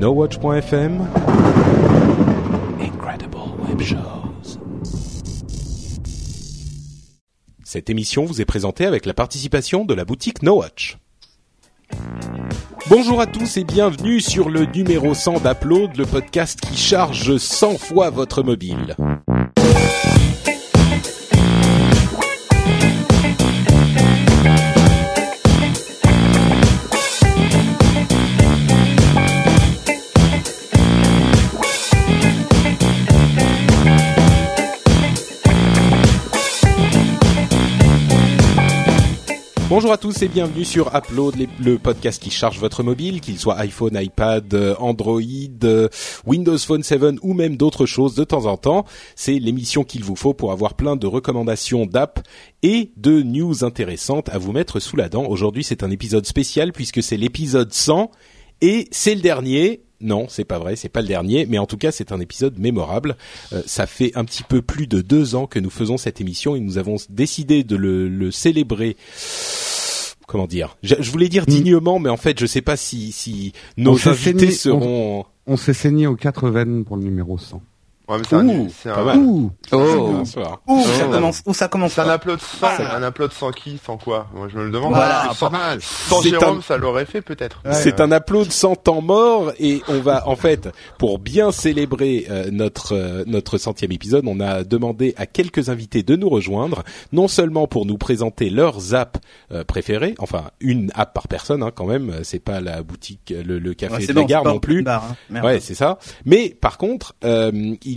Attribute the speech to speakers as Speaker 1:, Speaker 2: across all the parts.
Speaker 1: NoWatch.fm Incredible Web Shows. Cette émission vous est présentée avec la participation de la boutique NoWatch. Bonjour à tous et bienvenue sur le numéro 100 d'Upload, le podcast qui charge 100 fois votre mobile. Bonjour à tous et bienvenue sur Upload, le podcast qui charge votre mobile, qu'il soit iPhone, iPad, euh, Android, euh, Windows Phone 7 ou même d'autres choses de temps en temps. C'est l'émission qu'il vous faut pour avoir plein de recommandations d'app et de news intéressantes à vous mettre sous la dent. Aujourd'hui, c'est un épisode spécial puisque c'est l'épisode 100 et c'est le dernier. Non, c'est pas vrai, c'est pas le dernier, mais en tout cas, c'est un épisode mémorable. Euh, ça fait un petit peu plus de deux ans que nous faisons cette émission et nous avons décidé de le, le célébrer. Comment dire? Je, je voulais dire dignement, mais en fait, je sais pas si, si nos
Speaker 2: On
Speaker 1: invités
Speaker 2: saigné-
Speaker 1: seront.
Speaker 2: On s'est saigné aux quatre veines pour le numéro 100.
Speaker 3: Ouais, mais c'est un,
Speaker 1: Ouh,
Speaker 3: c'est un.
Speaker 2: Ouh
Speaker 4: Oh,
Speaker 3: Oh.
Speaker 5: ça commence Où ça commence
Speaker 3: c'est un upload sans, un upload sans qui, sans quoi Moi, je me le demande.
Speaker 5: Voilà,
Speaker 3: sans,
Speaker 2: mal.
Speaker 3: sans
Speaker 1: C'est
Speaker 3: Jérôme,
Speaker 1: un-
Speaker 3: ça l'aurait fait peut-être.
Speaker 1: C'est un upload sans temps mort et on va en fait pour bien célébrer euh, notre euh, notre centième épisode, on a demandé à quelques invités de nous rejoindre, non seulement pour nous présenter leurs apps euh, préférées, enfin une app par personne hein, quand même, euh, c'est pas la boutique euh, le, le café
Speaker 5: Ouais,
Speaker 1: de
Speaker 5: c'est
Speaker 1: la gare
Speaker 5: c'est pas
Speaker 1: non plus.
Speaker 5: bar, hein.
Speaker 1: Ouais, c'est ça. Mais par contre, euh,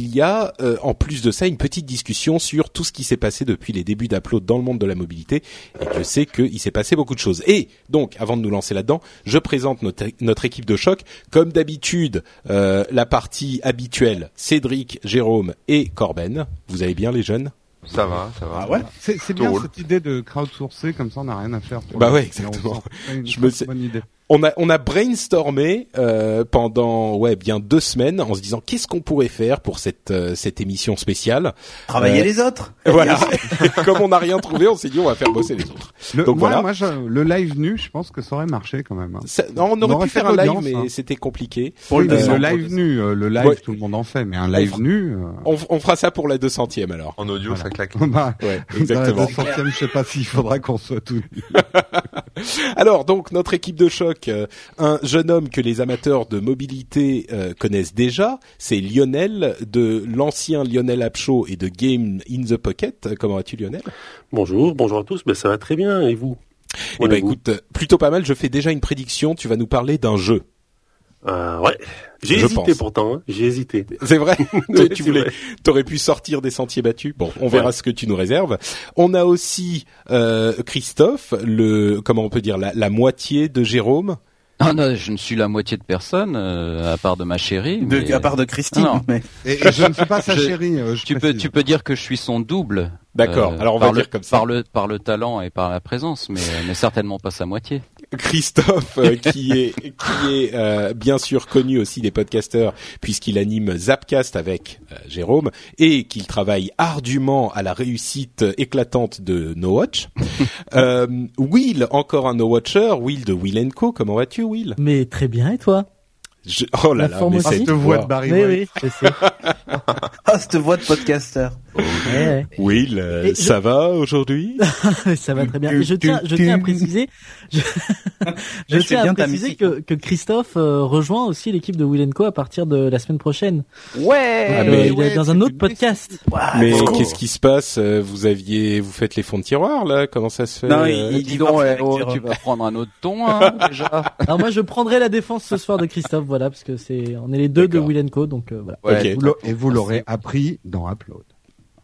Speaker 1: il y a euh, en plus de ça une petite discussion sur tout ce qui s'est passé depuis les débuts d'Upload dans le monde de la mobilité. Et je sais qu'il s'est passé beaucoup de choses. Et donc, avant de nous lancer là-dedans, je présente notre, notre équipe de choc. Comme d'habitude, euh, la partie habituelle, Cédric, Jérôme et Corben. Vous allez bien les jeunes?
Speaker 3: Ça va, ça va.
Speaker 5: Ah ouais
Speaker 2: C'est bien cette idée de crowdsourcer, comme ça on n'a rien à faire.
Speaker 1: Bah
Speaker 2: le
Speaker 1: ouais, exactement.
Speaker 2: 100. C'est une
Speaker 1: Je me
Speaker 2: idée.
Speaker 1: On a on a brainstormé euh, pendant ouais bien deux semaines en se disant qu'est-ce qu'on pourrait faire pour cette euh, cette émission spéciale?
Speaker 5: Travailler
Speaker 1: Euh,
Speaker 5: les autres.
Speaker 1: Voilà. Comme on n'a rien trouvé, on s'est dit on va faire bosser les autres.
Speaker 2: Le,
Speaker 1: Donc
Speaker 2: moi,
Speaker 1: voilà.
Speaker 2: moi, je- le live nu, je pense que ça aurait marché quand même. hein.
Speaker 1: Ça- non, on aurait
Speaker 2: aurait
Speaker 1: pu faire un live, mais
Speaker 2: hein.
Speaker 1: c'était compliqué.
Speaker 5: Pour
Speaker 2: Oui,
Speaker 5: le
Speaker 2: mais
Speaker 1: Euh,
Speaker 2: le
Speaker 5: 200.
Speaker 2: live nu, euh, le live,
Speaker 1: Ouais.
Speaker 2: tout le monde en fait, mais un live
Speaker 1: fera-
Speaker 2: nu. euh,
Speaker 1: On, on fera ça pour la 200e alors.
Speaker 3: En audio,
Speaker 2: Voilà.
Speaker 3: ça claque.
Speaker 2: bah,
Speaker 1: Ouais, exactement.
Speaker 2: la 200e, je sais pas s'il faudra qu'on soit tous.
Speaker 1: Alors donc notre équipe de choc, euh, un jeune homme que les amateurs de mobilité euh, connaissent déjà, c'est Lionel de l'ancien Lionel App Show et de Game in the Pocket. Comment vas-tu Lionel?
Speaker 6: Bonjour, bonjour à tous. Ben ça va très bien et vous?
Speaker 1: Eh ben écoute, plutôt pas mal. Je fais déjà une prédiction. Tu vas nous parler d'un jeu.
Speaker 6: Euh, ouais, j'ai hésité
Speaker 1: pense.
Speaker 6: pourtant. hein. J'ai hésité.
Speaker 1: C'est vrai. Tu
Speaker 6: c'est
Speaker 1: voulais,
Speaker 6: vrai.
Speaker 1: t'aurais pu sortir des sentiers battus. Bon, on verra
Speaker 6: Ouais.
Speaker 1: ce que tu nous réserves. On a aussi euh, Christophe, le comment on peut dire la, la moitié de Jérôme.
Speaker 4: Ah non, je ne suis la moitié de personne, euh, à part de ma chérie.
Speaker 5: De,
Speaker 4: mais-
Speaker 5: à part de Christine.
Speaker 4: Non.
Speaker 5: mais-
Speaker 2: Et, et je ne suis pas sa chérie. euh, je
Speaker 4: tu peux, tu peux dire que je suis son double.
Speaker 1: D'accord.
Speaker 4: euh,
Speaker 1: Alors on va
Speaker 4: par
Speaker 1: dire
Speaker 4: le,
Speaker 1: comme ça.
Speaker 4: Par le, par le talent et par la présence, mais, mais certainement pas sa moitié.
Speaker 1: Christophe, euh, qui est qui est euh, bien sûr connu aussi des podcasteurs puisqu'il anime Zapcast avec euh, Jérôme et qu'il travaille ardument à la réussite éclatante de No Watch. euh, Will, encore un No Watcher, Will de Will Co. Comment vas-tu, Will?
Speaker 7: Mais très bien, et toi?
Speaker 1: Je- Oh là
Speaker 7: La
Speaker 1: là, mais cette
Speaker 2: Cette voix de. Barry
Speaker 7: Oui, oui, je sais.
Speaker 5: Ah, cette voix de podcaster.
Speaker 7: Ouais, ouais.
Speaker 1: Will, euh,
Speaker 7: je-
Speaker 1: ça va aujourd'hui?
Speaker 7: Ça va très bien. Et je tiens, je tiens à préciser, je, je
Speaker 5: Je fais
Speaker 7: tiens à préciser que, que Christophe euh, rejoint aussi l'équipe de Will Co à partir de la semaine prochaine.
Speaker 5: Ouais.
Speaker 1: Ah,
Speaker 7: Euh,
Speaker 1: mais-
Speaker 7: il est dans un autre podcast.
Speaker 1: Mais qu'est-ce qui se passe? Euh, Vous aviez, vous faites les fonds de tiroir là? Comment ça se fait?
Speaker 5: Non,
Speaker 1: euh,
Speaker 5: il-
Speaker 4: dis
Speaker 5: il
Speaker 4: donc, oh, tu vas prendre un autre ton, hein, déjà.
Speaker 7: Alors moi, je prendrai la défense ce soir de Christophe, voilà, parce que c'est, on est les deux de. Will Co, donc euh, voilà,
Speaker 2: Et vous l'aurez appris dans Upload.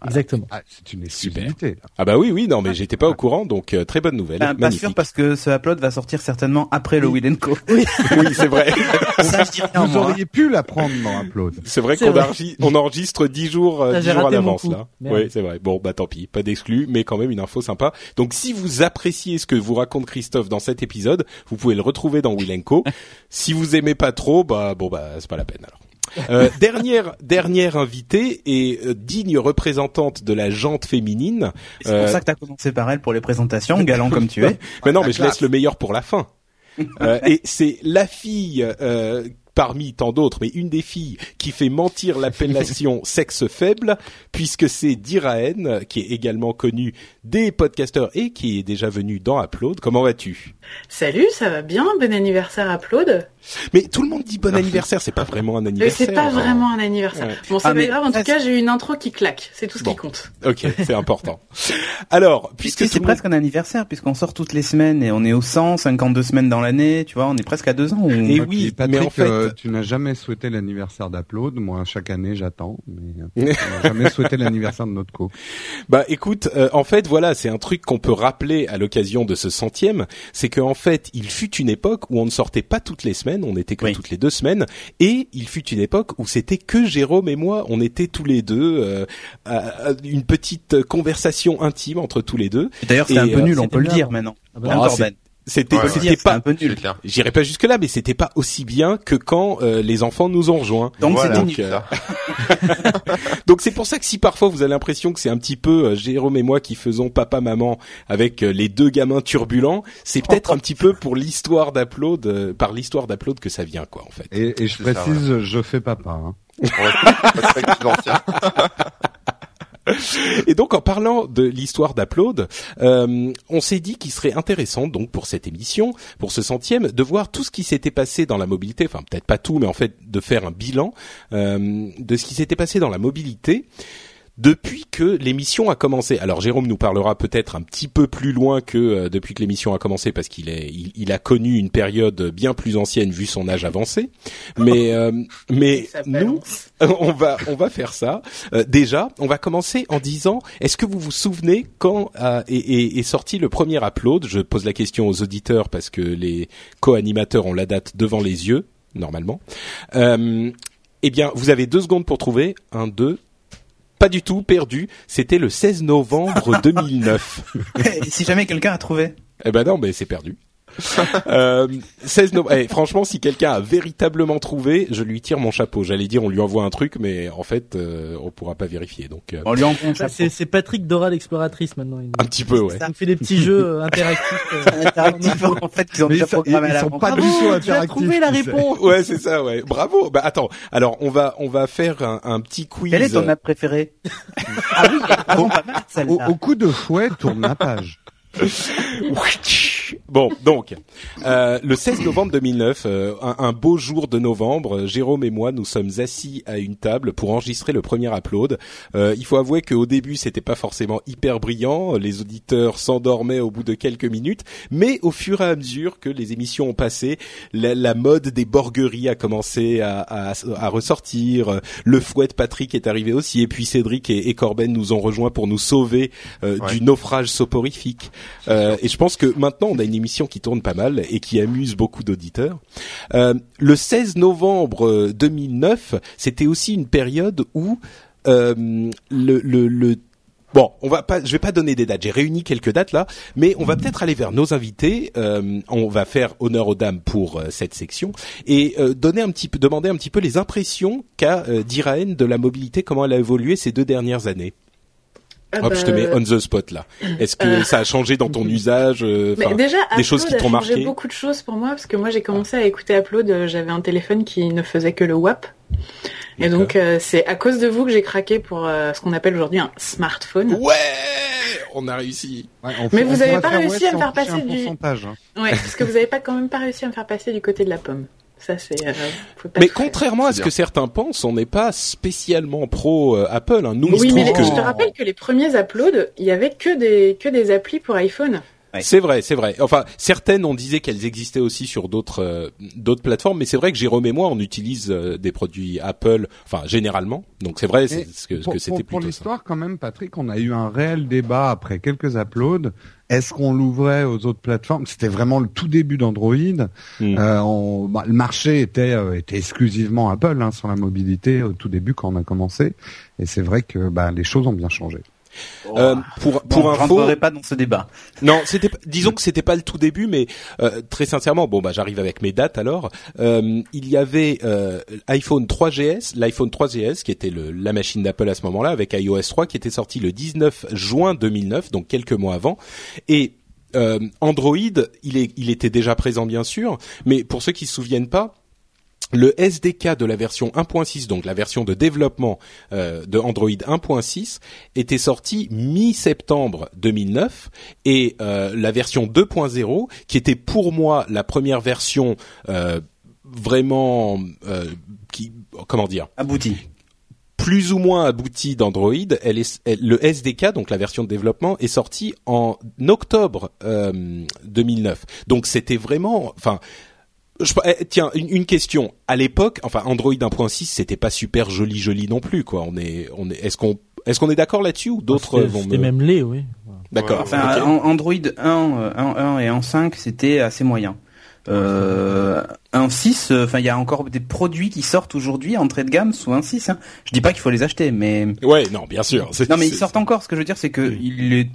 Speaker 7: Exactement.
Speaker 2: Ah, c'est une exclusivité. là.
Speaker 1: Ah bah oui, oui, non, mais j'étais pas au courant, donc euh, très bonne nouvelle.
Speaker 5: Ben, pas sûr parce que ce upload va sortir certainement après le Will Co.
Speaker 1: Oui, c'est vrai.
Speaker 5: Ça, je dis rien,
Speaker 2: Vous
Speaker 5: moi.
Speaker 2: auriez pu l'apprendre dans Upload.
Speaker 1: C'est vrai qu'on enregistre, on enregistre 10 jours, euh,
Speaker 7: Ah,
Speaker 1: 10
Speaker 7: j'ai
Speaker 1: jours à l'avance là.
Speaker 7: Merde.
Speaker 1: Oui, c'est vrai. Bon, bah tant pis, pas d'exclus, mais quand même une info sympa. Donc si vous appréciez ce que vous raconte Christophe dans cet épisode, vous pouvez le retrouver dans Will Co. si vous aimez pas trop, bah bon bah c'est pas la peine alors. Euh, dernière dernière invitée et euh, digne représentante de la jante féminine.
Speaker 5: C'est
Speaker 1: Euh,
Speaker 5: pour ça que t'as commencé par elle pour les présentations, galant comme tu es.
Speaker 1: Mais non, mais je laisse le meilleur pour la fin. Euh, et c'est la fille euh, parmi tant d'autres, mais une des filles qui fait mentir l'appellation sexe faible, puisque c'est Diraen, qui est également connu des podcasteurs et qui est déjà venu dans Upload. Comment vas-tu?
Speaker 8: Salut, ça va bien Bon anniversaire Upload
Speaker 1: Mais tout le monde dit bon anniversaire, c'est pas vraiment un
Speaker 8: Mais
Speaker 1: anniversaire.
Speaker 8: c'est pas vraiment un anniversaire.
Speaker 1: Ouais.
Speaker 8: Bon, c'est
Speaker 5: Ah,
Speaker 8: pas
Speaker 5: mais-
Speaker 8: grave, en tout cas, j'ai eu une intro qui claque. C'est tout ce
Speaker 1: Bon.
Speaker 8: qui compte.
Speaker 1: Ok, c'est important. Alors, puisque
Speaker 5: c'est
Speaker 1: monde-
Speaker 5: presque un anniversaire, puisqu'on sort toutes les semaines et on est au 100, 52 semaines dans l'année, tu vois, on est presque à deux ans. Ou...
Speaker 1: Et oui,
Speaker 2: Patrick,
Speaker 1: mais en fait-
Speaker 2: euh, tu n'as jamais souhaité l'anniversaire d'Upload. Moi, chaque année, j'attends, mais euh, tu n'as jamais souhaité l'anniversaire de notre co.
Speaker 1: Bah écoute, euh, en fait voilà, c'est un truc qu'on peut rappeler à l'occasion de ce centième, c'est qu'en fait il fut une époque où on ne sortait pas toutes les semaines, on était que
Speaker 5: Oui.
Speaker 1: toutes les deux semaines, et il fut une époque où c'était que Jérôme et moi, on était tous les deux, euh, à- à une petite conversation intime entre tous les deux.
Speaker 5: D'ailleurs, c'est un peu
Speaker 1: euh,
Speaker 5: nul, on peut le dire maintenant.
Speaker 7: Ah bah,
Speaker 1: C'était
Speaker 3: Ouais,
Speaker 1: c'était pas
Speaker 5: un peu nul.
Speaker 1: J'irai pas jusque là, mais c'était pas aussi bien que quand euh, les enfants nous ont rejoints.
Speaker 5: Donc
Speaker 3: Voilà,
Speaker 5: c'était nul.
Speaker 1: Donc, euh. Donc c'est pour ça que si parfois vous avez l'impression que c'est un petit peu euh, Jérôme et moi qui faisons papa maman avec euh, les deux gamins turbulents, c'est peut-être un petit peu pour l'histoire d'Upload, euh, par l'histoire d'Upload que ça vient quoi en fait.
Speaker 2: Et, et je
Speaker 3: ça,
Speaker 2: précise, je fais papa. Hein.
Speaker 3: On.
Speaker 1: Et donc en parlant de l'histoire d'Upload, euh, on s'est dit qu'il serait intéressant donc pour cette émission, pour ce centième, de voir tout ce qui s'était passé dans la mobilité, enfin peut-être pas tout, mais en fait de faire un bilan euh, de ce qui s'était passé dans la mobilité. Depuis que l'émission a commencé, alors Jérôme nous parlera peut-être un petit peu plus loin que euh, depuis que l'émission a commencé parce qu'il est, il, il a connu une période bien plus ancienne vu son âge avancé. Mais euh, mais nous, on va on va faire ça. Euh, déjà, on va commencer en disant est-ce que vous vous souvenez quand euh, est, est- est sorti le premier upload? Je pose la question aux auditeurs parce que les co-animateurs ont la date devant les yeux normalement. Euh, eh bien, vous avez deux secondes pour trouver. Un, deux. Pas du tout perdu. C'était le 16 novembre 2009.
Speaker 5: Et si jamais quelqu'un a trouvé?
Speaker 1: Eh ben non, mais c'est perdu. Euh, 16 novembre. Eh, franchement, si quelqu'un a véritablement trouvé, je lui tire mon chapeau. J'allais dire, on lui envoie un truc, mais en fait, euh, on pourra pas vérifier. Donc, euh,
Speaker 5: On lui envoie un
Speaker 7: Ça,
Speaker 5: chapeau.
Speaker 7: c'est, c'est Patrick Dora l'exploratrice maintenant. Il,
Speaker 1: un petit peu, ouais.
Speaker 7: il nous fait des petits jeux euh, interactifs. euh,
Speaker 5: Interactif, en fait, qu'ils ont
Speaker 2: Mais
Speaker 5: déjà programmé
Speaker 2: ils sont pas du
Speaker 7: Bravo,
Speaker 2: tout
Speaker 7: tu as
Speaker 2: interactifs,
Speaker 7: trouvé la réponse.
Speaker 1: Ouais, c'est ça, ouais. Bravo. Bah attends. Alors, on va on va faire un, un petit quiz.
Speaker 5: Quelle est ton app préférée? Ah oui, elle est vraiment pas mal
Speaker 2: Au, au coup de fouet, tourne la page.
Speaker 1: Bon, donc euh, le 16 novembre 2009, euh, un, un beau jour de novembre, euh, Jérôme et moi nous sommes assis à une table pour enregistrer le premier upload. Euh, il faut avouer qu'au début c'était pas forcément hyper brillant, les auditeurs s'endormaient au bout de quelques minutes, mais au fur et à mesure que les émissions ont passé, la, la mode des borgueries a commencé à, à, à ressortir. Le fouet de Patrick est arrivé aussi, et puis Cédric et, et Corben nous ont rejoints pour nous sauver euh,
Speaker 3: Ouais.
Speaker 1: du naufrage soporifique. Euh, et je pense que maintenant on a une émission qui tourne pas mal et qui amuse beaucoup d'auditeurs. Euh, le 16 novembre euh, 2009, c'était aussi une période où euh, le, le, le Bon, on va pas, je vais pas donner des dates. J'ai réuni quelques dates là, mais on va peut-être aller vers nos invités. Euh, on va faire honneur aux dames pour euh, cette section et euh, donner un petit peu, demander un petit peu les impressions qu'a euh, Diraen de la mobilité, comment elle a évolué ces deux dernières années.
Speaker 8: Ah
Speaker 1: Hop,
Speaker 8: bah,
Speaker 1: je te mets on the spot là. Est-ce que
Speaker 8: Euh.
Speaker 1: ça a changé dans ton usage euh,
Speaker 8: Mais
Speaker 1: enfin,
Speaker 8: déjà,
Speaker 1: des choses qui t'ont
Speaker 8: a changé
Speaker 1: marqué?
Speaker 8: beaucoup de choses pour moi parce que moi j'ai commencé à écouter Upload. euh, J'avais un téléphone qui ne faisait que le WAP. Et donc euh, c'est à cause de vous que j'ai craqué pour euh, ce qu'on appelle aujourd'hui un smartphone.
Speaker 1: Ouais, on a réussi.
Speaker 2: Ouais, on
Speaker 8: Mais vous avez
Speaker 2: pourrait
Speaker 8: pas réussi
Speaker 2: ouais
Speaker 8: à me faire passer du-
Speaker 2: hein.
Speaker 8: Ouais, parce que vous avez pas quand même pas réussi à me faire passer du côté de la pomme. Ça c'est. Euh, faut pas
Speaker 1: Mais contrairement à ce que certains pensent, on n'est pas spécialement pro euh, Apple. Hein. Nous,
Speaker 8: Oui, mais
Speaker 1: que
Speaker 8: je te rappelle que les premiers uploads, il y avait que des que des applis pour iPhone.
Speaker 5: Ouais.
Speaker 1: C'est vrai, c'est vrai. Enfin, certaines on disait qu'elles existaient aussi sur d'autres euh, d'autres plateformes, mais c'est vrai que Jérôme et moi on utilise euh, des produits Apple, enfin généralement. Donc c'est vrai, c'est ce que, ce
Speaker 2: pour,
Speaker 1: que c'était
Speaker 2: pour- pour
Speaker 1: plutôt ça.
Speaker 2: l'histoire, quand même, Patrick, on a eu un réel débat après quelques uploads. Est-ce qu'on l'ouvrait aux autres plateformes? C'était vraiment le tout début d'Android.
Speaker 1: Hmm.
Speaker 2: Euh, on- bah, le marché était, euh, était exclusivement Apple hein, sur la mobilité au tout début quand on a commencé. Et c'est vrai que bah, les choses ont bien changé.
Speaker 1: Euh, pour pour
Speaker 5: Bon, je
Speaker 1: info,
Speaker 5: rentrerai pas dans ce débat.
Speaker 1: Non, c'était pas- disons que c'était pas le tout début, mais euh, très sincèrement, bon bah j'arrive avec mes dates alors. Euh, il y avait iPhone 3GS, l'iPhone 3GS qui était le, la machine d'Apple à ce moment-là avec iOS 3 qui était sorti le 19 juin 2009, donc quelques mois avant, et Android, il est il était déjà présent bien sûr, mais pour ceux qui se souviennent pas. Le SDK de la version 1.6, donc la version de développement euh, de Android 1.6, était sorti mi-septembre 2009 et euh, la version 2.0, qui était pour moi la première version euh, vraiment euh, qui comment dire
Speaker 5: Abouti.
Speaker 1: plus ou moins aboutie d'Android, elle est, elle- le SDK, donc la version de développement, est sortie en octobre euh, 2009. Donc c'était vraiment, enfin, je, eh, tiens, une, une question. À l'époque, enfin, Android 1.6, c'était pas super joli, joli non plus, quoi. On est, on est, est-ce qu'on, est-ce qu'on est d'accord là-dessus ou d'autres
Speaker 7: C'était-
Speaker 1: vont me...
Speaker 7: C'était même laid, oui.
Speaker 1: D'accord.
Speaker 5: Enfin,
Speaker 1: ok.
Speaker 5: en- Android 1, euh, 1.1 et 1.5, c'était assez moyen. Euh, 1.6, euh, enfin, il y a encore des produits qui sortent aujourd'hui entrée de gamme sous 1.6. Hein. Je dis pas qu'il faut les acheter, mais
Speaker 1: Ouais, non, bien sûr.
Speaker 5: Non, mais ils sortent encore. Ce que je veux dire, c'est que il est,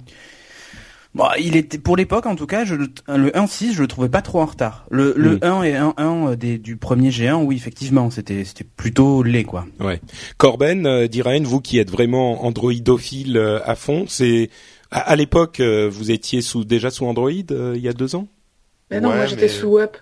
Speaker 5: bon, il était pour l'époque en tout cas. Je, le- le 1.6, je le trouvais pas trop en retard. Le, le
Speaker 1: Mm.
Speaker 5: 1 et 1.1 des, du premier G1, oui, effectivement, c'était c'était plutôt laid, quoi.
Speaker 1: Ouais. Corben, euh, Diraen, vous qui êtes vraiment androidophile euh, à fond, c'est à, à l'époque euh, vous étiez sous déjà sous Android euh, il y a deux ans?
Speaker 8: Mais non,
Speaker 3: Ouais,
Speaker 8: moi j'étais
Speaker 3: mais-
Speaker 8: sous WAP.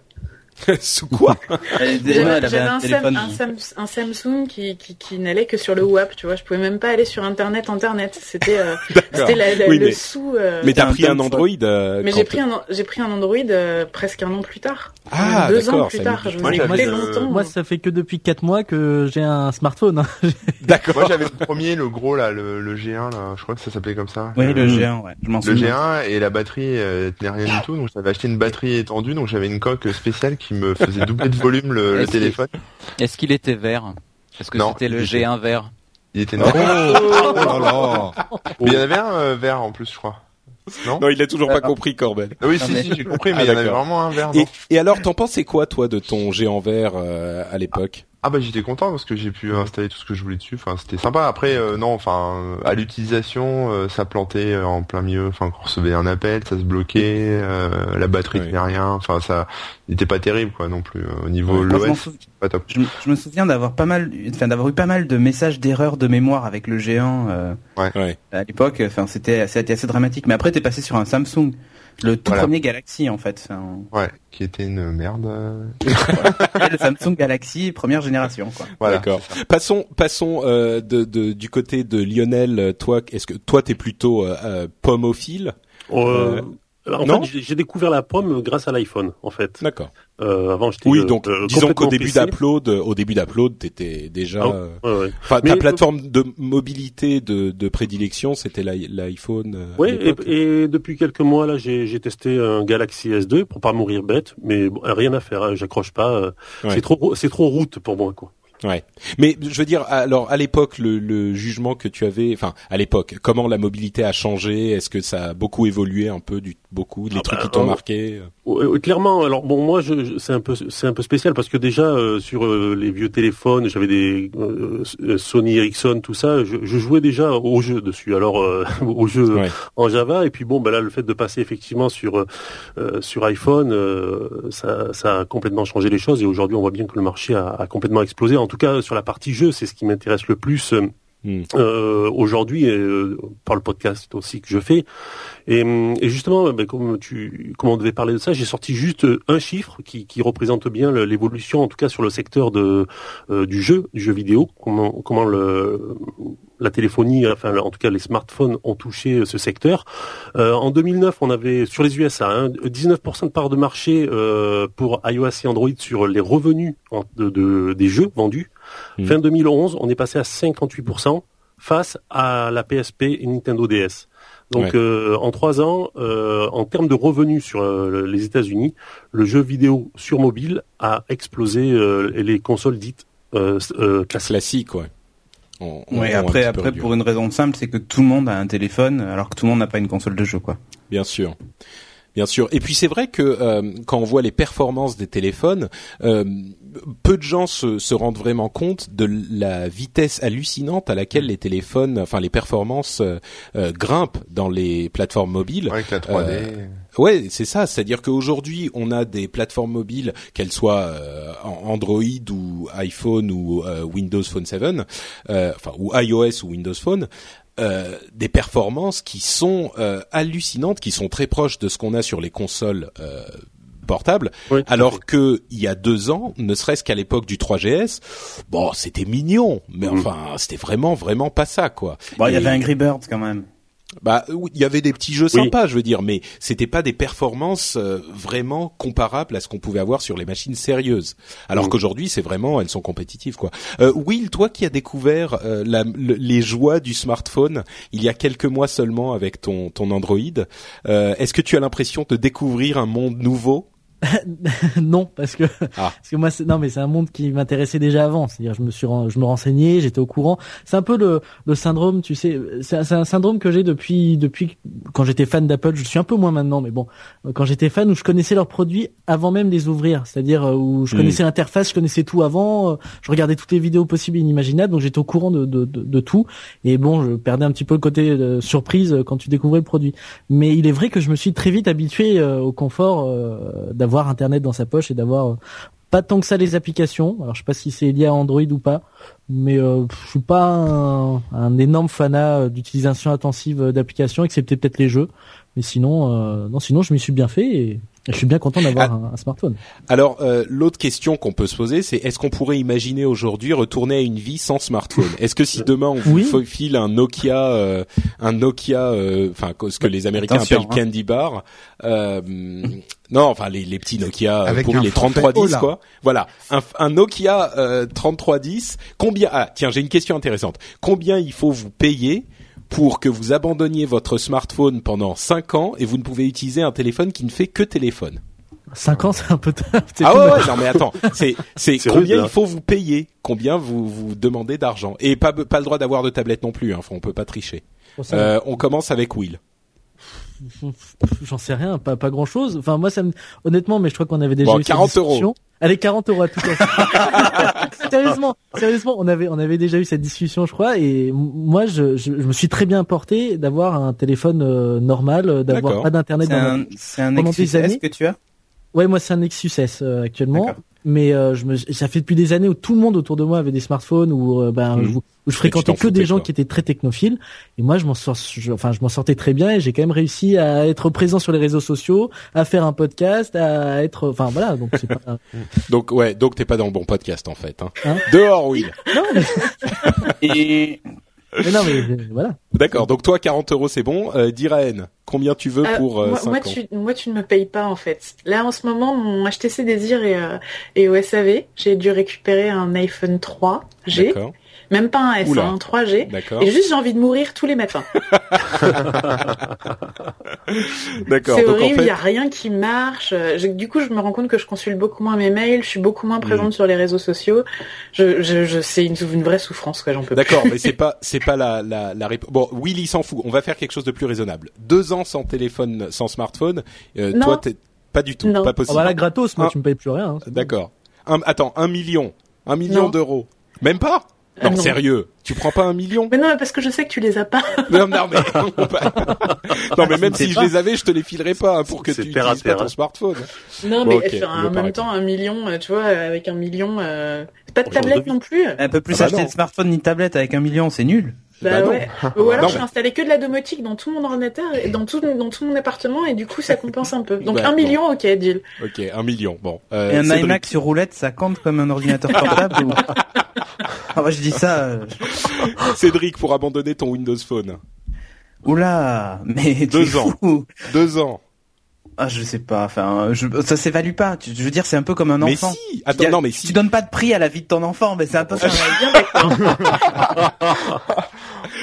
Speaker 1: Sous quoi?
Speaker 8: J'avais
Speaker 5: un
Speaker 8: un,
Speaker 5: téléphone.
Speaker 8: Sam- un, Sam- un Samsung qui, qui, qui n'allait que sur le WAP, tu vois. Je pouvais même pas aller sur Internet, Internet. C'était euh,
Speaker 1: Oui,
Speaker 8: le
Speaker 1: mais-
Speaker 8: sous. euh,
Speaker 1: Mais t'as pris un Android euh,
Speaker 8: mais j'ai pris un j'ai pris un Android euh, presque un an plus tard.
Speaker 1: Ah,
Speaker 8: deux ans plus tard. Je vous
Speaker 3: Moi, le-
Speaker 8: longtemps.
Speaker 7: Moi, ça fait que depuis 4 mois que j'ai un smartphone. hein.
Speaker 1: D'accord.
Speaker 3: Moi j'avais le premier, le gros là, le, le G1 là, je crois que ça s'appelait comme ça.
Speaker 5: Oui, le
Speaker 3: Euh,
Speaker 5: G1, ouais. Je m'en
Speaker 3: Le
Speaker 5: souviens.
Speaker 3: G1 et la batterie euh, tenait rien du tout, donc j'avais acheté une batterie étendue, donc j'avais une coque spéciale qui me faisait doubler de volume le, le
Speaker 4: Est-ce qu'il-
Speaker 3: téléphone.
Speaker 4: Est-ce qu'il était vert? Est-ce que
Speaker 3: Non,
Speaker 4: c'était le
Speaker 3: il était-
Speaker 4: G1 vert?
Speaker 3: Il était
Speaker 2: Oh,
Speaker 3: noir.
Speaker 2: oh là là.
Speaker 3: Mais il y en avait un euh, vert en plus, je crois. Non,
Speaker 1: Non, il a toujours pas
Speaker 5: Ah.
Speaker 1: compris Corben.
Speaker 3: Ah Oui,
Speaker 5: Non,
Speaker 3: si,
Speaker 5: mais-
Speaker 3: si, j'ai compris, mais
Speaker 1: Ah,
Speaker 3: il y en avait vraiment un vert.
Speaker 1: Et,
Speaker 3: non?
Speaker 1: et alors, t'en pensais quoi, toi, de ton géant vert euh, à l'époque?
Speaker 3: Ah bah j'étais content parce que j'ai pu installer tout ce que je voulais dessus. Enfin c'était sympa. Après euh, non, enfin à l'utilisation euh, ça plantait euh, en plein milieu. Enfin quand on recevait un appel, ça se bloquait. euh, la batterie
Speaker 1: Ouais.
Speaker 3: tenait rien. Enfin ça n'était pas terrible quoi non plus euh, au niveau
Speaker 1: Ouais.
Speaker 3: L'OS.
Speaker 5: souviens-
Speaker 3: Pas top.
Speaker 5: Je, me- je me souviens d'avoir pas mal, enfin d'avoir eu pas mal de messages d'erreur de mémoire avec le G1 euh,
Speaker 1: Ouais.
Speaker 5: à l'époque. Enfin, c'était, c'était assez dramatique. Mais après, t'es passé sur un Samsung, le tout
Speaker 3: Voilà.
Speaker 5: premier Galaxy en fait.
Speaker 3: Ouais, qui était une merde. euh,
Speaker 5: le Samsung Galaxy première génération, quoi.
Speaker 3: Voilà.
Speaker 1: D'accord. Passons, passons euh, de, de- du côté de Lionel. euh, Toi, est-ce que toi, t'es plutôt euh, euh, pommophile
Speaker 6: Euh, alors, en
Speaker 1: non
Speaker 6: fait, j'ai- j'ai découvert la pomme grâce à l'iPhone, en fait.
Speaker 1: D'accord.
Speaker 6: Euh, avant, j'étais
Speaker 1: Oui,
Speaker 6: euh,
Speaker 1: donc
Speaker 6: euh,
Speaker 1: disons qu'au début d'Upload, euh, au début d'Upload, t'étais déjà.
Speaker 6: Ah, Ouais, ouais.
Speaker 1: Enfin, ta plateforme de mobilité de, de prédilection, c'était l'i- l'iPhone. l'époque.
Speaker 6: et, et depuis quelques mois là, j'ai j'ai testé un Galaxy S2 pour pas mourir bête, mais bon, rien à faire, hein, j'accroche pas. euh,
Speaker 1: Ouais.
Speaker 6: C'est trop, c'est trop route pour moi quoi.
Speaker 1: Ouais. Mais je veux dire, alors à l'époque, le, le jugement que tu avais, enfin à l'époque, comment la mobilité a changé? Est-ce que ça a beaucoup évolué un peu, du beaucoup, les
Speaker 6: Ah
Speaker 1: trucs
Speaker 6: bah,
Speaker 1: qui t'ont
Speaker 6: euh,
Speaker 1: marqué?
Speaker 6: ouais, clairement. Alors bon, moi, je, je- c'est un peu, c'est un peu spécial parce que déjà euh, sur euh, les vieux téléphones, j'avais des euh, euh, Sony Ericsson, tout ça. Je, je jouais déjà aux jeux dessus. Alors euh, jeux
Speaker 1: Ouais.
Speaker 6: en Java. Et puis bon, ben là, le fait de passer effectivement sur euh, euh, sur iPhone, euh, ça, ça a complètement changé les choses. Et aujourd'hui, on voit bien que le marché a, a complètement explosé. En tout cas, sur la partie jeu, c'est ce qui m'intéresse le plus. Euh,
Speaker 1: Hmm.
Speaker 6: euh, aujourd'hui euh, par le podcast aussi que je fais. Et, hum, et justement ben, comme tu on devait parler de ça j'ai sorti juste euh, un chiffre qui, qui représente bien l'évolution en tout cas sur le secteur de euh, du jeu du jeu vidéo. Comment comment le la téléphonie enfin en tout cas les smartphones ont touché euh, ce secteur. Euh, en 2009 on avait sur les USA hein, 19% de part de marché euh, pour iOS et Android sur les revenus en- de, de- des jeux vendus
Speaker 1: Mhm.
Speaker 6: fin 2011 on est passé à 58% face à la PSP et Nintendo DS. Donc
Speaker 1: Ouais.
Speaker 6: euh, en trois ans, euh, en termes de revenus sur euh, les États-Unis, le jeu vidéo sur mobile a explosé euh, et les consoles dites euh, euh, classiques.
Speaker 1: Classique, ouais. On- on-
Speaker 5: Ouais,
Speaker 1: on a un
Speaker 5: après, après, pour une raison simple, c'est que tout le monde a un téléphone, alors que tout le monde n'a pas une console de jeu, quoi.
Speaker 1: Bien sûr. Bien sûr. Et puis c'est vrai que euh, quand on voit les performances des téléphones, euh, peu de gens se, se rendent vraiment compte de la vitesse hallucinante à laquelle les téléphones, enfin les performances euh, euh, grimpent dans les plateformes mobiles.
Speaker 3: Ouais, avec la 3D.
Speaker 1: Euh, Ouais, c'est ça. C'est-à-dire qu'aujourd'hui, on a des plateformes mobiles, qu'elles soient euh, Android ou iPhone ou euh, Windows Phone 7, euh, enfin ou iOS ou Windows Phone, euh, des performances qui sont euh, hallucinantes, qui sont très proches de ce qu'on a sur les consoles. euh, portable.
Speaker 6: Oui,
Speaker 1: alors que il y a deux ans, ne serait-ce qu'à l'époque du 3GS, bon, c'était mignon, mais
Speaker 6: Mm.
Speaker 1: enfin, c'était vraiment vraiment pas ça quoi.
Speaker 5: Bon, il y avait Angry Birds quand même.
Speaker 1: Bah il y avait des petits jeux
Speaker 6: Oui.
Speaker 1: sympas, je veux dire, mais c'était pas des performances euh, vraiment comparables à ce qu'on pouvait avoir sur les machines sérieuses. Alors
Speaker 6: Mm.
Speaker 1: qu'aujourd'hui, c'est vraiment, elles sont compétitives, quoi. Euh, Will, toi qui as découvert euh, la- le- les joies du smartphone il y a quelques mois seulement avec ton ton Android, euh, est-ce que tu as l'impression de découvrir un monde nouveau
Speaker 7: non, parce que
Speaker 1: Ah.
Speaker 7: parce que moi, c'est, non, mais c'est un monde qui m'intéressait déjà avant. C'est-à-dire, je me suis, je me renseignais, j'étais au courant. C'est un peu le, le syndrome, tu sais, c'est, un- c'est un syndrome que j'ai depuis depuis quand j'étais fan d'Apple. Je suis un peu moins maintenant, mais bon, quand j'étais fan où je connaissais leurs produits avant même de les ouvrir. C'est-à-dire euh, où je
Speaker 1: Mm.
Speaker 7: connaissais l'interface, je connaissais tout avant. euh, Je regardais toutes les vidéos possibles et inimaginables, donc j'étais au courant de, de, de, de tout. Et bon, je perdais un petit peu le côté euh, surprise quand tu découvrais le produit. Mais il est vrai que je me suis très vite habitué au confort euh, Internet dans sa poche et d'avoir euh, pas tant que ça les applications. Alors je sais pas si c'est lié à Android ou pas, mais euh, je suis pas un, énorme fanat euh, d'utilisation intensive d'applications, excepté peut-être les jeux. Mais sinon, non, sinon je m'y suis bien fait et je suis bien content d'avoir
Speaker 1: Ah.
Speaker 7: un, un smartphone.
Speaker 1: Alors, euh, l'autre question qu'on peut se poser, c'est est-ce qu'on pourrait imaginer aujourd'hui retourner à une vie sans smartphone? Est-ce que si demain on vous
Speaker 7: Oui.
Speaker 1: file un Nokia, euh, un Nokia, euh, enfin ce que les Américains
Speaker 5: Attention,
Speaker 1: appellent
Speaker 5: hein.
Speaker 1: candy bar, euh, non, enfin les, les petits Nokia euh,
Speaker 2: un
Speaker 1: les
Speaker 2: forfait
Speaker 1: 3310
Speaker 2: Ola.
Speaker 1: quoi. Voilà, un, un Nokia euh, 3310. Combien Ah, tiens, j'ai une question intéressante. Combien il faut vous payer pour que vous abandonniez votre smartphone pendant 5 ans et vous ne pouvez utiliser un téléphone qui ne fait que téléphone
Speaker 7: 5 ans, c'est un peu tard.
Speaker 1: ah ouais, non mais attends, c'est c'est
Speaker 6: C'est
Speaker 1: combien
Speaker 6: rude,
Speaker 1: il faut vous payer, combien vous vous demandez d'argent? Et pas pas le droit d'avoir de tablette non plus, hein, on peut pas tricher.
Speaker 7: Ça,
Speaker 1: Euh, on commence avec Will.
Speaker 7: J'en sais rien, pas pas grand chose. Enfin moi ça me honnêtement, mais je crois qu'on avait déjà
Speaker 1: Bon,
Speaker 7: eu cette
Speaker 1: 40 euros.
Speaker 7: Allez 40 euros à tout cas. sérieusement, sérieusement, on avait on avait déjà eu cette discussion, je crois, et moi je, je, je me suis très bien porté d'avoir un téléphone euh, normal, euh, d'avoir pas d'internet
Speaker 5: C'est un, c'est un Nexus S que tu as?
Speaker 7: Ouais, moi c'est un Nexus S euh, actuellement, mais euh, je me, ça fait depuis des années où tout le monde autour de moi avait des smartphones où euh, ben
Speaker 1: Mhm.
Speaker 7: où, où je fréquentais que des gens
Speaker 1: quoi.
Speaker 7: qui étaient très technophiles et moi je m'en sors, je- enfin je m'en sortais très bien et j'ai quand même réussi à être présent sur les réseaux sociaux, à faire un podcast, à être, enfin voilà donc c'est pas
Speaker 1: Donc ouais, donc t'es pas dans le bon podcast en fait. Hein.
Speaker 7: Hein?
Speaker 1: Dehors Will.
Speaker 7: non mais,
Speaker 5: Et
Speaker 7: mais non mais euh, voilà.
Speaker 1: D'accord. Donc toi 40 euros c'est bon. Euh, Diraen, combien tu veux
Speaker 8: Euh,
Speaker 1: pour euh,
Speaker 8: moi,
Speaker 1: 5
Speaker 8: moi,
Speaker 1: ans
Speaker 8: tu, moi, tu ne me payes pas en fait. Là, en ce moment, mon HTC Désir et, euh, et au SAV, j'ai dû récupérer un iPhone 3G,
Speaker 1: D'accord.
Speaker 8: Même pas un S,
Speaker 1: Oula.
Speaker 8: hein, un 3G.
Speaker 1: D'accord.
Speaker 8: Et juste, j'ai envie de mourir tous les matins.
Speaker 1: D'accord.
Speaker 8: C'est
Speaker 1: en
Speaker 8: horrible, il y
Speaker 1: fait,
Speaker 8: a rien qui marche. Je- du coup, je me rends compte que je consulte beaucoup moins mes mails, je suis beaucoup moins présente
Speaker 1: Mm.
Speaker 8: sur les réseaux sociaux. Je, je, je c'est une, une vraie souffrance, quoi. J'en peux.
Speaker 1: D'accord, mais c'est pas c'est pas la la, la réponse. Bon, Will il s'en fout. On va faire quelque chose de plus raisonnable. Deux ans sans téléphone, sans smartphone. Euh,
Speaker 8: Non.
Speaker 1: toi t'es pas du tout,
Speaker 8: Non.
Speaker 1: pas
Speaker 7: Ah
Speaker 1: possible.
Speaker 7: bah là gratos, moi
Speaker 1: Ah.
Speaker 7: tu me payes plus rien. hein.
Speaker 1: D'accord. Un- attends, un million, un million d'euros. Même pas
Speaker 8: Ah,
Speaker 1: Non,
Speaker 8: non.
Speaker 1: sérieux. Tu prends pas un million
Speaker 8: Mais non, mais parce que je sais que tu les as pas.
Speaker 1: Non, non, mais non, mais même
Speaker 5: sais
Speaker 1: si je les avais, je te les filerais pas hein, pour que tu utilises pas ton smartphone.
Speaker 8: Non,
Speaker 1: Bon,
Speaker 8: mais en même temps, un million, euh, tu vois, avec un million, euh... c'est pas de tablette non plus.
Speaker 5: un peu plus
Speaker 1: Ah bah
Speaker 5: acheter
Speaker 1: non.
Speaker 5: de smartphone ni de tablette avec un million, c'est nul.
Speaker 8: Bah,
Speaker 1: Bah
Speaker 8: ouais. Ou alors
Speaker 1: Non,
Speaker 8: je vais installer que de la domotique dans tout mon ordinateur et dans tout dans tout mon appartement et du coup ça compense un peu. Donc
Speaker 1: Bah,
Speaker 8: un
Speaker 1: bon.
Speaker 8: million, ok, deal.
Speaker 1: Ok, un million. Bon. Euh,
Speaker 5: Et un iMac sur roulette, ça compte comme un ordinateur portable ou... Ah bah je dis ça. euh,
Speaker 1: Cédric pour abandonner ton Windows Phone.
Speaker 5: Oula, mais tu
Speaker 1: Deux
Speaker 5: es
Speaker 1: ans.
Speaker 5: fou.
Speaker 1: Deux ans.
Speaker 5: Ah je sais pas. Enfin, je... ça s'évalue pas. Tu- Je veux dire, c'est un peu comme un
Speaker 1: Mais
Speaker 5: enfant.
Speaker 1: si. Attends,
Speaker 5: Tu-
Speaker 1: non, mais
Speaker 5: Tu
Speaker 1: si.
Speaker 5: donnes pas de prix à la vie de ton enfant, mais c'est un peu ça.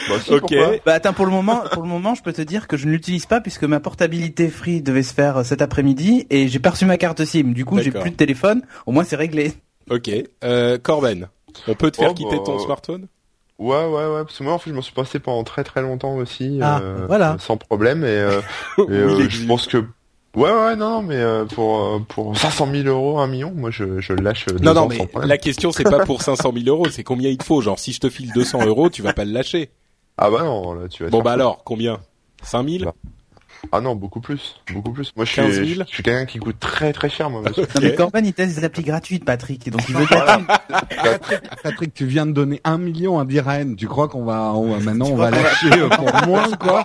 Speaker 3: Bah, si,
Speaker 1: Ok.
Speaker 3: pourquoi
Speaker 5: Bah attends, pour le moment, pour le moment, je peux te dire que je ne l'utilise pas puisque ma portabilité free devait se faire euh, cet après-midi et j'ai perçu ma carte SIM. Du coup, j'ai
Speaker 1: D'accord.
Speaker 5: plus de téléphone. Au moins, c'est réglé.
Speaker 1: Ok. Euh, Corben, on peut te faire
Speaker 3: Oh,
Speaker 1: quitter
Speaker 3: bah,
Speaker 1: ton smartphone
Speaker 3: Ouais, ouais, ouais, parce que moi, en fait, je m'en suis passé pendant très très longtemps aussi,
Speaker 7: Ah,
Speaker 3: euh,
Speaker 7: voilà.
Speaker 3: sans problème, et, euh, et, euh, je pense que, ouais, ouais, non, non, mais euh, pour euh, pour 500 000 euros, un million, moi, je, je lâche deux
Speaker 1: Non, non,
Speaker 3: ans
Speaker 1: mais
Speaker 3: sans
Speaker 1: la question c'est pas pour 500 000 euros, c'est combien il te faut. Genre, si je te file 200 euros, tu vas pas le lâcher.
Speaker 3: Ah bah non, là, tu vas te
Speaker 1: Bon bah alors, combien? 5000
Speaker 3: Non. Ah non, beaucoup plus, beaucoup plus. Moi, je
Speaker 1: 15
Speaker 3: suis,
Speaker 1: 000?
Speaker 3: je, je suis quelqu'un qui coûte très très cher, moi. monsieur.
Speaker 5: Non mais Corben il teste des applis gratuites Patrick, donc il veut
Speaker 3: Voilà.
Speaker 2: Patrick, tu viens de donner un million à Biraen. Tu crois qu'on va, on va maintenant on va lâcher euh, pour moins quoi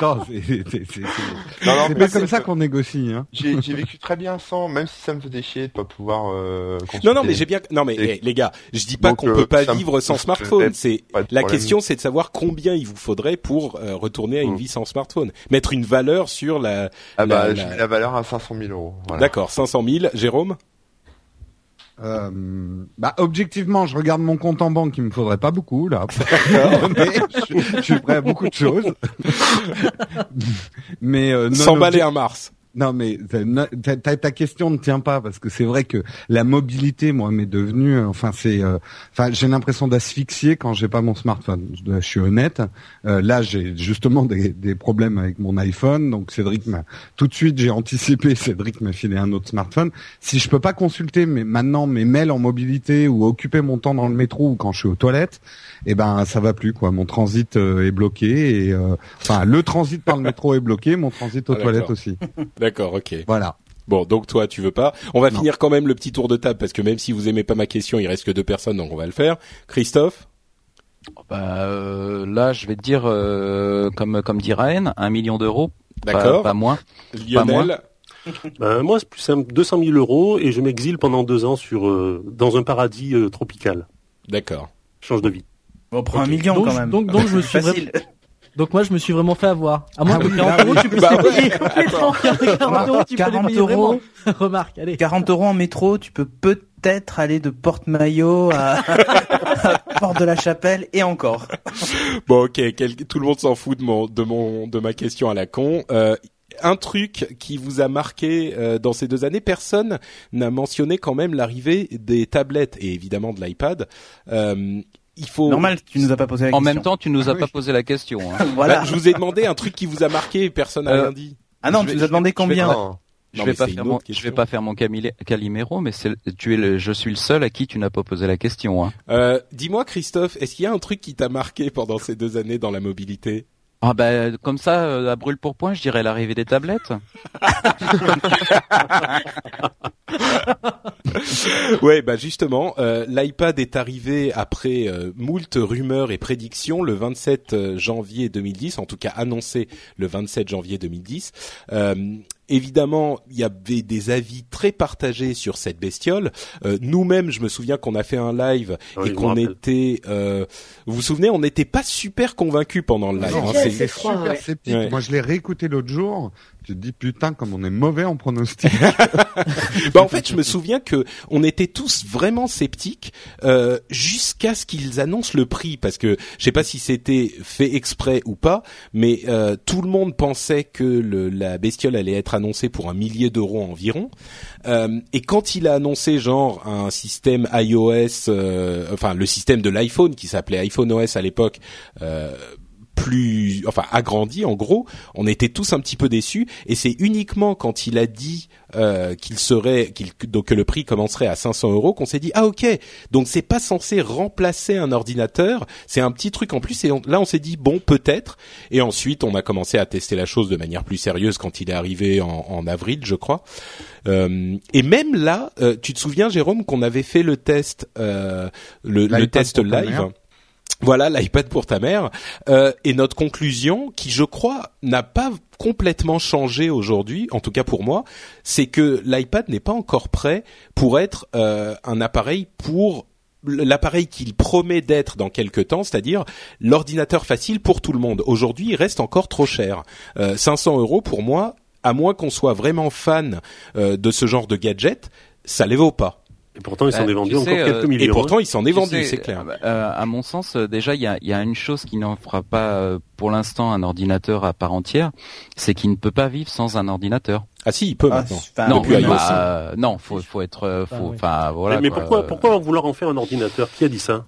Speaker 2: Non, c'est c'est- pas comme ça qu'on négocie. Hein.
Speaker 3: J'ai j'ai vécu très bien sans, même si ça me faisait chier de pas pouvoir. Euh.
Speaker 1: Non, non, mais j'ai bien. Non, mais eh, les gars, je dis pas qu'on
Speaker 3: euh,
Speaker 1: peut pas vivre sans smartphone. C'est la
Speaker 3: problème.
Speaker 1: question, c'est de savoir combien il vous faudrait pour euh, retourner à une
Speaker 3: Mm.
Speaker 1: vie sans smartphone. Mettre une valeur sur la.
Speaker 3: Ah bah,
Speaker 1: la-
Speaker 3: je
Speaker 1: la-
Speaker 3: mets la valeur à 500 000 euros. Voilà.
Speaker 1: D'accord, 500 000. Jérôme.
Speaker 2: Euh, bah objectivement, je regarde mon compte en banque, il me faudrait pas beaucoup là. mais je, je suis prêt à beaucoup de choses. mais euh, non,
Speaker 1: S'emballer
Speaker 2: obje-
Speaker 1: un Mars.
Speaker 2: Non mais ta, ta- ta- question ne tient pas parce que c'est vrai que la mobilité, moi, m'est devenue, euh, enfin c'est, euh, enfin j'ai l'impression d'asphyxier quand j'ai pas mon smartphone. Je, suis honnête. Euh, là, j'ai justement des, des problèmes avec mon iPhone, donc Cédric m'a tout de suite j'ai anticipé. Cédric m'a filé un autre smartphone. Si je peux pas consulter mais maintenant mes mails en mobilité ou occuper mon temps dans le métro ou quand je suis aux toilettes, eh ben ça va plus quoi. Mon transit euh, est bloqué et euh, enfin le transit par le métro est bloqué, mon transit aux
Speaker 1: Ah,
Speaker 2: toilettes aussi.
Speaker 1: D'accord, ok.
Speaker 2: Voilà.
Speaker 1: Bon, donc toi, tu veux pas. On va
Speaker 2: Non.
Speaker 1: finir quand même le petit tour de table parce que même si vous aimez pas ma question, il reste que deux personnes, donc on va le faire. Christophe.
Speaker 4: Bah, euh, là, je vais te dire, euh, comme comme dit Ryan, un million d'euros, pas,
Speaker 1: D'accord.
Speaker 4: pas moins.
Speaker 1: Lionel.
Speaker 6: Ben, moi, c'est plus simple, 200 000 euros et je m'exile pendant deux ans sur euh, dans un paradis euh, tropical.
Speaker 1: D'accord.
Speaker 6: Change de vie.
Speaker 5: On prend un million
Speaker 7: Donc,
Speaker 5: quand même.
Speaker 7: donc- donc, je me suis
Speaker 5: Facile.
Speaker 7: Donc moi je me suis vraiment fait avoir. À moins
Speaker 2: Ah
Speaker 7: que
Speaker 2: oui,
Speaker 7: 40
Speaker 2: ah
Speaker 7: euros tu puisses
Speaker 1: Bah
Speaker 7: les payer.
Speaker 8: Complètement.
Speaker 7: 40 euros tu peux les
Speaker 5: 40
Speaker 7: payer
Speaker 5: euros.
Speaker 7: vraiment. Remarque, allez.
Speaker 5: 40 euros en métro, tu peux peut-être aller de Porte-Maillot à, à Porte de la Chapelle et encore.
Speaker 1: Bon, ok. quel- Tout le monde s'en fout de mon, de mon, de ma question à la con. Euh, un truc qui vous a marqué euh, dans ces deux années, personne n'a mentionné quand même l'arrivée des tablettes et évidemment de l'iPad. Euh, il faut.
Speaker 5: Normal, tu nous as pas posé la
Speaker 4: En
Speaker 5: question.
Speaker 4: même temps, tu nous as
Speaker 2: Ah
Speaker 4: pas
Speaker 2: oui.
Speaker 4: posé la question. Hein.
Speaker 5: voilà.
Speaker 1: Bah, je vous ai demandé un truc qui vous a marqué et personne n'a
Speaker 4: Euh,
Speaker 1: rien dit.
Speaker 5: ah non,
Speaker 4: je
Speaker 5: tu
Speaker 4: vais-
Speaker 5: nous as demandé
Speaker 4: je vais-
Speaker 5: combien
Speaker 3: Non.
Speaker 4: Je
Speaker 1: Non,
Speaker 4: vais
Speaker 1: mais
Speaker 4: pas faire mon, je vais pas faire mon Calimero, mais c'est, tu es le, je suis le seul à qui tu n'as pas posé la question. Hein.
Speaker 1: Euh, Dis-moi, Christophe, est-ce qu'il y a un truc qui t'a marqué pendant ces deux années dans la mobilité?
Speaker 4: Ah bah comme ça, euh, à brûle pour point, je dirais l'arrivée des tablettes.
Speaker 1: Ouais, bah justement, euh, l'iPad est arrivé après euh, moult rumeurs et prédictions le 27 euh, janvier 2010, en tout cas annoncé le 27 janvier 2010. Euh, évidemment, il y avait des avis très partagés sur cette bestiole. Euh, Nous-mêmes, je me souviens qu'on a fait un live
Speaker 6: Ah oui,
Speaker 1: et qu'on était, euh, vous vous souvenez, on n'était pas super convaincus pendant le live.
Speaker 2: Non,
Speaker 1: hein.
Speaker 8: c'est- froid,
Speaker 2: super
Speaker 8: ouais.
Speaker 2: sceptique.
Speaker 1: Ouais.
Speaker 2: Moi, je l'ai réécouté l'autre jour. Tu te dis putain comme on est mauvais en pronostic.
Speaker 1: bah en fait, je me souviens que on était tous vraiment sceptiques euh, jusqu'à ce qu'ils annoncent le prix, parce que je sais pas si c'était fait exprès ou pas, mais euh, tout le monde pensait que le, la bestiole allait être annoncée pour un millier d'euros environ. Euh, et quand il a annoncé genre un système iOS, euh, enfin le système de l'iPhone qui s'appelait iPhone OS à l'époque. Euh, plus enfin agrandi en gros. On était tous un petit peu déçus. Et c'est uniquement quand il a dit euh, qu'il serait qu'il donc que le prix commencerait à 500 euros qu'on s'est dit ah ok. Donc c'est pas censé remplacer un ordinateur. C'est un petit truc en plus. Et on- là on s'est dit bon peut-être. Et ensuite on a commencé à tester la chose de manière plus sérieuse quand il est arrivé en, en avril je crois. Euh, et même là euh, tu te souviens Jérôme qu'on avait fait le test euh, le, le test live. Voilà l'iPad pour ta mère euh, et notre conclusion qui je crois n'a pas complètement changé aujourd'hui en tout cas pour moi c'est que l'iPad n'est pas encore prêt pour être euh, un appareil pour l'appareil qu'il promet d'être dans quelques temps, c'est-à-dire l'ordinateur facile pour tout le monde. Aujourd'hui, il reste encore trop cher. Euh, 500 euros pour moi, à moins qu'on soit vraiment fan euh, de ce genre de gadget, ça les vaut pas.
Speaker 6: Et pourtant, ils s'en
Speaker 4: Bah,
Speaker 6: est vendu encore
Speaker 4: sais,
Speaker 6: quelques
Speaker 4: euh,
Speaker 6: millions.
Speaker 1: Et pourtant, il s'en est
Speaker 4: Tu
Speaker 1: vendu, c'est clair.
Speaker 4: euh, à mon sens, euh, déjà, il y a, il y a une chose qui n'en fera pas euh, pour l'instant un ordinateur à part entière, c'est qu'il ne peut pas vivre sans un ordinateur.
Speaker 1: Ah si, il peut
Speaker 5: Ah,
Speaker 1: maintenant.
Speaker 5: enfin,
Speaker 4: non, bah, euh, non, faut, faut être, euh, faut,
Speaker 7: Ah, oui.
Speaker 4: enfin, voilà.
Speaker 6: mais
Speaker 4: quoi.
Speaker 6: pourquoi, pourquoi vouloir en faire un ordinateur? Qui a dit ça?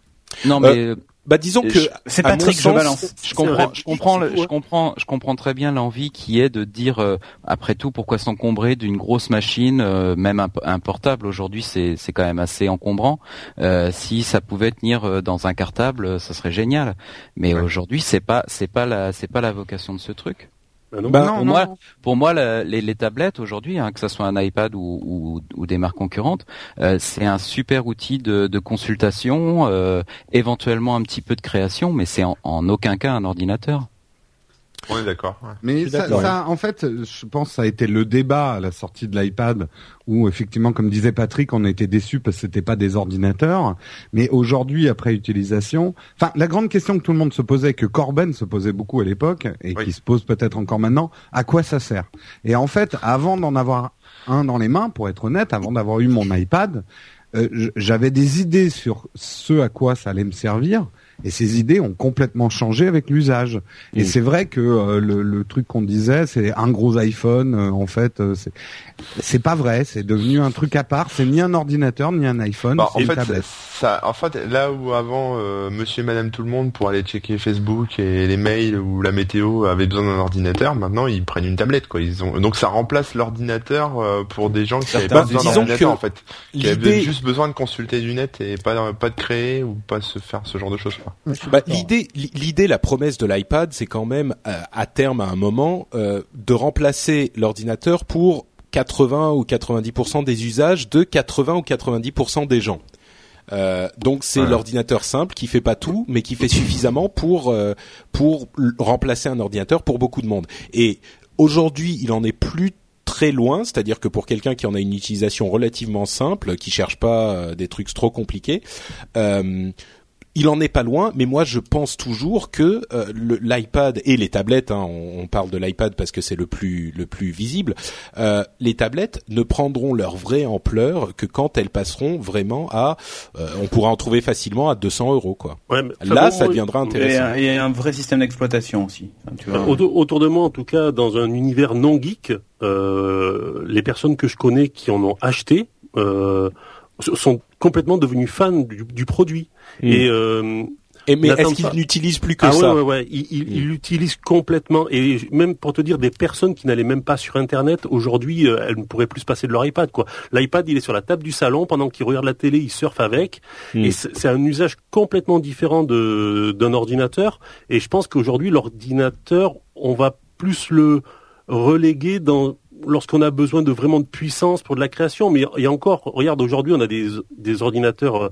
Speaker 4: Non, mais
Speaker 1: Bah disons que
Speaker 4: Je-
Speaker 5: C'est Patrick, je balance.
Speaker 4: je comprends, je comprends, le, je comprends, je comprends très bien l'envie qui est de dire, euh, après tout, pourquoi s'encombrer d'une grosse machine, euh, même un, un portable aujourd'hui, c'est c'est quand même assez encombrant. Euh, si ça pouvait tenir euh, dans un cartable, euh, ça serait génial. Mais
Speaker 2: Ouais.
Speaker 4: aujourd'hui, c'est pas, c'est pas la, c'est pas la vocation de ce truc.
Speaker 6: Ah non
Speaker 1: Bah,
Speaker 2: non,
Speaker 4: pour
Speaker 2: non,
Speaker 4: moi,
Speaker 2: non.
Speaker 4: Pour moi, la- les, les tablettes aujourd'hui, hein, que ce soit un iPad ou, ou, ou des marques concurrentes, euh, c'est un super outil de, de consultation, euh, éventuellement un petit peu de création, mais c'est en, en aucun cas un ordinateur.
Speaker 3: On est d'accord. ouais.
Speaker 2: Mais ça, ça, en fait, je pense que ça a été le débat à la sortie de l'iPad, où effectivement, comme disait Patrick, on a été déçus parce que c'était pas des ordinateurs. Mais aujourd'hui, après utilisation, enfin, la grande question que tout le monde se posait, que Corben se posait beaucoup à l'époque, et
Speaker 3: Oui.
Speaker 2: qui se pose peut-être encore maintenant, à quoi ça sert? Et en fait, avant d'en avoir un dans les mains, pour être honnête, avant d'avoir eu mon iPad, euh, j'avais des idées sur ce à quoi ça allait me servir. Et ces idées ont complètement changé avec l'usage. Et
Speaker 1: Mm.
Speaker 2: c'est vrai que euh, le, le truc qu'on disait, c'est un gros iPhone. euh, en fait, euh, c'est c'est pas vrai. C'est devenu un truc à part. C'est ni un ordinateur ni un iPhone.
Speaker 3: Bah,
Speaker 2: c'est
Speaker 3: en
Speaker 2: une
Speaker 3: fait,
Speaker 2: tablette.
Speaker 3: ça, en fait, là où avant euh, Monsieur et Madame tout le monde pour aller checker Facebook et les mails ou la météo avaient besoin d'un ordinateur, maintenant ils prennent une tablette quoi. Ils ont donc ça remplace l'ordinateur euh, pour des gens qui avaient
Speaker 1: Bah,
Speaker 3: pas besoin d'ordinateur en fait, qui avaient juste besoin de consulter du net et pas pas de créer ou pas se faire ce genre de choses. Quoi.
Speaker 1: bah, l'idée, li- l'idée, la promesse de l'iPad, c'est quand même euh, à terme, à un moment, euh, de remplacer l'ordinateur pour 80 ou 90% des usages de 80 ou 90% des gens. Euh, donc c'est
Speaker 3: Ouais.
Speaker 1: l'ordinateur simple qui fait pas tout, mais qui fait suffisamment pour euh, pour remplacer un ordinateur pour beaucoup de monde. Et aujourd'hui, il en est plus très loin, c'est-à-dire que pour quelqu'un qui en a une utilisation relativement simple, qui cherche pas euh, des trucs trop compliqués, euh, il en est pas loin, mais moi je pense toujours que euh, le- l'iPad et les tablettes, hein, on, on parle de l'iPad parce que c'est le plus le plus visible, euh, les tablettes ne prendront leur vraie ampleur que quand elles passeront vraiment à, euh, on pourra en trouver facilement à 200 euros quoi.
Speaker 6: Ouais, mais-
Speaker 1: Là, ça deviendra intéressant.
Speaker 5: un, et un vrai système d'exploitation aussi. Tu vois.
Speaker 6: Autour, autour de moi, en tout cas, dans un univers non geek, euh, les personnes que je connais qui en ont acheté euh, sont complètement devenues fans du, du produit.
Speaker 1: Mm.
Speaker 6: Et euh,
Speaker 1: Et mais est-ce
Speaker 6: pas.
Speaker 1: n'utilisent plus que
Speaker 6: ah
Speaker 1: ça
Speaker 6: ouais, ouais,
Speaker 1: Mm.
Speaker 6: ils l'utilisent complètement. Et même pour te dire, des personnes qui n'allaient même pas sur Internet, aujourd'hui, euh, elles ne pourraient plus se passer de leur iPad. quoi. L'iPad, il est sur la table du salon, pendant qu'ils regardent la télé, ils surfent avec.
Speaker 1: Mm.
Speaker 6: Et c'est c'est un usage complètement différent de d'un ordinateur. Et je pense qu'aujourd'hui, l'ordinateur, on va plus le reléguer dans lorsqu'on a besoin de vraiment de puissance pour de la création. Mais il y a encore, regarde, aujourd'hui, on a des, des ordinateurs euh,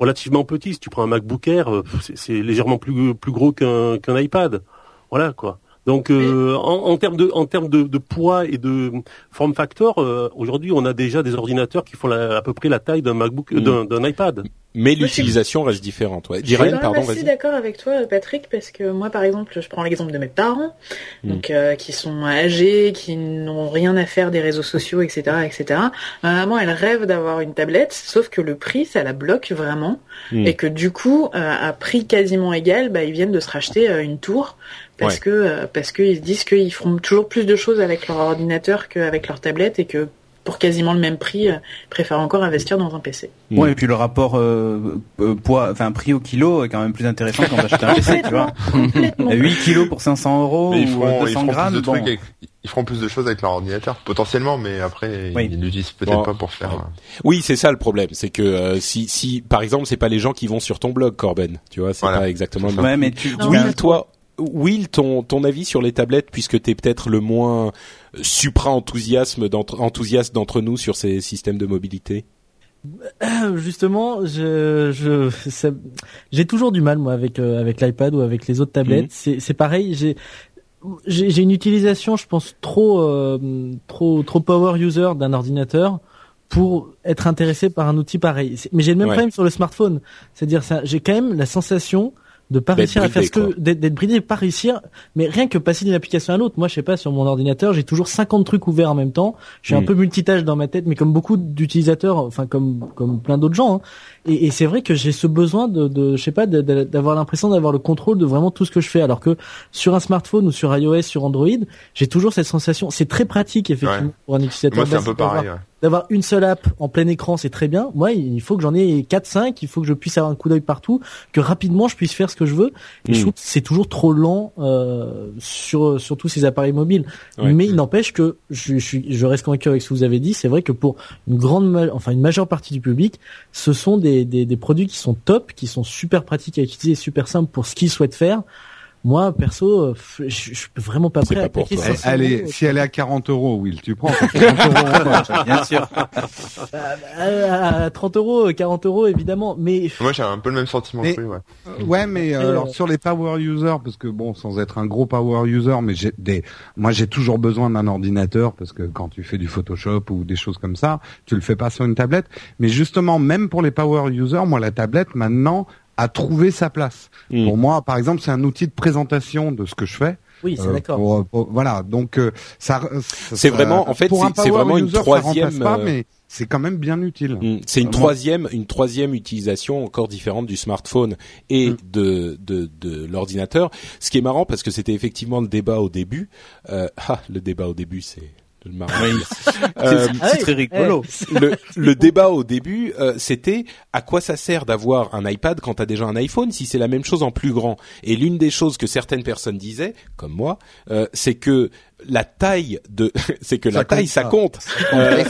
Speaker 6: relativement petits. Si tu prends un MacBook Air, euh, c'est- légèrement plus, plus gros qu'un qu'un iPad. Voilà, quoi. Donc, euh, en, en termes de, en termes de, de poids et de form factor, euh, aujourd'hui, on a déjà des ordinateurs qui font la- à peu près la taille d'un MacBook,
Speaker 1: Mm.
Speaker 6: d'un d'un iPad.
Speaker 1: Mais l'utilisation reste différente. Ouais.
Speaker 8: Je suis
Speaker 1: pardon,
Speaker 8: assez d'accord avec toi, Patrick, parce que moi, par exemple, je prends l'exemple de mes parents,
Speaker 1: Mm.
Speaker 8: donc euh, qui sont âgés, qui n'ont rien à faire des réseaux sociaux, etc., etc. Ma maman, elle rêve d'avoir une tablette, sauf que le prix, ça la bloque vraiment,
Speaker 1: Mm.
Speaker 8: et que du coup, euh, à prix quasiment égal, bah, ils viennent de se racheter euh, une tour parce
Speaker 1: Ouais.
Speaker 8: que euh, parce qu'ils se disent qu'ils feront toujours plus de choses avec leur ordinateur qu'avec leur tablette, et que pour quasiment le même prix, euh, ils préfèrent encore investir dans un PC.
Speaker 1: Mm.
Speaker 5: Ouais, et puis le rapport euh, euh, poids, enfin prix au kilo est quand même plus intéressant quand t'achètes un PC, tu vois.
Speaker 8: Complètement.
Speaker 5: 8 kilos pour 500 euros
Speaker 3: ils
Speaker 5: ou
Speaker 3: feront, ils
Speaker 5: 200
Speaker 3: feront
Speaker 5: grammes,
Speaker 3: plus de
Speaker 5: bon.
Speaker 3: trucs avec- ils feront plus de choses avec leur ordinateur, potentiellement, mais après
Speaker 5: Oui.
Speaker 3: ils l'utilisent peut-être
Speaker 1: Bon.
Speaker 3: pas pour faire.
Speaker 1: Ouais. Oui, c'est ça le problème, c'est que euh, si, si, par exemple, c'est pas les gens qui vont sur ton blog, Corben, tu vois, c'est
Speaker 3: Voilà.
Speaker 1: pas exactement le même.
Speaker 5: Ouais, mais tu,
Speaker 8: mais-
Speaker 1: toi, Will, ton ton avis sur les tablettes, puisque t'es peut-être le moins supra enthousiasme d'entre enthousiaste d'entre nous sur ces systèmes de mobilité?
Speaker 7: Justement, je, je, ça- j'ai toujours du mal moi avec euh, avec l'iPad ou avec les autres tablettes.
Speaker 1: Mhm.
Speaker 7: C'est, c'est pareil. J'ai, j'ai, une utilisation, je pense, trop, euh, trop, trop power user d'un ordinateur pour être intéressé par un outil pareil. Mais j'ai le même
Speaker 1: Ouais.
Speaker 7: problème sur le smartphone. C'est-à-dire, ça, j'ai quand même la sensation de pas réussir à faire ce que d'être, bridé, pas réussir. Mais rien que passer d'une application à l'autre. Moi, je sais pas, sur mon ordinateur, j'ai toujours 50 trucs ouverts en même temps. Je suis un
Speaker 1: Mm.
Speaker 7: peu multitâche dans ma tête, mais comme beaucoup d'utilisateurs, enfin comme comme plein d'autres gens. hein. Et, et c'est vrai que j'ai ce besoin de, de je sais pas, d'avoir l'impression d'avoir le contrôle de vraiment tout ce que je fais. Alors que sur un smartphone ou sur iOS, sur Android, j'ai toujours cette sensation. C'est très pratique effectivement
Speaker 3: Ouais.
Speaker 7: pour un utilisateur.
Speaker 3: Moi c'est un peu
Speaker 7: d'avoir-
Speaker 3: pareil. ouais.
Speaker 7: D'avoir une seule app en plein écran, c'est très bien. Moi, il faut que j'en ai 4 5, il faut que je puisse avoir un coup d'œil partout, que rapidement je puisse faire ce que je veux. Et je
Speaker 1: Mm.
Speaker 7: trouve que c'est toujours trop lent euh, sur sur tous ces appareils mobiles.
Speaker 1: Ouais.
Speaker 7: Mais il n'empêche que je, je, suis- je reste convaincu avec ce que vous avez dit. C'est vrai que pour une grande, enfin une majeure partie du public, ce sont des, des, produits qui sont top, qui sont super pratiques à utiliser, super simples pour ce qu'ils souhaitent faire. Moi, perso, euh, je, je suis vraiment pas prêt
Speaker 1: pas
Speaker 7: à
Speaker 1: toi.
Speaker 7: 500
Speaker 2: Elle est, si elle est à 40 euros, Will, tu prends. 40 euros,
Speaker 5: Bien sûr.
Speaker 7: à, à 30 euros, 40 euros, évidemment. Mais
Speaker 3: Moi, j'ai un peu le même sentiment
Speaker 2: Mais-
Speaker 3: que lui, ouais.
Speaker 2: Ouais, mais euh,
Speaker 7: Euh,
Speaker 2: alors sur les power users, parce que bon, sans être un gros power user, mais j'ai des, moi j'ai toujours besoin d'un ordinateur parce que quand tu fais du Photoshop ou des choses comme ça, tu le fais pas sur une tablette. Mais justement, même pour les power users, moi la tablette maintenant a trouvé sa place.
Speaker 1: Mm.
Speaker 2: Pour moi, par exemple, c'est un outil de présentation de ce que je fais.
Speaker 7: oui, c'est
Speaker 2: Euh,
Speaker 7: d'accord.
Speaker 2: pour- pour- voilà, donc euh, ça. ça-
Speaker 1: C'est vraiment- en fait,
Speaker 2: pour un
Speaker 1: c'est- vraiment une
Speaker 2: user,
Speaker 1: troisième,
Speaker 2: pas,
Speaker 1: euh,
Speaker 2: mais c'est quand même bien utile.
Speaker 1: Mm. C'est une troisième, une troisième utilisation encore différente du smartphone et
Speaker 2: Mm.
Speaker 1: de de, de l'ordinateur. Ce qui est marrant parce que c'était effectivement le débat au début. Euh, ah, le débat au début, c'est le. Euh,
Speaker 5: C'est très rigolo.
Speaker 1: le, le débat au début, euh, c'était à quoi ça sert d'avoir un iPad quand t'as déjà un iPhone si c'est la même chose en plus grand? Et l'une des choses que certaines personnes disaient, comme moi, euh, c'est que la taille de, c'est que
Speaker 2: Ça
Speaker 1: la taille
Speaker 2: compte
Speaker 1: ça
Speaker 2: pas.
Speaker 1: compte. Euh,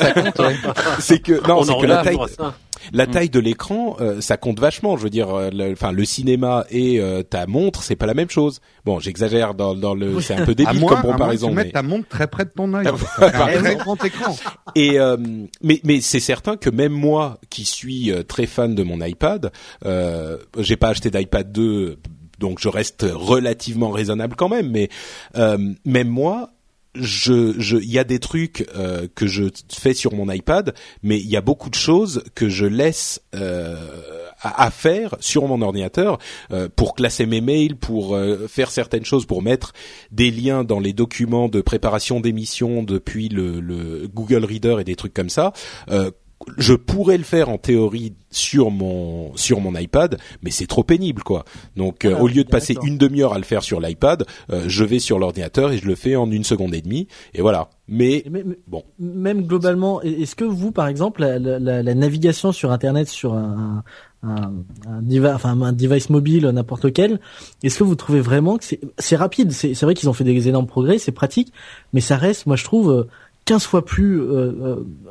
Speaker 1: c'est que non,
Speaker 6: On
Speaker 1: c'est que la taille,
Speaker 6: ça.
Speaker 1: la taille de l'écran, euh, ça compte vachement. Je veux dire, euh, le, enfin le cinéma et euh, ta montre, c'est pas la même chose. Bon, j'exagère dans, dans le, c'est un peu
Speaker 2: À
Speaker 1: débile
Speaker 2: moins,
Speaker 1: comme
Speaker 2: à moins que
Speaker 1: comparaison.
Speaker 2: tu
Speaker 1: mais-
Speaker 2: mettes ta montre très près de ton œil. Très grand écran.
Speaker 1: Et euh, mais mais c'est certain que même moi qui suis très fan de mon iPad, euh, j'ai pas acheté d'iPad 2 donc je reste relativement raisonnable quand même mais euh, même moi je je il y a des trucs euh, que je fais sur mon iPad mais il y a beaucoup de choses que je laisse euh, à, faire sur mon ordinateur euh, pour classer mes mails pour euh, faire certaines choses pour mettre des liens dans les documents de préparation d'émissions depuis le, le Google Reader et des trucs comme ça. Je pourrais le faire en théorie sur mon sur mon iPad, mais c'est trop pénible quoi. Donc euh,
Speaker 7: Voilà,
Speaker 1: au lieu de passer une demi-heure à le faire sur l'iPad, euh, je vais sur l'ordinateur et je le fais en une seconde et demie et voilà. Mais bon.
Speaker 7: Même globalement, est-ce que vous, par exemple, la, la- la- navigation sur Internet sur un, un, un, device, enfin, un device mobile, n'importe lequel, est-ce que vous trouvez vraiment que c'est rapide? C'est c'est vrai qu'ils ont fait des énormes progrès, c'est pratique, mais ça reste, moi je trouve, euh, 15 fois plus, euh,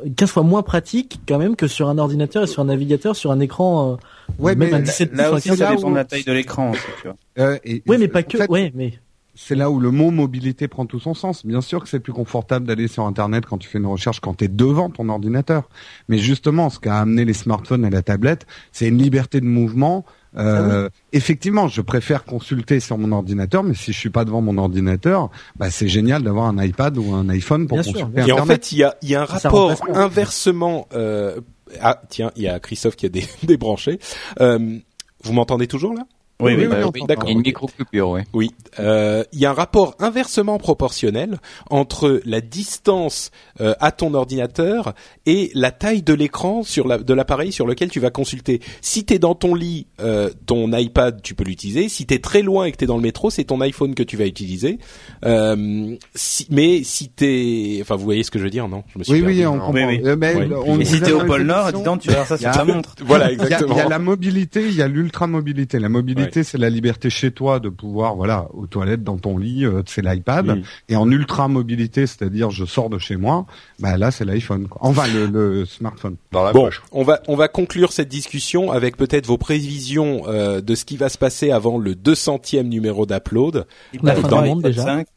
Speaker 7: euh, 15 fois moins pratique quand même que sur un ordinateur et sur un navigateur, sur un écran. euh,
Speaker 2: Ouais,
Speaker 7: même
Speaker 2: mais
Speaker 7: à 17 pouces,
Speaker 5: Là
Speaker 7: enfin,
Speaker 5: aussi,
Speaker 7: 15
Speaker 5: ça
Speaker 2: là
Speaker 5: dépend
Speaker 2: où-
Speaker 5: de la taille de l'écran. aussi, tu vois.
Speaker 2: Euh, et-
Speaker 7: Ouais, mais
Speaker 2: et-
Speaker 7: pas
Speaker 2: en
Speaker 7: que.
Speaker 2: fait,
Speaker 7: ouais, mais
Speaker 2: C'est là où le mot mobilité prend tout son sens. Bien sûr que c'est plus confortable d'aller sur Internet quand tu fais une recherche, quand tu es devant ton ordinateur. Mais justement, ce qu'a amené les smartphones et la tablette, c'est une liberté de mouvement. Euh, Effectivement, je préfère consulter sur mon ordinateur, mais si je suis pas devant mon ordinateur, bah, c'est génial d'avoir un iPad ou un iPhone pour
Speaker 7: Bien sûr,
Speaker 2: consulter
Speaker 1: Et en fait, il y a, il y a un rapport inversement. Euh, ah tiens, il y a Christophe qui a dé- débranché. Euh, vous m'entendez toujours là?
Speaker 5: Oui, oui.
Speaker 2: oui, on t'entend.
Speaker 1: d'accord.
Speaker 4: Il y a une micro-coupure, oui.
Speaker 1: Oui, euh, il y a un rapport inversement proportionnel entre la distance euh, à ton ordinateur et la taille de l'écran sur la, de l'appareil sur lequel tu vas consulter. Si t'es dans ton lit, euh, ton iPad, tu peux l'utiliser. Si t'es très loin et que t'es dans le métro, c'est ton iPhone que tu vas utiliser. Euh, si, mais si t'es, enfin, vous voyez ce que je veux dire, non? Je me suis
Speaker 2: Oui,
Speaker 1: perdu.
Speaker 2: oui, on
Speaker 3: Oui,
Speaker 2: comprend.
Speaker 5: oui.
Speaker 2: Euh, mais
Speaker 1: Oui.
Speaker 2: on
Speaker 5: Et si t'es
Speaker 2: dans
Speaker 5: au pôle Nord, dis donc, tu vas ça
Speaker 2: y
Speaker 5: sur ta montre.
Speaker 1: Voilà,
Speaker 2: y,
Speaker 1: exactement.
Speaker 2: il y a la mobilité, il y a l'ultra mobilité. La mobilité, c'est la liberté chez toi de pouvoir, voilà, aux toilettes, dans ton lit, euh, c'est l'iPad. Et en ultra mobilité, c'est-à-dire je sors de chez moi, bah là c'est l'iPhone. quoi. Enfin le, le smartphone.
Speaker 3: Dans la
Speaker 1: Bon,
Speaker 3: poche.
Speaker 1: on va on va conclure cette discussion avec peut-être vos prévisions euh, de ce qui va se passer avant le 200e numéro d'Upload.
Speaker 7: La fin
Speaker 1: dans
Speaker 7: du monde, déjà.
Speaker 5: 5.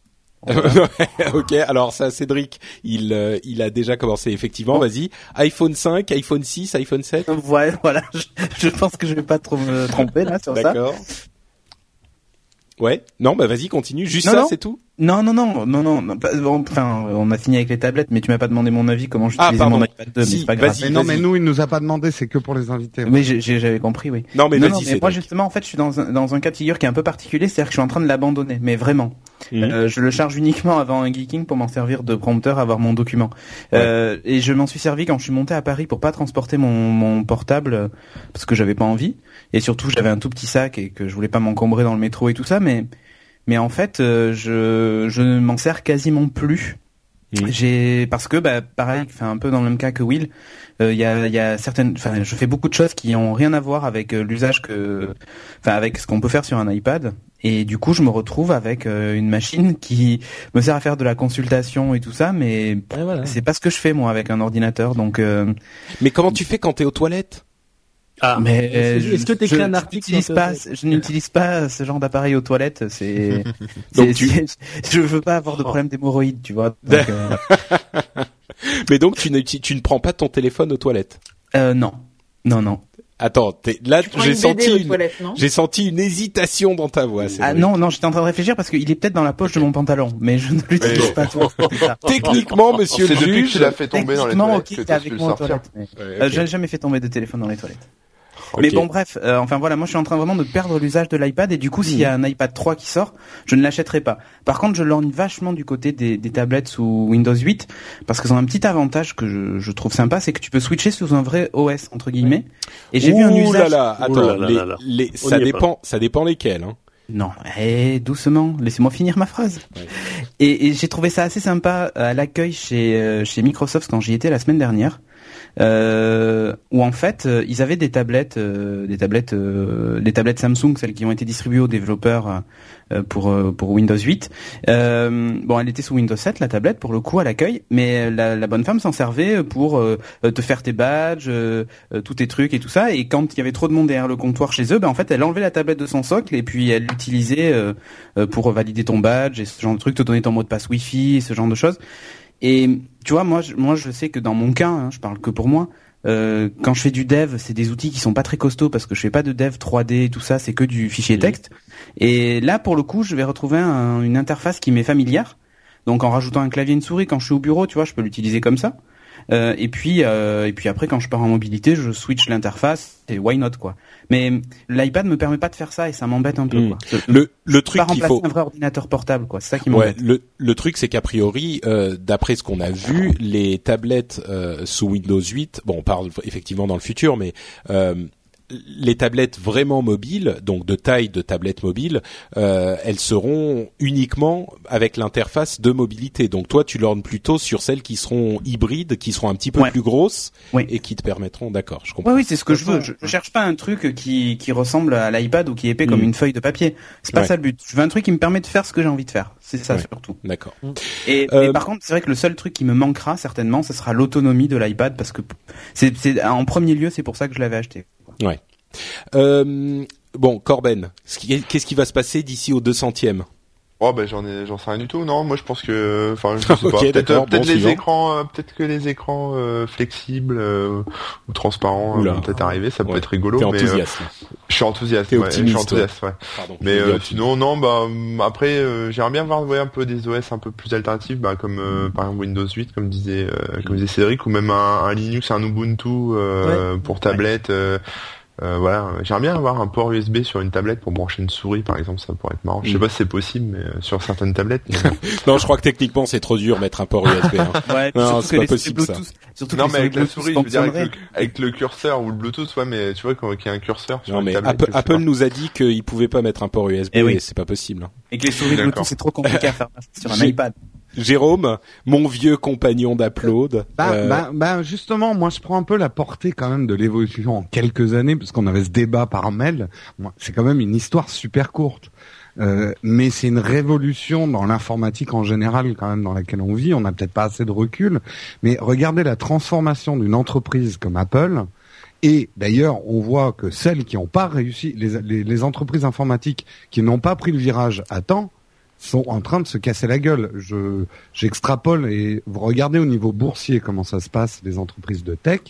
Speaker 1: ok, alors ça, Cédric, il euh, il a déjà commencé effectivement. Vas-y, iPhone 5, iPhone 6, iPhone 7.
Speaker 5: Ouais, voilà, je, je pense que je vais pas trop me tromper là sur ça.
Speaker 1: D'accord. Ouais. Non, bah vas-y, continue. Juste
Speaker 5: Non,
Speaker 1: ça, c'est tout?
Speaker 5: Non, non, non, non, non, non, pas- bon, enfin, on a fini avec les tablettes, mais tu m'as pas demandé mon avis comment
Speaker 1: Ah,
Speaker 5: j'utilisais
Speaker 1: pardon.
Speaker 5: mon iPad 2,
Speaker 1: Si,
Speaker 5: mais c'est pas grave.
Speaker 2: Mais non, mais nous il nous a pas demandé, c'est que pour les invités.
Speaker 5: J'ai- j'avais compris, oui.
Speaker 1: Non, mais
Speaker 5: non, non, mais moi justement, en fait, je suis dans un, dans un cas de figure qui est un peu particulier, c'est-à-dire que je suis en train de l'abandonner, mais vraiment.
Speaker 1: Mhm.
Speaker 5: Euh, je le charge uniquement avant un geeking pour m'en servir de prompteur, avoir mon document. Euh, et je m'en suis servi quand je suis monté à Paris pour pas transporter mon, mon portable euh, parce que j'avais pas envie. Et surtout, j'avais un tout petit sac et que je voulais pas m'encombrer dans le métro et tout ça, mais mais en fait, euh, je je ne m'en sers quasiment plus. J'ai parce que bah pareil, enfin un peu dans le même cas que Will, euh, il y a il y a certaines, enfin je fais beaucoup de choses qui ont rien à voir avec euh, l'usage que, enfin avec ce qu'on peut faire sur un iPad. Et du coup, je me retrouve avec euh, une machine qui me sert à faire de la consultation et tout ça, mais
Speaker 7: voilà.
Speaker 5: c'est pas ce que je fais moi avec un ordinateur. Donc euh,
Speaker 1: Mais comment tu fais quand t'es aux toilettes?
Speaker 6: Ah,
Speaker 5: Mais
Speaker 7: Est-ce-
Speaker 5: je-
Speaker 7: est-ce que t'écris
Speaker 5: je-
Speaker 7: un
Speaker 5: je
Speaker 7: article
Speaker 5: n'utilise
Speaker 7: sur
Speaker 5: pas,
Speaker 7: ce-
Speaker 5: je n'utilise pas ce genre d'appareil aux toilettes. C'est,
Speaker 1: tu-
Speaker 5: je veux pas avoir de problème d'hémorroïdes, tu vois. Donc, euh,
Speaker 1: Mais donc tu ne, tu, tu ne prends pas ton téléphone aux toilettes?
Speaker 5: euh, non, non, non.
Speaker 1: Attends, là
Speaker 8: Tu
Speaker 1: j'ai senti une,
Speaker 8: toilettes, non?
Speaker 1: j'ai senti une hésitation dans ta voix.
Speaker 5: Ah non, non, j'étais en train de réfléchir parce qu'il est peut-être dans la poche de mon pantalon, mais je ne l'utilise
Speaker 3: Mais-
Speaker 5: pas. tu ça.
Speaker 1: Techniquement, monsieur le
Speaker 3: depuis que
Speaker 1: juge.
Speaker 3: tu l'as fait tomber dans les
Speaker 5: Techniquement,
Speaker 3: toilettes
Speaker 5: ok,
Speaker 3: que
Speaker 5: t'es
Speaker 3: t'as
Speaker 5: avec moi aux toilettes. Mais...
Speaker 1: Ouais,
Speaker 5: Euh,
Speaker 1: ok.
Speaker 5: j'ai jamais fait tomber de téléphone dans les toilettes. Mais bon, bref, euh, enfin voilà, moi je suis en train vraiment de perdre l'usage de l'iPad et du coup, s'il y a un iPad 3 qui sort, je ne l'achèterai pas. Par contre, je lorgne vachement du côté des, des tablettes sous Windows 8 parce qu'ils ont un petit avantage que je, je trouve sympa, c'est que tu peux switcher sous un vrai OS entre guillemets. Et j'ai vu un usage.
Speaker 1: là là, attends,
Speaker 6: Ouh là là
Speaker 1: les-
Speaker 6: là là.
Speaker 1: les- ça dépend, ça dépend lesquels. Hein.
Speaker 5: Non, eh, doucement, laissez-moi finir ma phrase. Et, et j'ai trouvé ça assez sympa à l'accueil chez euh, chez Microsoft quand j'y étais la semaine dernière, euh, où en fait euh, ils avaient des tablettes, euh, des tablettes, euh, des tablettes Samsung, celles qui ont été distribuées aux développeurs euh, pour euh, pour Windows 8. Euh, bon, elle était sous Windows 7 la tablette pour le coup à l'accueil, mais la, la bonne femme s'en servait pour euh, te faire tes badges, euh, euh, tous tes trucs et tout ça. Et quand il y avait trop de monde derrière le comptoir chez eux, ben en fait elle enlevait la tablette de son socle et puis elle l'utilisait euh, euh, pour valider ton badge et ce genre de trucs, te donner ton mot de passe Wi-Fi, ce genre de choses. Et tu vois, moi, je, moi, je sais que dans mon cas, hein, je parle que pour moi. euh, quand je fais du dev, c'est des outils qui sont pas très costauds parce que je fais pas de dev 3D et tout ça, c'est que du fichier texte. Et là, pour le coup, je vais retrouver un- une interface qui m'est familière. Donc, en rajoutant un clavier et une souris, quand je suis au bureau, tu vois, je peux l'utiliser comme ça. Euh, et puis, euh, et puis après, quand je pars en mobilité, je switch l'interface et why not quoi. Mais l'iPad me permet pas de faire ça et ça m'embête un peu.
Speaker 1: Mm.
Speaker 5: Quoi.
Speaker 1: Le, le
Speaker 5: pas
Speaker 1: truc qu'il
Speaker 5: remplacer
Speaker 1: faut,
Speaker 5: un vrai ordinateur portable quoi. C'est ça qui
Speaker 1: Ouais,
Speaker 5: m'embête.
Speaker 1: le, le truc c'est qu'a priori, euh, d'après ce qu'on a vu, les tablettes euh, sous Windows 8, bon on parle effectivement dans le futur, mais euh, les tablettes vraiment mobiles, donc de taille de tablette mobile, euh, elles seront uniquement avec l'interface de mobilité. Donc toi tu l'ornes plutôt sur celles qui seront hybrides, qui seront un petit peu
Speaker 5: Ouais.
Speaker 1: plus grosses
Speaker 5: Oui.
Speaker 1: et qui te permettront, d'accord, je comprends.
Speaker 5: Ouais, oui, c'est ce que je veux. Je, je cherche pas un truc qui, qui ressemble à l'iPad ou qui est épais comme
Speaker 1: Mm.
Speaker 5: une feuille de papier. C'est pas
Speaker 1: Ouais.
Speaker 5: ça le but. Je veux un truc qui me permet de faire ce que j'ai envie de faire. C'est ça
Speaker 1: Ouais.
Speaker 5: surtout.
Speaker 1: D'accord.
Speaker 5: Et
Speaker 1: Euh,
Speaker 5: mais par contre, c'est vrai que le seul truc qui me manquera certainement, ce sera l'autonomie de l'iPad parce que c'est, c'est en premier lieu, c'est pour ça que je l'avais acheté.
Speaker 1: Euh, bon, Corben, qu'est-ce qui va se passer d'ici au 200e
Speaker 3: Oh ben j'en ai j'en sais rien du tout non? Moi je pense que enfin je sais pas peut-être euh, peut-être
Speaker 1: bon,
Speaker 3: les
Speaker 1: suivant.
Speaker 3: écrans euh, peut-être que les écrans euh, flexibles euh, ou transparents euh,
Speaker 1: Oula.
Speaker 3: vont peut-être arriver ça peut être rigolo mais euh,
Speaker 1: enthousiaste.
Speaker 3: je suis enthousiaste ouais, je suis enthousiaste ouais.
Speaker 1: Pardon.
Speaker 3: Mais euh, sinon non bah hum, après euh, j'aimerais bien voir ouais, un peu des OS un peu plus alternatifs bah comme euh, par exemple Windows 8 comme disait euh, comme disait Cédric ou même un, un Linux un Ubuntu euh, pour tablette euh, voilà, j'aimerais bien avoir un port USB sur une tablette pour brancher une souris par exemple, ça pourrait être marrant. Je sais
Speaker 1: Mm.
Speaker 3: pas si c'est possible mais euh, sur certaines tablettes. mais.
Speaker 1: Non, je crois que techniquement c'est trop dur mettre un port USB. hein.
Speaker 5: Ouais,
Speaker 1: Non,
Speaker 5: surtout
Speaker 1: c'est pas possible,
Speaker 5: Bluetooth, surtout que
Speaker 3: non mais avec la souris, je veux dire avec le, avec le curseur ou le Bluetooth, ouais, mais tu vois quand il y a un curseur sur
Speaker 1: Non
Speaker 3: une
Speaker 1: mais
Speaker 3: tablette.
Speaker 1: Apple, Apple nous a dit qu'il pouvait pas mettre un port USB
Speaker 5: Eh oui.
Speaker 1: et c'est pas possible. hein.
Speaker 5: Et que les souris. Bluetooth, c'est trop compliqué à faire sur un iPad.
Speaker 1: Jérôme, mon vieux compagnon d'Upload.
Speaker 2: Bah,
Speaker 1: euh,
Speaker 2: bah, bah, justement, moi je prends un peu la portée quand même de l'évolution en quelques années, parce qu'on avait ce débat par mail. C'est quand même une histoire super courte. Euh, mais c'est une révolution dans l'informatique en général quand même dans laquelle on vit. On n'a peut-être pas assez de recul, mais regardez la transformation d'une entreprise comme Apple. Et d'ailleurs, on voit que celles qui n'ont pas réussi, les, les- les entreprises informatiques qui n'ont pas pris le virage à temps, sont en train de se casser la gueule. Je j'extrapole et vous regardez au niveau boursier comment ça se passe les entreprises de tech.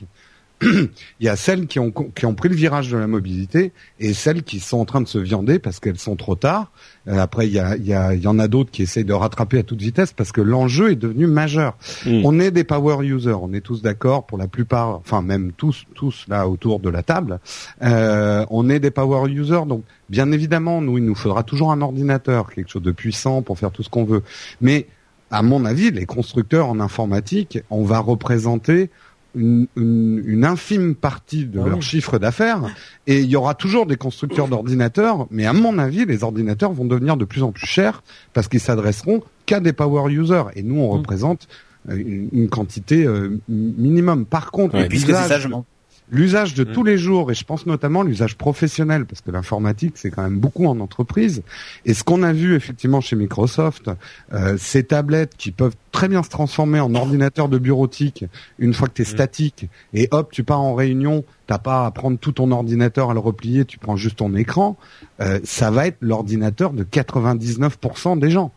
Speaker 2: Il y a celles qui ont qui ont pris le virage de la mobilité et celles qui sont en train de se viander parce qu'elles sont trop tard. Euh, après il y a il y a il y en a d'autres qui essayent de rattraper à toute vitesse parce que l'enjeu est devenu majeur.
Speaker 1: Mm.
Speaker 2: On est des power users, on est tous d'accord pour la plupart, enfin même tous tous là autour de la table. Euh, on est des power users donc bien évidemment nous il nous faudra toujours un ordinateur, quelque chose de puissant pour faire tout ce qu'on veut. Mais à mon avis, les constructeurs en informatique, on va représenter une, une- une infime partie de
Speaker 7: Ah
Speaker 2: leur
Speaker 7: oui.
Speaker 2: chiffre d'affaires et il y aura toujours des constructeurs d'ordinateurs, mais à mon avis, les ordinateurs vont devenir de plus en plus chers parce qu'ils s'adresseront qu'à des power users et nous, on
Speaker 7: Mm.
Speaker 2: représente euh, une, une quantité euh, minimum. Par contre,
Speaker 1: Ouais,
Speaker 2: les
Speaker 5: Puisque c'est
Speaker 2: usages-
Speaker 5: ça, je m'en
Speaker 2: L'usage de
Speaker 3: Mm.
Speaker 2: tous les jours, et je pense notamment l'usage professionnel, parce que l'informatique c'est quand même beaucoup en entreprise. Et ce qu'on a vu effectivement chez Microsoft, euh, ces tablettes qui peuvent très bien se transformer en ordinateur de bureautique une fois que tu es
Speaker 3: Mm.
Speaker 2: statique, et hop, tu pars en réunion, t'as pas à prendre tout ton ordinateur à le replier, tu prends juste ton écran. euh, ça va être l'ordinateur de 99% des gens.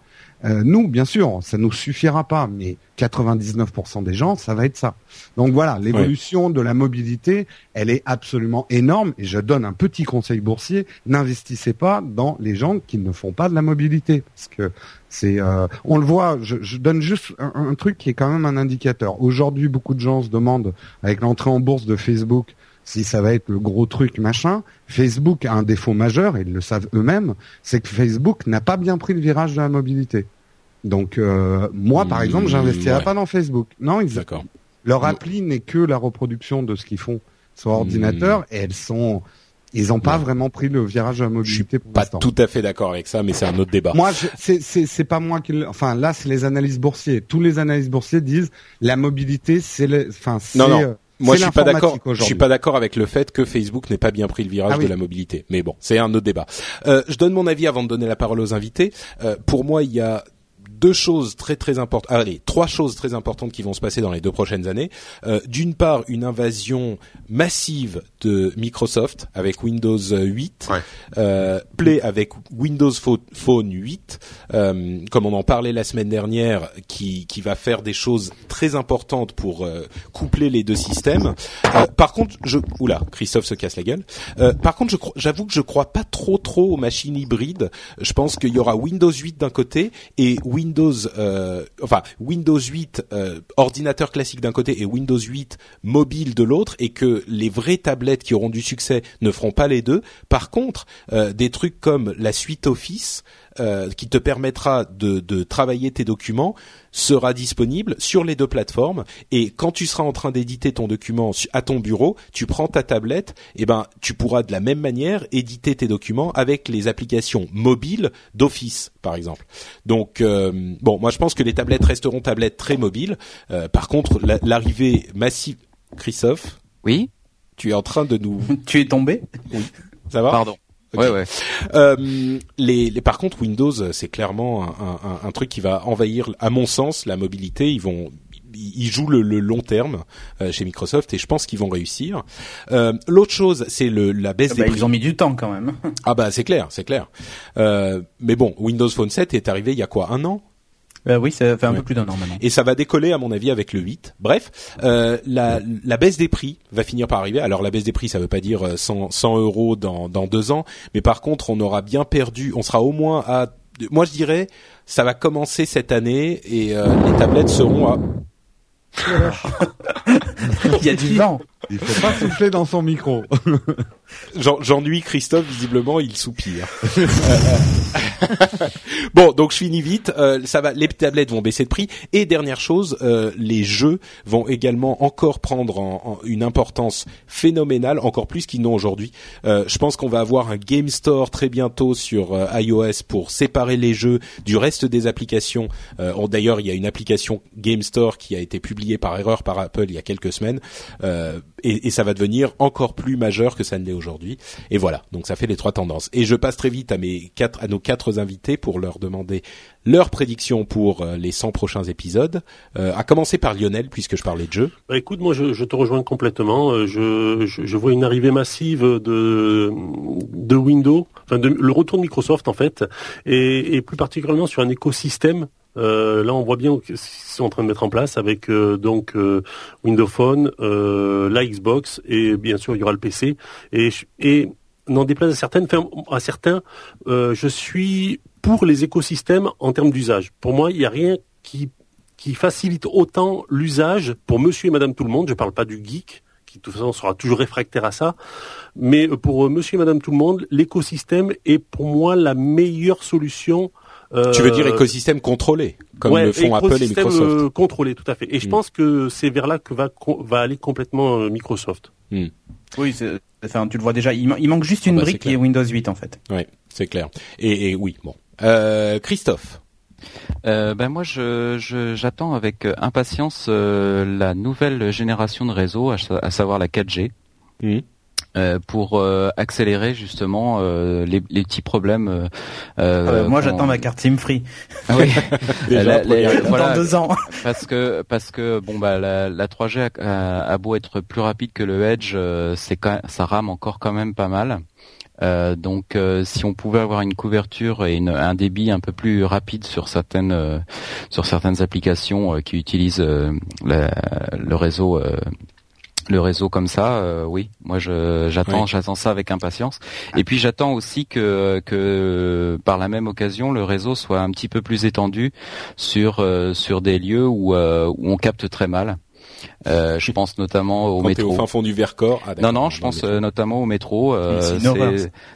Speaker 2: Euh, nous, bien sûr, ça nous suffira pas, mais 99% des gens, ça va être ça. Donc voilà, l'évolution de la mobilité, elle est absolument énorme. Et je donne un petit conseil boursier n'investissez pas dans les gens qui ne font pas de la mobilité, parce que c'est, euh, on le voit. Je, je donne juste un, un truc qui est quand même un indicateur. Aujourd'hui, beaucoup de gens se demandent, avec l'entrée en bourse de Facebook, si ça va être le gros truc machin. Facebook a un défaut majeur, et ils le savent eux-mêmes, c'est que Facebook n'a pas bien pris le virage de la mobilité. Donc euh, moi, par
Speaker 1: Mmh,
Speaker 2: exemple, j'investirais
Speaker 1: ouais.
Speaker 2: pas dans Facebook. Non, ils, leur
Speaker 1: Mm.
Speaker 2: appli n'est que la reproduction de ce qu'ils font sur ordinateur, et elles sont, ils n'ont pas
Speaker 1: Ouais.
Speaker 2: vraiment pris le virage de la
Speaker 1: Je suis
Speaker 2: mobilité pour
Speaker 1: pas tout à fait d'accord avec ça, mais c'est un autre débat.
Speaker 2: Moi, je- c'est c'est c'est pas moi qui, le- enfin là, c'est les analystes boursiers. Tous les analystes boursiers disent la mobilité, c'est le, enfin c'est.
Speaker 1: Non, non. Moi, je suis pas d'accord. Je suis pas d'accord avec le fait que Facebook n'ait pas bien pris le virage
Speaker 2: Ah oui.
Speaker 1: de la mobilité. Mais bon, c'est un autre débat. Euh, je donne mon avis avant de donner la parole aux invités. Euh, pour moi, il y a deux choses très très importantes. Allez, trois choses très importantes qui vont se passer dans les deux prochaines années. Euh, D'une part, une invasion massive de Microsoft avec Windows 8,
Speaker 3: Ouais.
Speaker 1: euh, Play avec Windows Pho- Phone 8, euh, comme on en parlait la semaine dernière, qui, qui va faire des choses très importantes pour euh, coupler les deux systèmes. Euh, par contre, je oula, Christophe se casse la gueule. Euh, par contre, j'avoue que je crois pas trop trop aux machines hybrides. Je pense qu'il y aura Windows 8 d'un côté et Windows, euh, enfin Windows 8 euh, ordinateur classique d'un côté et Windows 8 mobile de l'autre, et que les vraies tablettes qui auront du succès ne feront pas les deux. Par contre, euh, des trucs comme la suite Office euh, qui te permettra de, de travailler tes documents sera disponible sur les deux plateformes et quand tu seras en train d'éditer ton document à ton bureau, tu prends ta tablette et ben tu pourras de la même manière éditer tes documents avec les applications mobiles d'Office par exemple. Donc euh, bon, moi je pense que les tablettes resteront tablettes très mobiles. Euh, par contre, la- l'arrivée massive Christophe,
Speaker 4: Oui,
Speaker 1: tu es en train de nous
Speaker 5: Tu es tombé?
Speaker 1: Ça va?
Speaker 4: Pardon. Ouais, ouais.
Speaker 1: Euh, les, les- par contre, Windows, euh, c'est clairement un, un- un truc qui va envahir, à mon sens, la mobilité. Ils vont, ils jouent le, le long terme euh, chez Microsoft et je pense qu'ils vont réussir. Euh, L'autre chose, c'est le, la baisse des
Speaker 5: bah,
Speaker 1: prix.
Speaker 5: Ils ont mis du temps quand même.
Speaker 1: Ah bah c'est clair, c'est clair. Euh, mais bon, Windows Phone 7 est arrivé il y a quoi, un an?
Speaker 5: Euh, oui, ça fait un
Speaker 1: Ouais.
Speaker 5: peu plus d'un an maintenant.
Speaker 1: et ça va décoller à mon avis avec le 8. Bref, euh, la, la baisse des prix va finir par arriver. Alors la baisse des prix, ça veut pas dire euh, 100, 100 euros dans, dans deux ans, mais par contre, on aura bien perdu. On sera au moins à, moi je dirais, ça va commencer cette année et euh, les tablettes seront à.
Speaker 5: Il y a du vent.
Speaker 2: Il faut pas souffler dans son micro.
Speaker 1: J'en- J'ennuie Christophe, visiblement, il soupire. Euh, bon, donc je finis vite. Euh, ça va, les tablettes vont baisser de prix. Et dernière chose, euh, les jeux vont également encore prendre en- en une importance phénoménale, encore plus qu'ils n'ont aujourd'hui. Euh, je pense qu'on va avoir un Game Store très bientôt sur euh, iOS pour séparer les jeux du reste des applications. Euh, on- D'ailleurs, il y a une application Game Store qui a été publiée par erreur par Apple il y a quelques semaines. Et, et ça va devenir encore plus majeur que ça ne l'est aujourd'hui. Et voilà, donc ça fait les trois tendances. Et je passe très vite à mes quatre, à nos quatre invités pour leur demander leurs prédictions pour euh, les 100 prochains épisodes. Euh, à commencer par Lionel, puisque je parlais de jeu.
Speaker 6: Bah, écoute, moi je, je te rejoins complètement. Euh, Je, je, je vois une arrivée massive de, de Windows, enfin de, le retour de Microsoft en fait, et, et plus particulièrement sur un écosystème. Euh, là, on voit bien ce qu'ils sont en train de mettre en place avec euh, donc euh, Windows Phone, euh, la Xbox et bien sûr il y aura le PC. Et, et n'en déplaise à certaines, à certains, je suis pour les écosystèmes en termes d'usage. Pour moi, il n'y a rien qui qui facilite autant l'usage pour monsieur et madame tout le monde, je parle pas du geek, qui de toute façon sera toujours réfractaire à ça, mais pour monsieur et madame tout le monde, l'écosystème est pour moi la meilleure solution. Euh,
Speaker 1: tu veux dire écosystème contrôlé, comme
Speaker 6: ouais,
Speaker 1: le font Apple et
Speaker 6: écosystème,
Speaker 1: Microsoft.
Speaker 6: euh, contrôlé, tout à fait. Et je
Speaker 1: Mm.
Speaker 6: pense que c'est vers là que va, aller complètement euh, Microsoft.
Speaker 5: Oui, c'est- enfin, tu le vois déjà. Il, man- il manque juste une
Speaker 1: Ah bah,
Speaker 5: brique qui est Windows 8 en fait.
Speaker 1: Ouais, c'est clair. Et, et oui, bon. Euh, Christophe.
Speaker 4: Euh, ben moi, je je- j'attends avec impatience euh, la nouvelle génération de réseaux, à, sa- à savoir la 4G.
Speaker 1: Mhm.
Speaker 4: Euh, pour euh, accélérer justement euh, les, les petits problèmes. euh, euh,
Speaker 5: moi, j'attends ma carte SIM free.
Speaker 4: Ah oui.
Speaker 1: Déjà,
Speaker 4: La- voilà,
Speaker 5: Dans deux ans.
Speaker 4: parce que parce que bon bah la, la 3G a, beau être plus rapide que le Edge, c'est quand ça rame encore quand même pas mal. Euh, donc euh, si on pouvait avoir une couverture et une- un débit un peu plus rapide sur certaines euh, sur certaines applications qui utilisent la- le réseau le réseau comme ça, euh, oui, moi j'attends
Speaker 1: Oui.
Speaker 4: j'attends ça avec impatience. Et puis j'attends aussi que que par la même occasion le réseau soit un petit peu plus étendu sur euh, sur des lieux où euh, où on capte très mal. Euh, je pense notamment au
Speaker 1: Quand t'es au
Speaker 4: métro.
Speaker 1: fin fond du Vercors. Ah,
Speaker 4: Non, non, je pense
Speaker 1: métro.
Speaker 4: euh, notamment au métro. euh,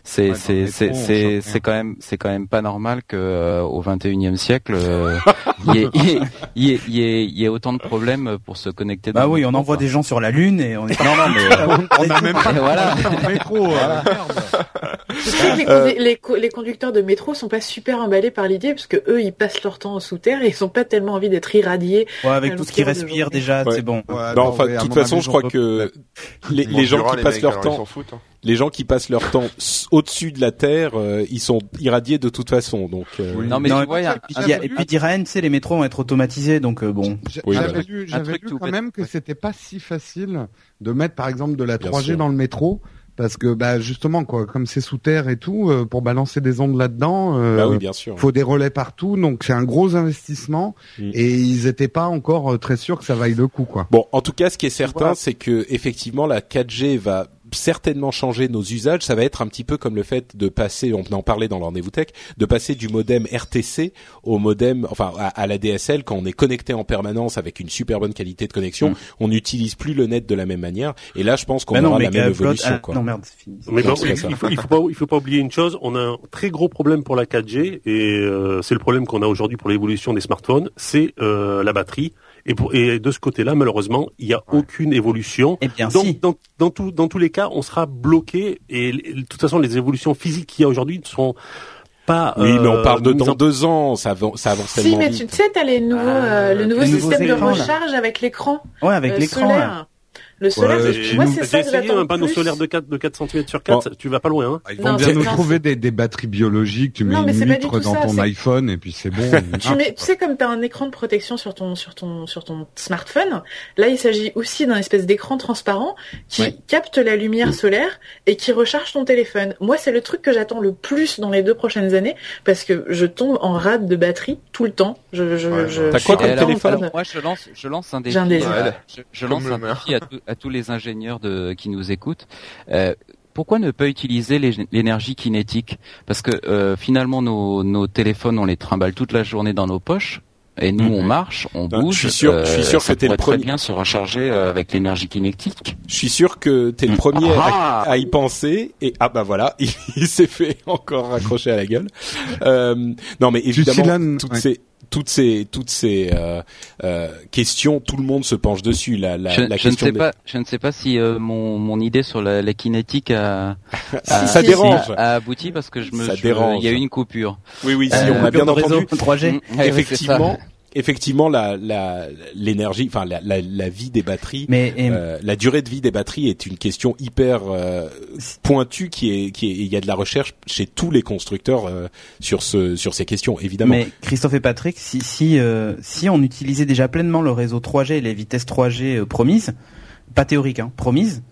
Speaker 5: c'est
Speaker 4: c'est c'est
Speaker 2: métro,
Speaker 4: quand même c'est quand même pas normal que euh, au 21e siècle euh, il y ait il y ait- il y ait- y ait y ait autant de problèmes pour se connecter. dans
Speaker 5: Bah oui, on
Speaker 4: métro,
Speaker 5: envoie des gens sur la lune et on est.
Speaker 4: Non, non, mais
Speaker 2: On n'a même pas
Speaker 4: voilà.
Speaker 2: métro. euh, merde.
Speaker 8: Je sais que les,
Speaker 1: Euh,
Speaker 8: les co- les conducteurs de métro sont pas super emballés par l'idée parce que eux ils passent leur temps sous terre et ils ont pas tellement envie d'être irradiés.
Speaker 5: Ouais, avec tout ce qui respire déjà,
Speaker 1: Ouais.
Speaker 5: c'est bon.
Speaker 2: Ouais,
Speaker 1: Non,
Speaker 2: non,
Speaker 1: enfin, de toute façon,
Speaker 2: avis,
Speaker 1: je crois que les,
Speaker 3: Ils
Speaker 1: les gens qui
Speaker 3: les
Speaker 1: passent
Speaker 3: mecs,
Speaker 1: leur temps,
Speaker 3: foutent, hein.
Speaker 1: les gens qui passent leur temps au-dessus de la terre, euh, ils sont irradiés de toute façon. Donc, euh,
Speaker 2: Oui.
Speaker 4: non, mais
Speaker 5: Non,
Speaker 4: tu vois, il y a-
Speaker 5: Et puis, il y a- et puis tu sais, les métros vont être automatisés, donc euh, bon.
Speaker 1: Oui,
Speaker 2: j'avais
Speaker 1: voilà.
Speaker 2: lu,
Speaker 4: Un
Speaker 2: j'avais
Speaker 4: truc
Speaker 2: lu
Speaker 4: tout
Speaker 2: quand même que c'était pas si facile de mettre par exemple de la
Speaker 1: Bien
Speaker 2: 3G
Speaker 1: sûr.
Speaker 2: dans le métro parce que bah justement quoi comme c'est sous terre et tout euh, pour balancer des ondes là-dedans euh,
Speaker 1: bah oui, bien sûr.
Speaker 2: faut des relais partout donc c'est un gros investissement
Speaker 1: Mm.
Speaker 2: et ils étaient pas encore euh, très sûrs que ça vaille le coup quoi.
Speaker 1: Bon, en tout cas, ce qui est certain,
Speaker 2: Voilà.
Speaker 1: c'est que effectivement, la 4G va certainement changer nos usages. Ça va être un petit peu comme le fait de passer, on en parlait dans le rendez-vous tech, de passer du modem RTC au modem, enfin à, à la DSL quand on est connecté en permanence avec une super bonne qualité de connexion.
Speaker 4: Mm.
Speaker 1: On n'utilise plus le net de la même manière. Et là, je pense qu'on
Speaker 5: Bah
Speaker 1: aura
Speaker 5: mais
Speaker 1: la même évolution.
Speaker 5: Ah,
Speaker 1: quoi.
Speaker 5: Non merde, c'est fini.
Speaker 6: Mais
Speaker 1: Non,
Speaker 6: il, faut, il faut pas, il faut pas oublier une chose. On a un très gros problème pour la 4G et euh, c'est le problème qu'on a aujourd'hui pour l'évolution des smartphones, c'est euh, la batterie. Et, pour, et de ce côté-là, malheureusement, il n'y a aucune évolution.
Speaker 5: Eh bien,
Speaker 6: Donc,
Speaker 5: si.
Speaker 6: dans, dans, tout- dans tous les cas, on sera bloqué. Et de toute façon, les évolutions physiques qu'il y a aujourd'hui ne sont pas.
Speaker 1: Oui, mais on
Speaker 6: euh,
Speaker 1: parle de dans
Speaker 6: en-
Speaker 1: deux ans. Ça, avance- ça avance
Speaker 8: Si,
Speaker 1: tellement
Speaker 8: mais
Speaker 1: vite.
Speaker 8: tu sais, t'as les nouveaux, euh, le nouveau système de
Speaker 5: là.
Speaker 8: recharge avec l'écran
Speaker 5: Ouais, avec
Speaker 8: euh,
Speaker 5: l'écran.
Speaker 8: Le solaire,
Speaker 6: Ouais,
Speaker 8: moi c'est ça que
Speaker 6: essayé
Speaker 8: j'attends
Speaker 6: un
Speaker 8: le
Speaker 6: panneau
Speaker 8: plus.
Speaker 6: solaire de 4 de 4 cm sur 4, tu vas pas loin. Hein.
Speaker 2: Ils vont
Speaker 8: Non,
Speaker 2: bien nous trouver des, des batteries biologiques, tu mets
Speaker 8: Non,
Speaker 2: une dans
Speaker 8: ça,
Speaker 2: ton iPhone et puis c'est bon.
Speaker 8: Tu, mets, tu sais, comme tu as un écran de protection sur ton, sur ton, sur ton smartphone, là, il s'agit aussi d'un espèce d'écran transparent qui
Speaker 5: Ouais.
Speaker 8: capte la lumière solaire et qui recharge ton téléphone. Moi, c'est le truc que j'attends le plus dans les deux prochaines années parce que je tombe en rade de batterie tout le temps. Je, je,
Speaker 3: Ouais,
Speaker 8: je.
Speaker 1: T'as quoi
Speaker 8: suis
Speaker 1: comme téléphone
Speaker 4: moi, je lance, je lance un défi.
Speaker 8: J'ai un désir.
Speaker 4: euh,
Speaker 3: Ouais,
Speaker 4: je, lance
Speaker 3: le
Speaker 4: un défi à, à tous les ingénieurs de, qui nous écoutent. Euh, pourquoi ne pas utiliser l'énergie kinétique? Parce que euh, finalement, nos, nos téléphones, on les trimballe toute la journée dans nos poches. Et nous,
Speaker 1: Mhm.
Speaker 4: on marche, on bouge.
Speaker 1: je suis sûr- je suis sûr
Speaker 4: ça
Speaker 1: que t'es le
Speaker 4: pourrait très
Speaker 1: premier.
Speaker 4: bien se recharger euh, avec l'énergie kinétique.
Speaker 1: Je suis sûr que t'es le premier à,
Speaker 4: Ah.
Speaker 1: à y penser et ah bah voilà, il, il s'est fait encore raccrocher à la gueule. Euh, non mais évidemment toutes
Speaker 2: ouais.
Speaker 1: ces toutes ces toutes ces euh, euh, questions, tout le monde se penche dessus. La, la,
Speaker 4: je,
Speaker 1: la
Speaker 4: je ne sais
Speaker 1: des-
Speaker 4: pas, je ne sais pas si euh, mon, mon idée sur la, la kinétique a, a-
Speaker 1: ça
Speaker 8: si,
Speaker 1: dérange.
Speaker 4: a abouti parce que je me,
Speaker 1: Ça
Speaker 4: je-
Speaker 1: dérange.
Speaker 4: il y a eu une coupure.
Speaker 1: Oui oui, si
Speaker 4: Euh,
Speaker 1: on a bien entendu.
Speaker 5: réseau 3G.
Speaker 4: Mm, ouais, ouais, c'est
Speaker 1: effectivement. Effectivement la la l'énergie, enfin la, la la vie des batteries.
Speaker 5: Mais et-
Speaker 1: euh, la durée de vie des batteries est une question hyper euh, pointue qui est qui est il y a de la recherche chez tous les constructeurs euh, sur ce sur ces questions évidemment.
Speaker 5: Mais Christophe et Patrick, si si euh, si on utilisait déjà pleinement le réseau 3G et les vitesses 3G euh, promises, pas théoriques, hein, promises,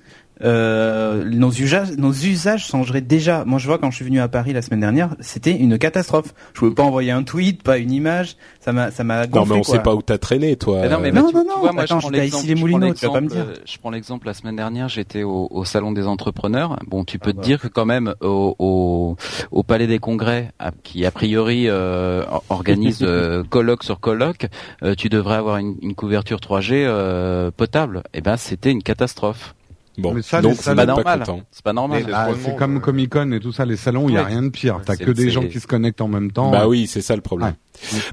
Speaker 5: euh, nos usages nos usages changeraient déjà. Moi, je vois quand je suis venu à Paris la semaine dernière, c'était une catastrophe. Je pouvais pas envoyer un tweet, pas une image. Ça m'a ça m'a
Speaker 1: non mais on
Speaker 5: quoi.
Speaker 1: sait pas où t'as traîné toi.
Speaker 4: Mais non, mais bah,
Speaker 5: Non,
Speaker 4: tu,
Speaker 5: non,
Speaker 4: tu
Speaker 5: non,
Speaker 4: vois, moi,
Speaker 5: attends,
Speaker 4: je prends
Speaker 5: Issy les
Speaker 4: je prends
Speaker 5: Moulineaux, tu vas pas me
Speaker 4: l'exemple,
Speaker 5: dire.
Speaker 4: euh, Je prends l'exemple la semaine dernière, j'étais au, au salon des entrepreneurs. Bon, tu peux
Speaker 5: Ah
Speaker 4: te
Speaker 5: bah.
Speaker 4: dire que quand même au, au, au Palais des Congrès, qui a priori euh, or- organise euh, colloque sur colloque, euh, tu devrais avoir une, une couverture 3G euh, potable. Eh ben, c'était une catastrophe.
Speaker 1: Bon,
Speaker 2: Mais ça,
Speaker 1: donc c'est
Speaker 4: Pas normal. C'est pas normal.
Speaker 2: Ah, c'est
Speaker 3: monde,
Speaker 2: comme
Speaker 3: ouais.
Speaker 2: Comic Con et tout ça, les salons, il y a
Speaker 4: Ouais.
Speaker 2: rien de pire. T'as que des gens qui se connectent en même temps.
Speaker 1: Bah oui, c'est ça le problème.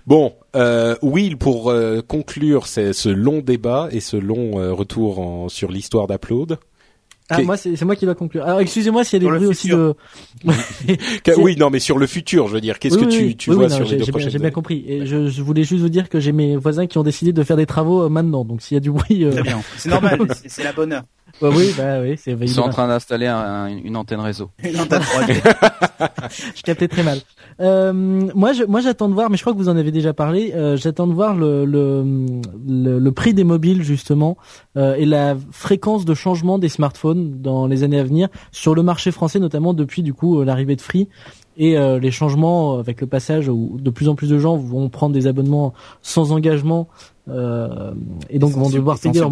Speaker 1: Bon, euh, Will, pour euh, conclure ce long débat et ce long euh, retour en, sur l'histoire d'Upload.
Speaker 7: Ah, moi, c'est moi qui dois conclure. Alors, excusez-moi s'il y a des
Speaker 5: le
Speaker 7: bruits aussi de...
Speaker 1: Oui, non, mais sur le futur, je veux dire, qu'est-ce
Speaker 7: Oui,
Speaker 1: que
Speaker 7: oui,
Speaker 1: tu, tu
Speaker 7: Oui,
Speaker 1: vois
Speaker 7: oui, non,
Speaker 1: sur
Speaker 7: j'ai-
Speaker 1: les deux
Speaker 7: j'ai bien-
Speaker 1: prochaines
Speaker 7: J'ai bien compris. Et je, je voulais juste vous dire que j'ai mes voisins qui ont décidé de faire des travaux euh, maintenant. Donc, s'il y a du bruit... euh,
Speaker 5: Très bien. C'est normal, c'est la bonne heure.
Speaker 7: Bah oui, bah oui, c'est...
Speaker 4: Ils sont en train d'installer un- une antenne réseau.
Speaker 5: T'as 3D.
Speaker 7: je captais très mal. Euh, moi, je, moi, j'attends de voir, mais je crois que vous en avez déjà parlé. euh, j'attends de voir le, le, le, le prix des mobiles justement euh, et la fréquence de changement des smartphones dans les années à venir sur le marché français, notamment depuis du coup euh, l'arrivée de Free et euh, les changements avec le passage où de plus en plus de gens vont prendre des abonnements sans engagement euh, et donc vont devoir payer leur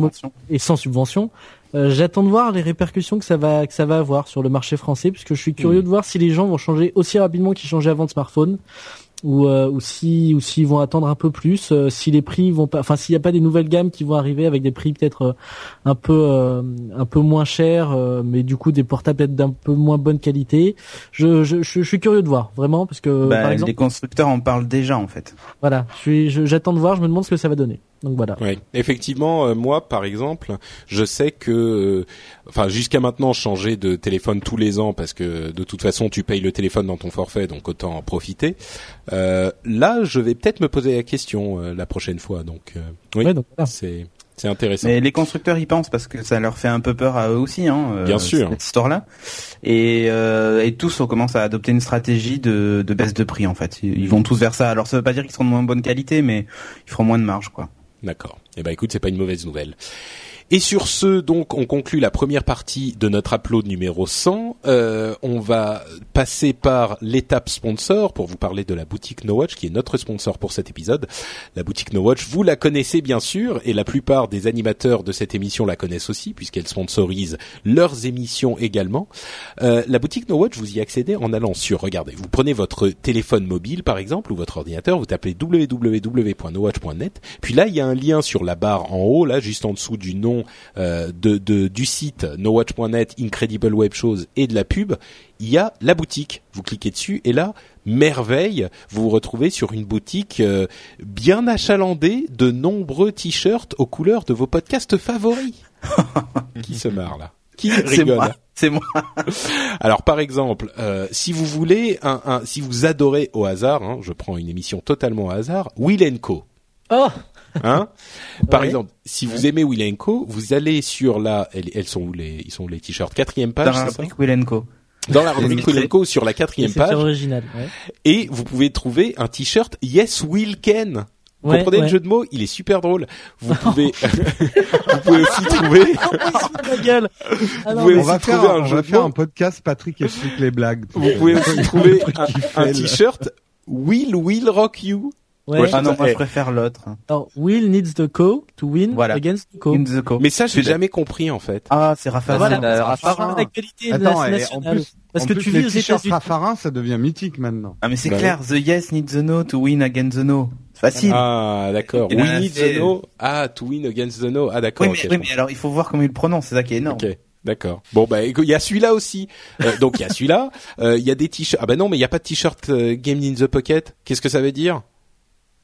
Speaker 7: et sans subvention. Euh, J'attends de voir les répercussions que ça va que ça va avoir sur le marché français, puisque je suis curieux de voir si les gens vont changer aussi rapidement qu'ils changeaient avant de smartphone, ou euh, ou si ou s'ils vont attendre un peu plus, euh, si les prix vont pas, enfin s'il n'y a pas des nouvelles gammes qui vont arriver avec des prix peut-être euh, un peu euh, un peu moins chers, euh, mais du coup des portables peut-être d'un peu moins bonne qualité. Je, je je je suis curieux de voir vraiment parce que
Speaker 5: Bah,
Speaker 7: par exemple
Speaker 5: les constructeurs en parlent déjà en fait.
Speaker 7: voilà, je suis je- j'attends de voir, je me demande ce que ça va donner. Donc voilà.
Speaker 1: Oui, effectivement, euh, moi, par exemple, je sais que, euh, enfin, jusqu'à maintenant, je changeais de téléphone tous les ans parce que de toute façon, tu payes le téléphone dans ton forfait, donc autant en profiter. Euh, là, je vais peut-être me poser la question euh, la prochaine fois. Donc, euh, oui,
Speaker 7: Ouais, donc voilà.
Speaker 1: c'est c'est intéressant.
Speaker 5: Mais les constructeurs y pensent parce que ça leur fait un peu peur à eux aussi, hein, euh,
Speaker 1: Bien sûr.
Speaker 5: cette histoire-là. Et, euh, et tous on commence à adopter une stratégie de, de baisse de prix en fait. Ils ils vont tous vers ça. Alors ça veut pas dire qu'ils seront de moins bonne qualité, mais ils feront moins de marge quoi.
Speaker 1: D'accord. Eh ben, écoute, c'est pas une mauvaise nouvelle. Et sur ce, donc, on conclut la première partie de notre upload numéro 100. Euh, on va passer par l'étape sponsor pour vous parler de la boutique No Watch, qui est notre sponsor pour cet épisode. La boutique No Watch, vous la connaissez bien sûr, et la plupart des animateurs de cette émission la connaissent aussi, puisqu'elle sponsorise leurs émissions également. Euh, la boutique No Watch, vous y accédez en allant sur, regardez, vous prenez votre téléphone mobile par exemple, ou votre ordinateur, vous tapez www.nowatch.net, puis là il y a un lien sur la barre en haut, là juste en dessous du nom euh, de, de- du site nowatch.net, Incredible Web Shows et de la pub, il y a la boutique. Vous cliquez dessus et là, merveille, vous vous retrouvez sur une boutique euh, bien achalandée de nombreux t-shirts aux couleurs de vos podcasts favoris. Qui se marre là? Qui
Speaker 5: C'est
Speaker 1: rigole
Speaker 5: moi. C'est moi.
Speaker 1: alors par exemple, euh, si vous voulez, un, un- si vous adorez au hasard, hein, je prends une émission totalement au hasard, Will Co.
Speaker 7: Oh,
Speaker 1: Hein Par
Speaker 7: Ouais.
Speaker 1: exemple, si vous aimez Will Co, vous allez sur la, elles, elles sont où les, ils sont où les t-shirts quatrième page,
Speaker 5: Dans la
Speaker 1: c'est
Speaker 5: rubrique Will Co.
Speaker 1: dans la rubrique. Will Co sur la quatrième
Speaker 7: c'est
Speaker 1: page,
Speaker 7: original. Ouais.
Speaker 1: et vous pouvez trouver un t-shirt Yes Will Can. Vous
Speaker 7: Ouais,
Speaker 1: comprenez
Speaker 7: ouais.
Speaker 1: le jeu de mots Il est super drôle. Vous pouvez, vous pouvez aussi trouver.
Speaker 7: Ah non,
Speaker 1: pouvez
Speaker 2: On va
Speaker 1: aussi
Speaker 2: faire,
Speaker 1: trouver
Speaker 2: un,
Speaker 1: un
Speaker 2: on
Speaker 1: jeu
Speaker 2: va
Speaker 1: de
Speaker 2: faire
Speaker 1: mots.
Speaker 2: un podcast Patrick explique les blagues.
Speaker 1: Vous pouvez aussi trouver un, t-shirt Will Will Rock You.
Speaker 7: Ouais.
Speaker 5: Ah non, moi je préfère l'autre.
Speaker 7: Alors, Will needs the co to win
Speaker 5: Voilà.
Speaker 7: against the co.
Speaker 5: In the Co.
Speaker 1: Mais ça, j'ai
Speaker 5: Celui-là.
Speaker 1: jamais compris en fait.
Speaker 5: Ah, c'est Raphaël.
Speaker 7: Voilà,
Speaker 4: c'est la-
Speaker 7: c'est
Speaker 4: Raffarin.
Speaker 2: Attends, et en plus,
Speaker 7: Parce
Speaker 2: en
Speaker 7: que
Speaker 2: plus,
Speaker 7: tu vis aux.
Speaker 2: Raffarin, ça devient mythique maintenant.
Speaker 5: Ah mais c'est
Speaker 1: Bah
Speaker 5: clair. The yes needs the no to win against the no. Facile.
Speaker 1: Ah, d'accord. We need the no. Ah, to win against the no. Ah, d'accord.
Speaker 5: oui, mais, oui,
Speaker 1: je
Speaker 5: mais alors il faut voir comment il le prononce. C'est ça qui est énorme.
Speaker 1: Ok, d'accord. Bon bah écoute, il y a celui-là aussi. Euh, donc il y a celui-là. Euh, Il y a des t-shirts. Ah bah non, mais il y a pas de t-shirt euh, Game in the Pocket. Qu'est-ce que ça veut dire?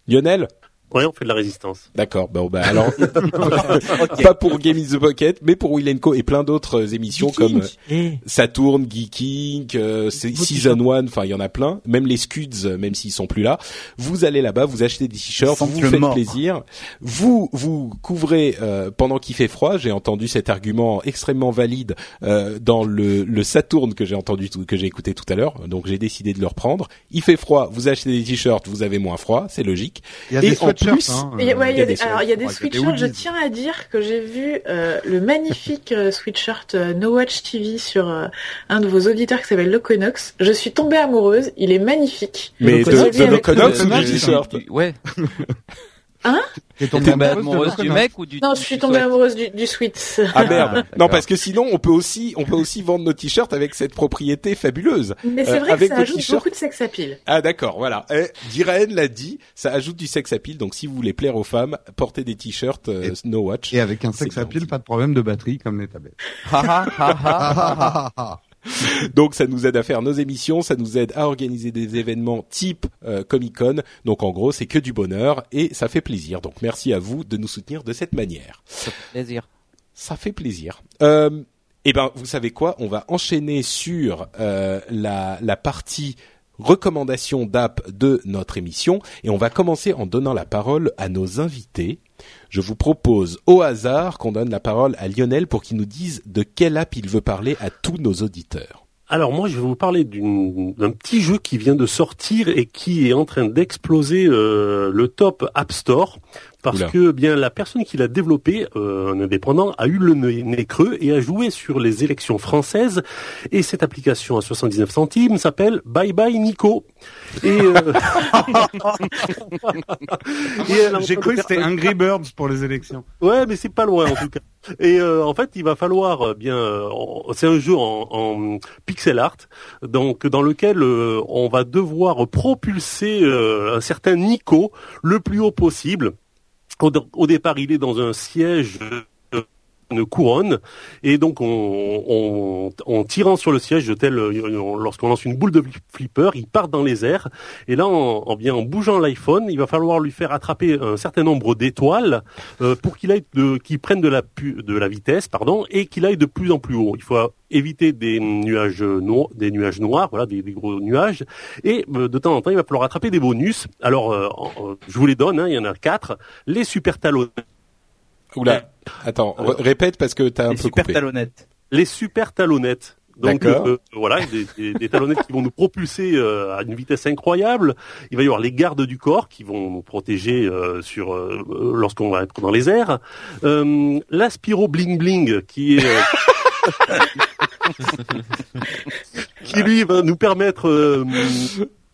Speaker 1: Lionel
Speaker 6: Ouais, on fait de la résistance.
Speaker 1: D'accord. Bon bah alors pas pour Game in the Pocket, mais pour Will Co et plein d'autres euh, émissions comme euh,
Speaker 7: Eh,
Speaker 1: Saturn, Geeking, euh, Season 1, enfin il y en a plein, même les Scuds, euh, même s'ils sont plus là. Vous allez là-bas, vous achetez des t-shirts, vous faites
Speaker 5: mort.
Speaker 1: plaisir. Vous vous couvrez euh, pendant qu'il fait froid. J'ai entendu cet argument extrêmement valide euh, dans le, le Saturn que j'ai entendu que j'ai écouté tout à l'heure. Donc j'ai décidé de le reprendre. Il fait froid, vous achetez des t-shirts, vous avez moins froid, c'est logique.
Speaker 2: Il y a
Speaker 1: Et
Speaker 2: des
Speaker 1: plus,
Speaker 2: hein,
Speaker 8: Il y a, ouais, il y a des, alors y a sweatshirts. Je tiens à dire que j'ai vu euh, le magnifique euh, sweatshirt euh, No Watch TV sur euh, un de vos auditeurs qui s'appelle Loconox. Je suis tombée amoureuse. Il est magnifique.
Speaker 1: Mais de, de Loconox
Speaker 2: le
Speaker 1: ou du
Speaker 2: Conox,
Speaker 1: t-shirt
Speaker 4: Du- Ouais.
Speaker 2: T'es
Speaker 4: T'es
Speaker 2: tombé
Speaker 4: tombée
Speaker 2: amoureuse
Speaker 4: du mec ou du
Speaker 8: Non, je suis tombée amoureuse du, du sweat.
Speaker 1: Ah merde. non
Speaker 4: d'accord.
Speaker 1: parce que sinon on peut aussi on peut aussi vendre nos t-shirts avec cette propriété fabuleuse.
Speaker 8: Mais c'est
Speaker 1: Euh,
Speaker 8: vrai que ça ajoute beaucoup de sex appeal.
Speaker 1: Ah d'accord, voilà. Eh, Diraen l'a dit, ça ajoute du sex appeal. Donc si vous voulez plaire aux femmes, portez des t-shirts euh,
Speaker 2: Et-
Speaker 1: No Watch.
Speaker 2: Et avec un sex appeal, pas de problème de batterie comme les tablettes.
Speaker 1: Donc ça nous aide à faire nos émissions, ça nous aide à organiser des événements type euh, Comic Con. Donc en gros, c'est que du bonheur et ça fait plaisir. Donc merci à vous de nous soutenir de cette manière.
Speaker 4: Ça fait plaisir.
Speaker 1: Ça fait plaisir. Euh, Eh ben, vous savez quoi? On va enchaîner sur euh, la, la partie recommandation d'app de notre émission et on va commencer en donnant la parole à nos invités. Je vous propose au hasard qu'on donne la parole à Lionel pour qu'il nous dise de quelle app il veut parler à tous nos auditeurs.
Speaker 6: Alors moi, je vais vous parler d'un petit jeu qui vient de sortir et qui est en train d'exploser euh, le top App Store parce
Speaker 1: Oula.
Speaker 6: que bien la personne qui l'a développé, euh, un indépendant, a eu le nez, creux et a joué sur les élections françaises. Et cette application à 79 centimes s'appelle Bye Bye Nico. Et, euh, et
Speaker 2: J'ai cru que c'était Angry Birds pour les élections.
Speaker 6: Ouais, mais c'est pas loin en tout cas. Et euh, en fait, il va falloir euh, bien. euh, c'est un jeu en, en pixel art, donc dans lequel euh, on va devoir propulser euh, un certain Nico le plus haut possible. Au, départ, il est dans un siège. Une couronne et donc on, en tirant sur le siège tel lorsqu'on lance une boule de flipper il part dans les airs et là en, en bien en bougeant l'iPhone il va falloir lui faire attraper un certain nombre d'étoiles euh, pour qu'il aille de, qu'il prenne de la pu- de la vitesse, pardon, et qu'il aille de plus en plus haut. Il faut éviter des nuages noirs, des nuages noirs, voilà, des, gros nuages. Et euh, de temps en temps, il va falloir attraper des bonus. Alors, euh, je vous les donne. hein, il y en a quatre. Les super talons,
Speaker 1: Oula, attends, répète parce que t'as un
Speaker 5: Les
Speaker 1: peu
Speaker 5: super
Speaker 1: coupé.
Speaker 5: talonnettes.
Speaker 6: les super talonnettes. Donc
Speaker 1: D'accord.
Speaker 6: euh, voilà, des, des, des talonnettes qui vont nous propulser euh, à une vitesse incroyable. Il va y avoir les gardes du corps qui vont nous protéger euh, sur euh, euh, lorsqu'on va être dans les airs. Euh, L'aspiro bling bling qui est euh, qui lui va nous permettre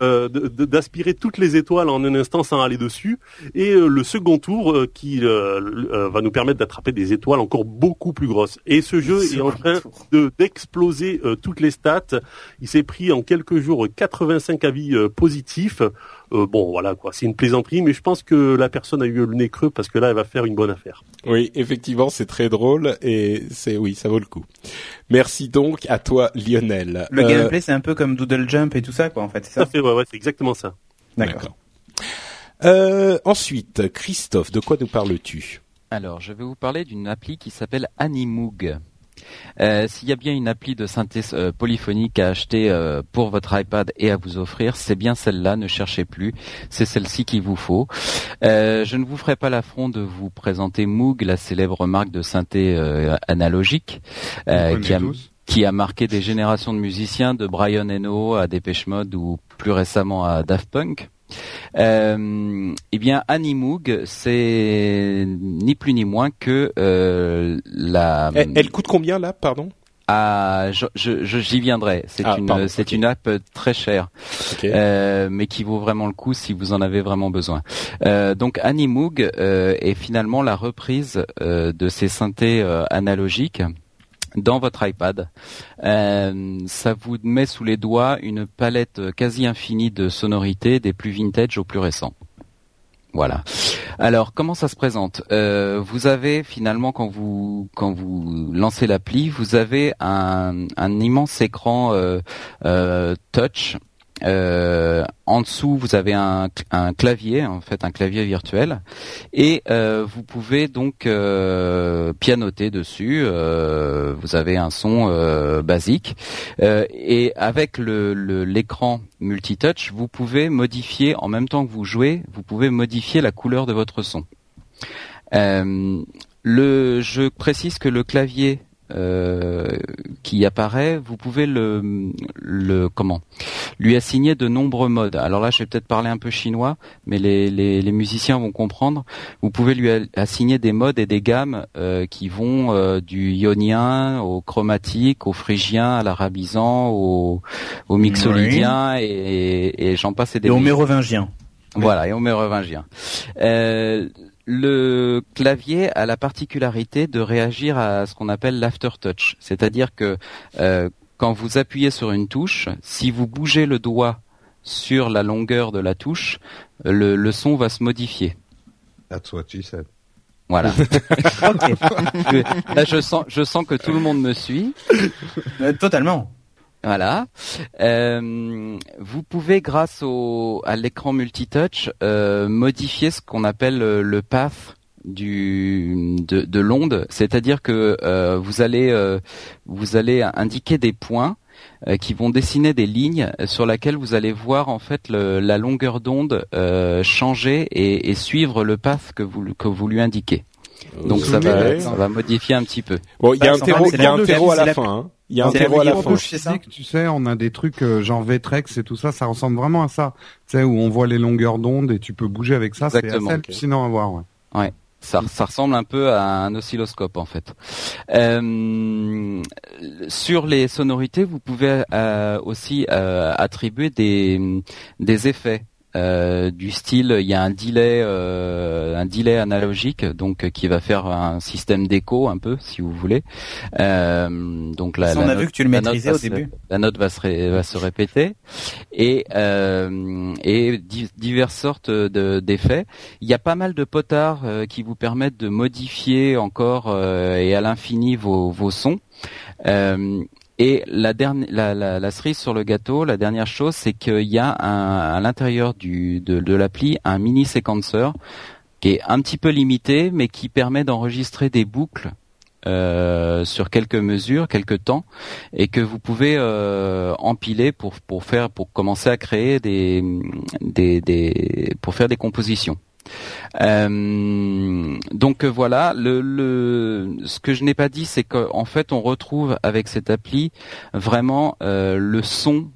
Speaker 6: euh, d'aspirer toutes les étoiles en un instant sans aller dessus, et euh, le second tour euh, qui va nous permettre d'attraper des étoiles encore beaucoup plus grosses. Et ce jeu est en train de d'exploser toutes les stats. Il s'est pris en quelques jours 85 avis positifs. Euh, bon, voilà quoi, c'est une plaisanterie, mais je pense que la personne a eu le nez creux parce que là, elle va faire une bonne affaire.
Speaker 1: Oui, effectivement, c'est très drôle et c'est oui, ça vaut le coup. Merci donc à toi, Lionel.
Speaker 5: Le
Speaker 1: Euh,
Speaker 5: gameplay, c'est un peu comme Doodle Jump et tout ça, quoi, en fait, c'est
Speaker 6: Ça
Speaker 5: ça
Speaker 6: fait, ouais, ouais, c'est exactement ça.
Speaker 5: D'accord.
Speaker 1: Euh, ensuite, Christophe, de quoi nous parles-tu?
Speaker 4: Alors, je vais vous parler d'une appli qui s'appelle Animoog. Euh, S'il y a bien une appli de synthèse euh, polyphonique à acheter euh, pour votre iPad et à vous offrir, c'est bien celle-là, ne cherchez plus, c'est celle-ci qu'il vous faut. Euh, je ne vous ferai pas l'affront de vous présenter Moog, la célèbre marque de synthé euh, analogique, euh, a, qui a marqué des générations de musiciens, de Brian Eno à Depeche Mode ou plus récemment à Daft Punk. Euh, eh bien, Animoog, c'est ni plus ni moins que euh, la.
Speaker 1: elle, elle coûte combien là, pardon?
Speaker 4: Ah, je- je- j'y viendrai. C'est
Speaker 1: Ah,
Speaker 4: une, c'est une app très chère, euh, mais qui vaut vraiment le coup si vous en avez vraiment besoin. Euh, donc Animoog euh, est finalement la reprise euh, de ces synthés euh, analogiques dans votre iPad. Euh, ça vous met sous les doigts une palette quasi infinie de sonorités des plus vintage aux plus récents. Voilà. Alors, comment ça se présente? Euh, Vous avez finalement, quand vous quand vous lancez l'appli, vous avez un, un immense écran euh, euh, touch. Euh, en dessous, vous avez un, un clavier, en fait, un clavier virtuel, et euh, vous pouvez donc euh, pianoter dessus. Euh, vous avez un son euh, basique, Euh, et avec le le- l'écran multitouch, vous pouvez modifier en même temps que vous jouez, vous pouvez modifier la couleur de votre son. Le, je précise que le clavier qui apparaît, vous pouvez le, le comment lui assigner de nombreux modes. Alors là, je vais peut-être parler un peu chinois, mais les, les, les musiciens vont comprendre. Vous pouvez lui assigner des modes et des gammes euh, qui vont euh, du ionien au chromatique, au phrygien, à l'arabisant, au, au mixolydien et, et j'en passe et des
Speaker 5: Et au
Speaker 4: meilleurs. Voilà, et au mérovingien. Euh, le clavier a la particularité de réagir à ce qu'on appelle l'aftertouch, c'est-à-dire que euh, quand vous appuyez sur une touche, si vous bougez le doigt sur la longueur de la touche, le, le son va se modifier.
Speaker 2: That's what she said.
Speaker 4: Voilà. Là, je sens, je sens que tout le monde me suit.
Speaker 5: Euh, totalement.
Speaker 4: Voilà. Euh, vous pouvez, grâce au, à l'écran multitouch, euh, modifier ce qu'on appelle euh, le path du de, de l'onde, c'est-à-dire que euh, vous allez euh, vous allez indiquer des points euh, qui vont dessiner des lignes sur lesquelles vous allez voir en fait le, la longueur d'onde euh, changer et, et, suivre le path que vous que vous lui indiquez. Donc ça va ça va modifier un petit peu.
Speaker 1: Bon, il y a un terreau, il y a un terreau à la fin. Hein. Il y a un terreau à la fin.
Speaker 2: Physique, tu sais, on a des trucs genre Vtrex et tout ça, ça ressemble vraiment à ça. Tu sais, où on voit les longueurs d'onde et tu peux bouger avec ça. C'est assez hallucinant à voir. Ouais.
Speaker 4: ouais. Ça, ça, ressemble un peu à un oscilloscope en fait. Euh, sur les sonorités, vous pouvez euh, aussi euh, attribuer des, des effets. Euh, du style il y a un delay euh, un delay analogique donc qui va faire un système d'écho un peu si vous voulez.
Speaker 5: Euh, donc la, on a vu que tu le maîtrisais au début.
Speaker 4: la note va se va se répéter. Et et diverses sortes d'effets. Il y a pas mal de potards qui vous permettent de modifier encore et à l'infini vos vos sons et la, dernière, la, la, la, cerise sur le gâteau, la dernière chose, c'est qu'il y a un, à l'intérieur de, de l'appli un mini séquenceur qui est un petit peu limité, mais qui permet d'enregistrer des boucles euh, sur quelques mesures, quelques temps, et que vous pouvez euh, empiler pour pour faire pour commencer à créer des des, des pour faire des compositions. Euh, donc euh, voilà, le, le, ce que je n'ai pas dit, c'est qu'en fait, on retrouve avec cette appli vraiment euh, le son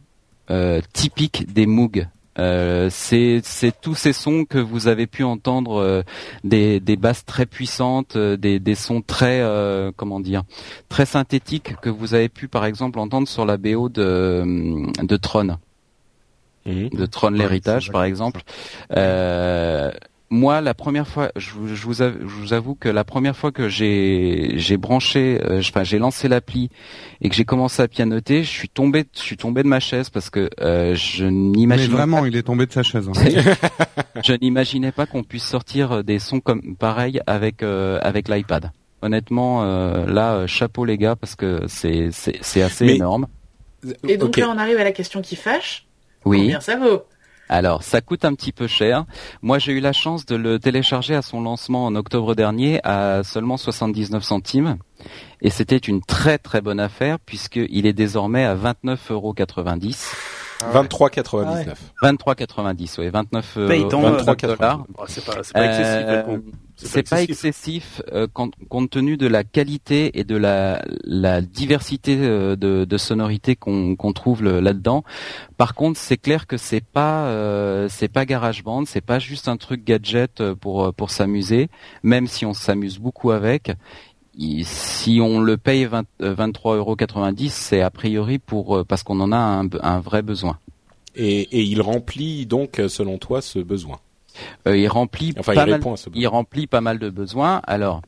Speaker 4: typique des Moog. c'est tous ces sons que vous avez pu entendre des, des basses très puissantes, des, des sons très comment dire très synthétiques que vous avez pu par exemple entendre sur la BO de de Tron. Mmh. de Tron l'héritage par exemple. Euh, moi, la première fois, je, je, vous, avoue, je vous, avoue, que la première fois que j'ai j'ai branché, euh, enfin j'ai lancé l'appli et que j'ai commencé à pianoter, je suis tombé, je suis tombé de ma chaise parce que euh, je n'imaginais.
Speaker 2: Mais vraiment, il est tombé de sa chaise. Hein.
Speaker 4: je n'imaginais pas qu'on puisse sortir des sons comme pareil avec euh, avec l'iPad. Honnêtement, euh, là, chapeau les gars parce que c'est c'est c'est assez énorme.
Speaker 8: Et donc là, on arrive à la question qui fâche.
Speaker 4: Oui.
Speaker 8: Combien ça vaut?
Speaker 4: Alors, ça coûte un petit peu cher. Moi, j'ai eu la chance de le télécharger à son lancement en octobre dernier à seulement 79 centimes. Et c'était une très très bonne affaire puisqu'il est désormais à 29,90 euros.
Speaker 1: 23,99.
Speaker 4: 23,90, oui, 29 euh, 23 dollars?
Speaker 6: c'est pas, pas excessif. Euh,
Speaker 4: c'est pas excessif, euh, compte, compte, tenu de la qualité et de la, la diversité euh, de, de sonorités qu'on qu'on trouve là-dedans. Par contre, c'est clair que c'est pas euh, c'est pas GarageBand, c'est pas juste un truc gadget pour pour s'amuser, même si on s'amuse beaucoup avec. Si on le paye 23,90 euros, c'est a priori pour parce qu'on en a un, vrai besoin.
Speaker 1: Et, et il remplit donc, selon toi, ce besoin.
Speaker 4: Euh, il remplit pas il, mal, il remplit pas mal de besoins. Alors,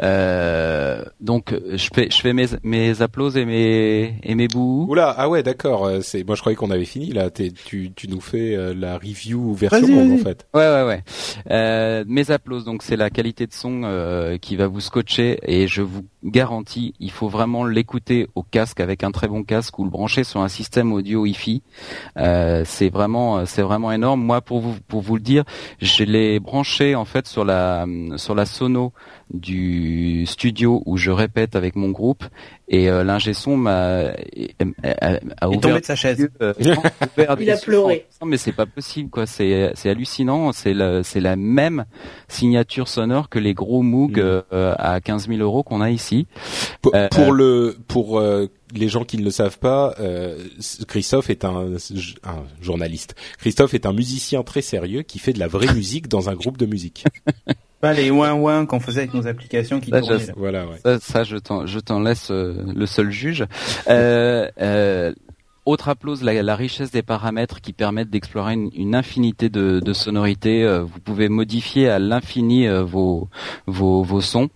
Speaker 4: euh, donc je fais je fais mes mes applauses et mes et mes bouts.
Speaker 1: Oula, ah ouais, d'accord. Euh, c'est moi je croyais qu'on avait fini là. tu tu nous fais euh, la review version en fait.
Speaker 4: Ouais ouais ouais. Euh, mes applauses donc c'est la qualité de son qui va vous scotcher et je vous garantis, il faut vraiment l'écouter au casque avec un très bon casque ou le brancher sur un système audio Wi-Fi. c'est vraiment c'est vraiment énorme. Moi pour vous pour vous le dire je l'ai branché en fait sur la sur la sono du studio où je répète avec mon groupe et euh, l'ingé son m'a
Speaker 5: a, ouvert tombé de sa chaise.
Speaker 8: Euh, il a pleuré.
Speaker 4: mais c'est pas possible quoi, c'est c'est hallucinant, c'est la c'est la même signature sonore que les gros Moog mm. euh, à 15 000 euros qu'on a ici.
Speaker 1: Pour, pour le pour les gens qui ne le savent pas, Christophe est un, un, journaliste. Christophe est un musicien très sérieux qui fait de la vraie musique dans un groupe de musique.
Speaker 5: Pas les ouin ouin qu'on faisait avec nos applications qui
Speaker 4: ça, je, voilà, ouais. ça, ça, je t'en je t'en laisse euh, le seul juge. Euh, euh, autre applause, la, la, richesse des paramètres qui permettent d'explorer une, une, infinité de, de sonorités. Euh, vous pouvez modifier à l'infini euh, vos, vos, vos sons.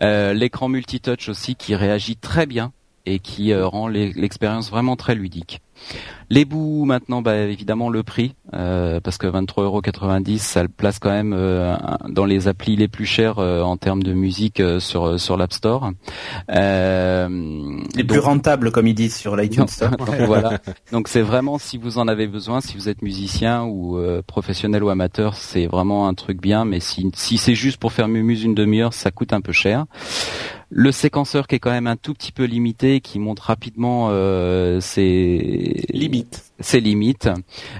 Speaker 4: L'écran multitouch aussi qui réagit très bien et qui rend l'expérience vraiment très ludique. Les bouts maintenant, bah, évidemment le prix, euh, parce que 23,90€, ça le place quand même euh, dans les applis les plus chers euh, en termes de musique sur sur l'App Store.
Speaker 5: les plus rentables, comme ils disent sur l'iTunes Store.
Speaker 4: voilà. Donc c'est vraiment si vous en avez besoin, si vous êtes musicien ou professionnel ou amateur, c'est vraiment un truc bien. Mais si si c'est juste pour faire mumuse une demi-heure, ça coûte un peu cher le séquenceur qui est quand même un tout petit peu limité, qui montre rapidement euh, ses
Speaker 1: limites,
Speaker 4: ses limites,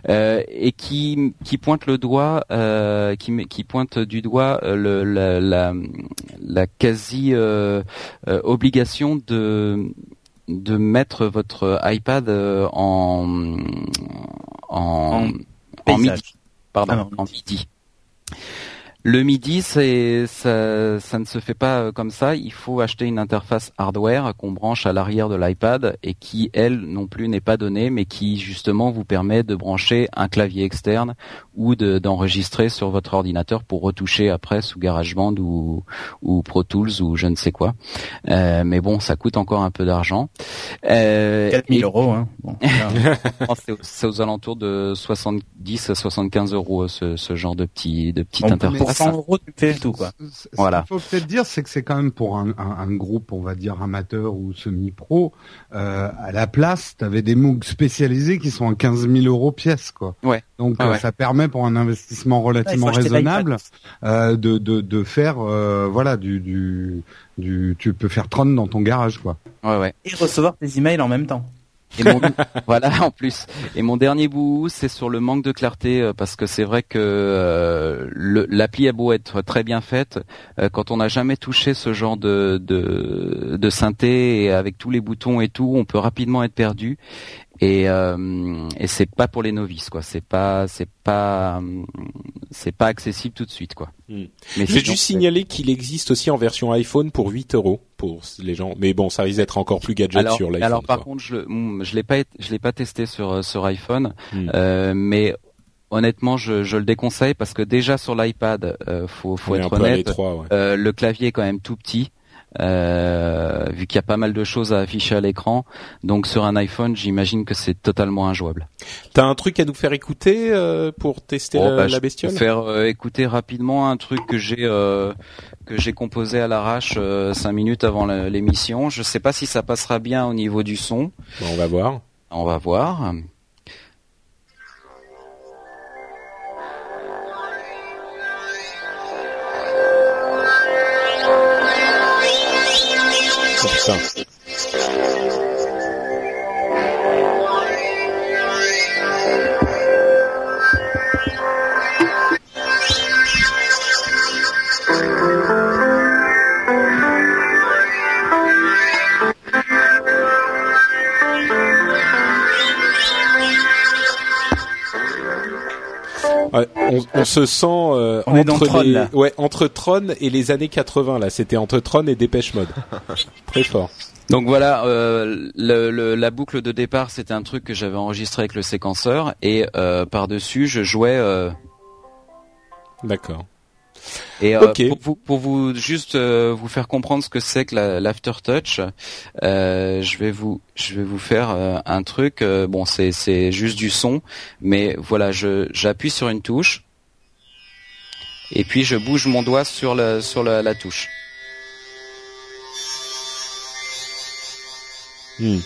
Speaker 4: euh, et qui qui pointe le doigt, euh, qui qui pointe du doigt euh, le, la, la, la quasi euh, euh, obligation de de mettre votre iPad en en en, midi, pardon, ah en midi. Le MIDI, c'est ça, ça, ne se fait pas euh, comme ça. Il faut acheter une interface hardware qu'on branche à l'arrière de l'iPad et qui, elle, non plus n'est pas donnée, mais qui justement vous permet de brancher un clavier externe ou d'enregistrer sur votre ordinateur pour retoucher après sous GarageBand ou, ou Pro Tools ou je ne sais quoi. Euh, mais bon, ça coûte encore un peu d'argent.
Speaker 5: Euh, 4000 euros. Hein.
Speaker 4: c'est aux alentours de 70 à 75 euros ce, ce genre de petit de petite interface.
Speaker 5: 100 euros, tu fais le tout, quoi.
Speaker 2: Ce voilà. qu'il faut peut-être dire, c'est que c'est quand même pour un, un, un, groupe, on va dire amateur ou semi-pro, euh, à la place, tu avais des MOOC spécialisés qui sont à 15 000 euros pièce, quoi.
Speaker 4: Ouais.
Speaker 2: Donc euh, ça permet pour un investissement relativement raisonnable euh, de, de, de faire, euh, voilà, du, du, du, tu peux faire Tron dans ton garage, quoi.
Speaker 4: Ouais, ouais.
Speaker 5: Et recevoir tes emails en même temps.
Speaker 4: Et mon, voilà en plus. Et mon dernier bout, c'est sur le manque de clarté euh, parce que c'est vrai que euh, l'appli a beau être très bien faite, euh, quand on n'a jamais touché ce genre de, de, synthé avec tous les boutons et tout, on peut rapidement être perdu et euh, et c'est pas pour les novices quoi c'est pas c'est pas c'est pas accessible tout de suite quoi
Speaker 1: hmm. mais je vais juste signaler qu'il existe aussi en version iPhone pour 8 euros pour les gens mais bon ça risque d'être encore plus gadget sur l'iPhone
Speaker 4: alors par contre je je l'ai pas je l'ai pas testé sur sur iPhone hmm. euh, mais honnêtement, je, je, le déconseille parce que déjà sur l'iPad, euh, faut, faut être honnête, euh, le clavier est quand même tout petit. Euh, vu qu'il y a pas mal de choses à afficher à l'écran. Donc sur un iPhone, j'imagine que c'est totalement injouable.
Speaker 1: T'as un truc à nous faire écouter euh, pour tester oh, la, bah, bestiole?
Speaker 4: Faire euh, écouter rapidement un truc que j'ai que j'ai composé à l'arrache cinq minutes avant l'émission. Je sais pas si ça passera bien au niveau du son.
Speaker 1: on va voir.
Speaker 4: On va voir.
Speaker 1: atenção. On, se sent euh, entre Tron, ouais entre Tron et les années 80 là. C'était entre Tron et Dépêche Mode. Très fort.
Speaker 4: Donc voilà, euh, le, la boucle de départ, c'était un truc que j'avais enregistré avec le séquenceur et euh, par dessus, je jouais. Euh,
Speaker 1: D'accord.
Speaker 4: Et euh, pour, vous, pour vous juste euh, vous faire comprendre ce que c'est que l'aftertouch, euh, je vais vous je vais vous faire un truc. bon, c'est c'est juste du son, mais voilà, je j'appuie sur une touche et puis je bouge mon doigt sur la sur la, la touche.
Speaker 1: Hmm.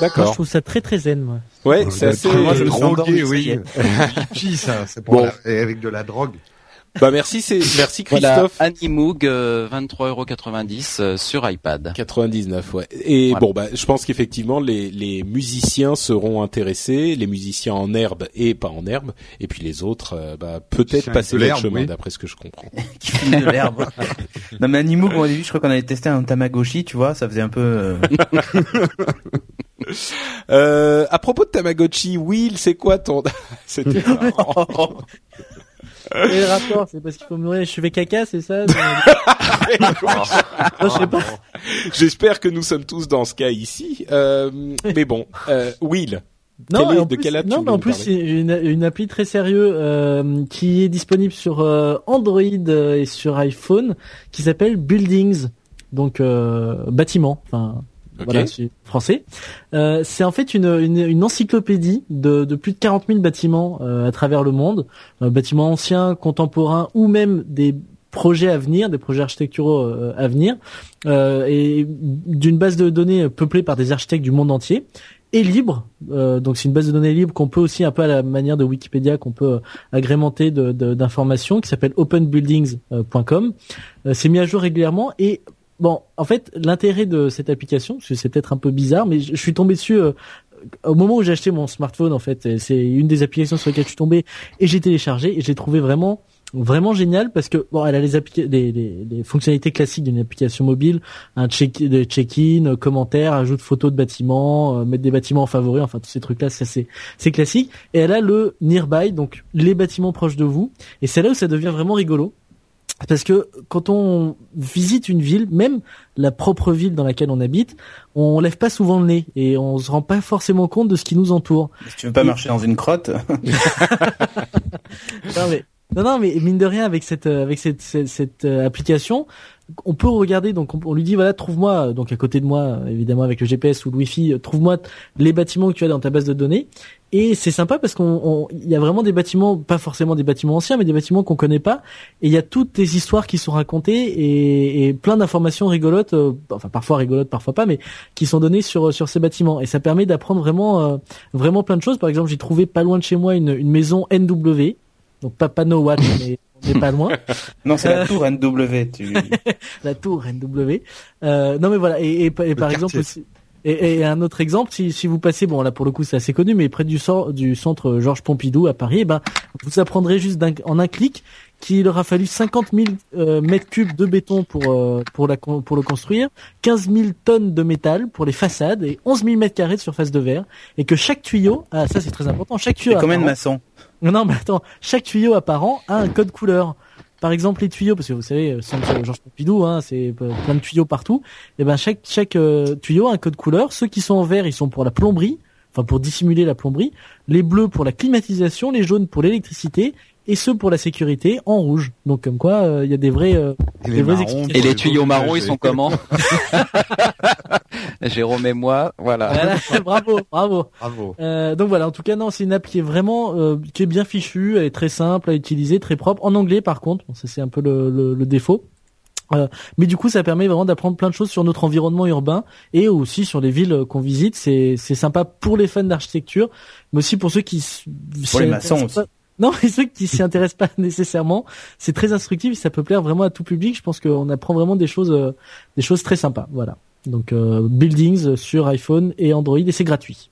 Speaker 1: D'accord.
Speaker 7: je trouve ça très très zen, moi.
Speaker 1: Ouais, c'est assez. Moi,
Speaker 2: je me drogué, oui. ça, c'est pour et avec de la drogue.
Speaker 1: Bah merci, c'est merci Christophe.
Speaker 4: Voilà, Animoog, euh, 23,90€ euh, sur iPad.
Speaker 1: 99, ouais. Et bon, bah je pense qu'effectivement les les musiciens seront intéressés, les musiciens en herbe et pas en herbe, et puis les autres, euh, bah peut-être passer le chemin d'après ce que je comprends.
Speaker 5: Qui de l'herbe. non mais Animoog, au début, je crois qu'on avait testé un Tamagotchi, tu vois, ça faisait un peu. Euh,
Speaker 1: à propos de Tamagotchi, Will, c'est quoi ton C'était
Speaker 7: le rapport C'est parce qu'il faut mourir je vais caca, c'est ça
Speaker 1: J'espère que nous sommes tous dans ce cas ici. Euh, mais bon, euh, Will.
Speaker 7: Non, de quelle non, mais en plus c'est une, une, appli très sérieuse euh, qui est disponible sur Android et sur iPhone qui s'appelle Buildings. donc bâtiment. Enfin,
Speaker 1: Ok.
Speaker 7: voilà, français. Euh, c'est en fait une, une, une encyclopédie de, de plus de 40 000 bâtiments euh, à travers le monde, euh, bâtiments anciens, contemporains ou même des projets à venir, des projets architecturaux euh, à venir, euh, et d'une base de données peuplée par des architectes du monde entier et libre. Euh, donc c'est une base de données libre qu'on peut aussi un peu à la manière de Wikipédia qu'on peut euh, agrémenter de- de- d'informations qui s'appelle openbuildings.com. Euh, c'est mis à jour régulièrement et bon, en fait, l'intérêt de cette application, c'est peut-être un peu bizarre, mais je, suis tombé dessus euh, au moment où j'ai acheté mon smartphone. En fait, c'est une des applications sur lesquelles je suis tombé et j'ai téléchargé et j'ai trouvé vraiment vraiment génial parce que bon elle a les, fonctionnalités classiques d'une application mobile un check de check-in euh, commentaires ajout de photos de bâtiments euh, mettre des bâtiments en favoris enfin tous ces trucs là c'est c'est classique et elle a le nearby donc les bâtiments proches de vous et c'est là où ça devient vraiment rigolo parce que quand on visite une ville, même la propre ville dans laquelle on habite, on lève pas souvent le nez et on se rend pas forcément compte de ce qui nous entoure.
Speaker 5: Si tu veux pas marcher dans une crotte,
Speaker 7: Non mais non non mais mine de rien avec cette euh, avec cette cette, cette, euh, application, on peut regarder donc on, lui dit voilà trouve-moi euh, donc à côté de moi euh, évidemment avec le GPS ou le Wi-Fi euh, trouve-moi les bâtiments que tu as dans ta base de données. Et c'est sympa parce qu'on on- il y a vraiment des bâtiments pas forcément des bâtiments anciens mais des bâtiments qu'on connaît pas. Et il y a toutes les histoires qui sont racontées et, plein d'informations rigolotes enfin parfois rigolotes parfois pas mais qui sont données sur sur ces bâtiments. Et ça permet d'apprendre vraiment vraiment plein de choses. Par exemple j'ai trouvé pas loin de chez moi une, une maison NW donc pas pas No Watch mais on n'est pas loin
Speaker 5: non, c'est
Speaker 7: Euh.
Speaker 5: la tour NW. Tu...
Speaker 7: la tour NW. Euh, non mais voilà et, et, et par
Speaker 2: quartier.
Speaker 7: exemple aussi et, et un autre exemple, si, si vous passez, bon là pour le coup c'est assez connu, mais près du, sor- du centre Georges Pompidou à Paris, eh ben vous apprendrez juste d'un- en un clic qu'il aura fallu 50 000 euh, mètres cubes de béton pour euh, pour la pour le construire, 15 000 tonnes de métal pour les façades et 11 000 mètres carrés de surface de verre, et que chaque tuyau, ah ça c'est très important, chaque tuyau
Speaker 5: Et combien de maçons?
Speaker 7: Non, mais attends, chaque tuyau apparent a un code couleur. Par exemple, les tuyaux, parce que vous savez, centre Georges Pompidou, hein, c'est plein de tuyaux partout. Et ben chaque chaque euh, tuyau a un code couleur. Ceux qui sont en vert, ils sont pour la plomberie, enfin pour dissimuler la plomberie. Les bleus pour la climatisation, les jaunes pour l'électricité, et ceux pour la sécurité en rouge. Donc comme quoi, euh, il y a des vrais. euh,
Speaker 2: Et
Speaker 7: les vraies
Speaker 2: marrons
Speaker 7: explications.
Speaker 2: pour
Speaker 4: Et les tuyaux marrons, ils sont comment Jérôme et moi, voilà.
Speaker 7: voilà, bravo, bravo.
Speaker 2: Bravo.
Speaker 7: Euh, donc voilà, en tout cas non, c'est une app qui est vraiment euh, qui est bien fichue, elle est très simple à utiliser, très propre. En anglais par contre, bon, ça c'est un peu le, le, le défaut. Euh, mais du coup, ça permet vraiment d'apprendre plein de choses sur notre environnement urbain et aussi sur les villes qu'on visite. C'est c'est sympa pour les fans d'architecture, mais aussi pour ceux qui
Speaker 5: les maçons aussi.
Speaker 7: pas- Non, mais ceux qui s'y intéressent pas nécessairement, c'est très instructif et ça peut plaire vraiment à tout public. Je pense qu'on apprend vraiment des choses, euh, des choses très sympas. Voilà. Donc euh, Buildings sur iPhone et Android et c'est gratuit.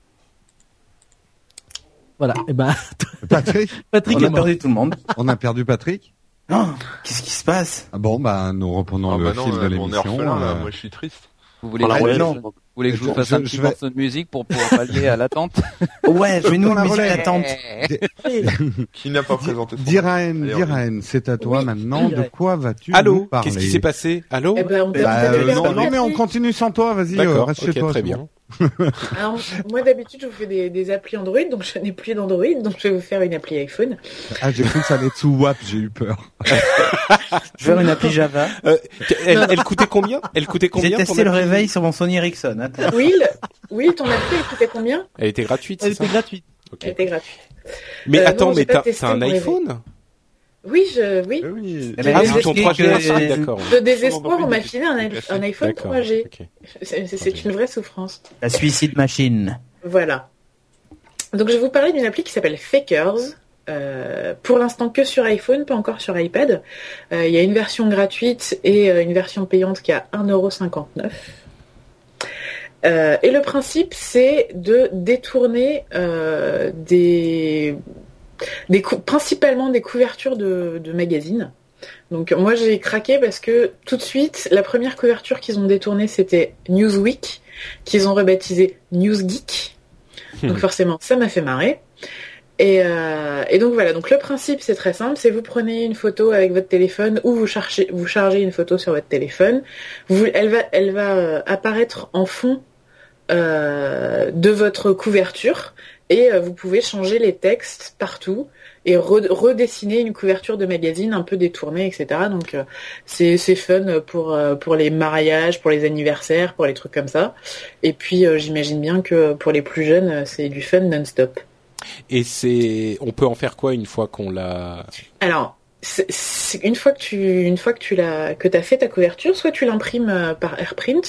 Speaker 7: Voilà. Et ben
Speaker 2: Patrick,
Speaker 7: Patrick
Speaker 5: On a perdu tout le monde.
Speaker 2: on a perdu Patrick.
Speaker 5: Oh, Qu'est-ce qui se passe?
Speaker 2: Ah bon, bah nous reprenons
Speaker 3: Ah
Speaker 2: le
Speaker 3: bah non,
Speaker 2: fil de l'émission. euh,
Speaker 3: moi je suis triste.
Speaker 4: Vous voulez,
Speaker 5: Ah
Speaker 4: que,
Speaker 5: ouais,
Speaker 4: je-
Speaker 5: non.
Speaker 4: vous voulez que je vous
Speaker 2: Je-
Speaker 4: fasse
Speaker 2: je-
Speaker 4: un
Speaker 2: je
Speaker 4: petit
Speaker 2: vais-
Speaker 4: morceau de musique pour pouvoir pallier à l'attente
Speaker 5: Ouais, je vais nous
Speaker 2: Pour la
Speaker 5: musique d'attente.
Speaker 3: Qui n'a pas présenté
Speaker 2: Diraen, Diraen, c'est à toi
Speaker 8: Oui.
Speaker 2: maintenant. De quoi vas-tu
Speaker 1: Allô
Speaker 2: parler
Speaker 1: Qu'est-ce qui s'est passé? Allô?
Speaker 8: Eh ben, on t'a-
Speaker 2: Bah, euh, non, non, mais on continue sans toi. Vas-y, euh, reste chez toi.
Speaker 1: très
Speaker 2: c'est
Speaker 1: bien.
Speaker 8: Alors, moi d'habitude je vous fais des, des applis Android, donc je n'ai plus d'Android, donc je vais vous faire une appli iPhone.
Speaker 2: Ah, j'ai cru que ça allait être sous WAP. J'ai eu peur.
Speaker 5: Je vais faire une appli Java.
Speaker 1: Euh, elle, elle coûtait combien? Elle coûtait
Speaker 5: J'ai
Speaker 1: combien ton
Speaker 5: testé le réveil sur mon Sony Ericsson. Attends.
Speaker 8: Will, Will, ton appli elle coûtait combien?
Speaker 1: Elle était gratuite,
Speaker 7: Elle
Speaker 1: c'est ça?
Speaker 7: était gratuite.
Speaker 8: Elle était gratuite.
Speaker 1: Mais
Speaker 8: Euh,
Speaker 1: attends,
Speaker 8: non,
Speaker 1: mais
Speaker 8: j'ai
Speaker 1: t'as un iPhone?
Speaker 8: Oui, je, oui.
Speaker 3: Oui.
Speaker 1: Ah
Speaker 5: expliqué
Speaker 1: 3G,
Speaker 5: que-
Speaker 1: ah, d'accord.
Speaker 8: De désespoir, on m'a filé un, iPhone
Speaker 1: D'accord,
Speaker 8: 3G.
Speaker 1: ok.
Speaker 8: C'est c'est une vraie souffrance.
Speaker 5: La Suicide Machine.
Speaker 8: Voilà. Donc je vais vous parler d'une appli qui s'appelle Fakers. Euh, pour l'instant que sur iPhone, pas encore sur iPad. Euh, Il y a une version gratuite et euh, une version payante qui a 1,59€. Euh, et le principe, c'est de détourner euh, des, des principalement des couvertures de, de magazines. Donc moi j'ai craqué parce que tout de suite, la première couverture qu'ils ont détournée, c'était Newsweek, qu'ils ont rebaptisé Newsgeek. Donc forcément, ça m'a fait marrer. Et, euh, et donc voilà, donc le principe c'est très simple, c'est vous prenez une photo avec votre téléphone ou vous chargez, vous chargez une photo sur votre téléphone, vous, elle va, elle va euh, apparaître en fond euh, de votre couverture et vous pouvez changer les textes partout et redessiner une couverture de magazine un peu détournée, etc. Donc c'est c'est fun pour pour les mariages, pour les anniversaires, pour les trucs comme ça. Et puis j'imagine bien que pour les plus jeunes, c'est du fun non-stop.
Speaker 1: Et c'est, on peut en faire quoi une fois qu'on l'a?
Speaker 8: Alors, une fois que tu, une fois que tu l'as, que t'as fait ta couverture, soit tu l'imprimes euh, par AirPrint,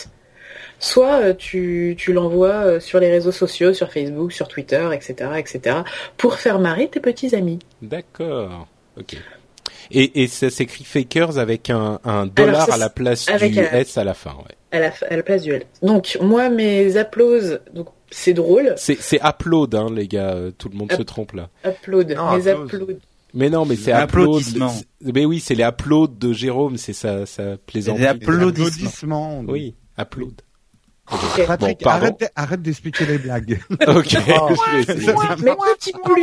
Speaker 8: soit euh, tu, tu l'envoies euh, sur les réseaux sociaux, sur Facebook, sur Twitter, etc., etc., pour faire marrer tes petits amis.
Speaker 1: D'accord. Ok. Et, et ça s'écrit Fakers avec un, un dollar à la place du S à la fin, ouais.
Speaker 8: À la, à la place du L. Donc moi mes applauses, donc c'est drôle.
Speaker 1: C'est c'est upload hein les gars, tout le monde se trompe là.
Speaker 8: Upload, mes upload.
Speaker 1: Mais non, mais c'est upload. Mais oui, c'est les uploads de Jérôme, c'est ça, ça plaisant.
Speaker 2: Les applaudissements.
Speaker 1: Oui, upload.
Speaker 2: Patrick, arrête, arrête d'expliquer les blagues.
Speaker 1: ok.
Speaker 8: Oh, mais petit plus.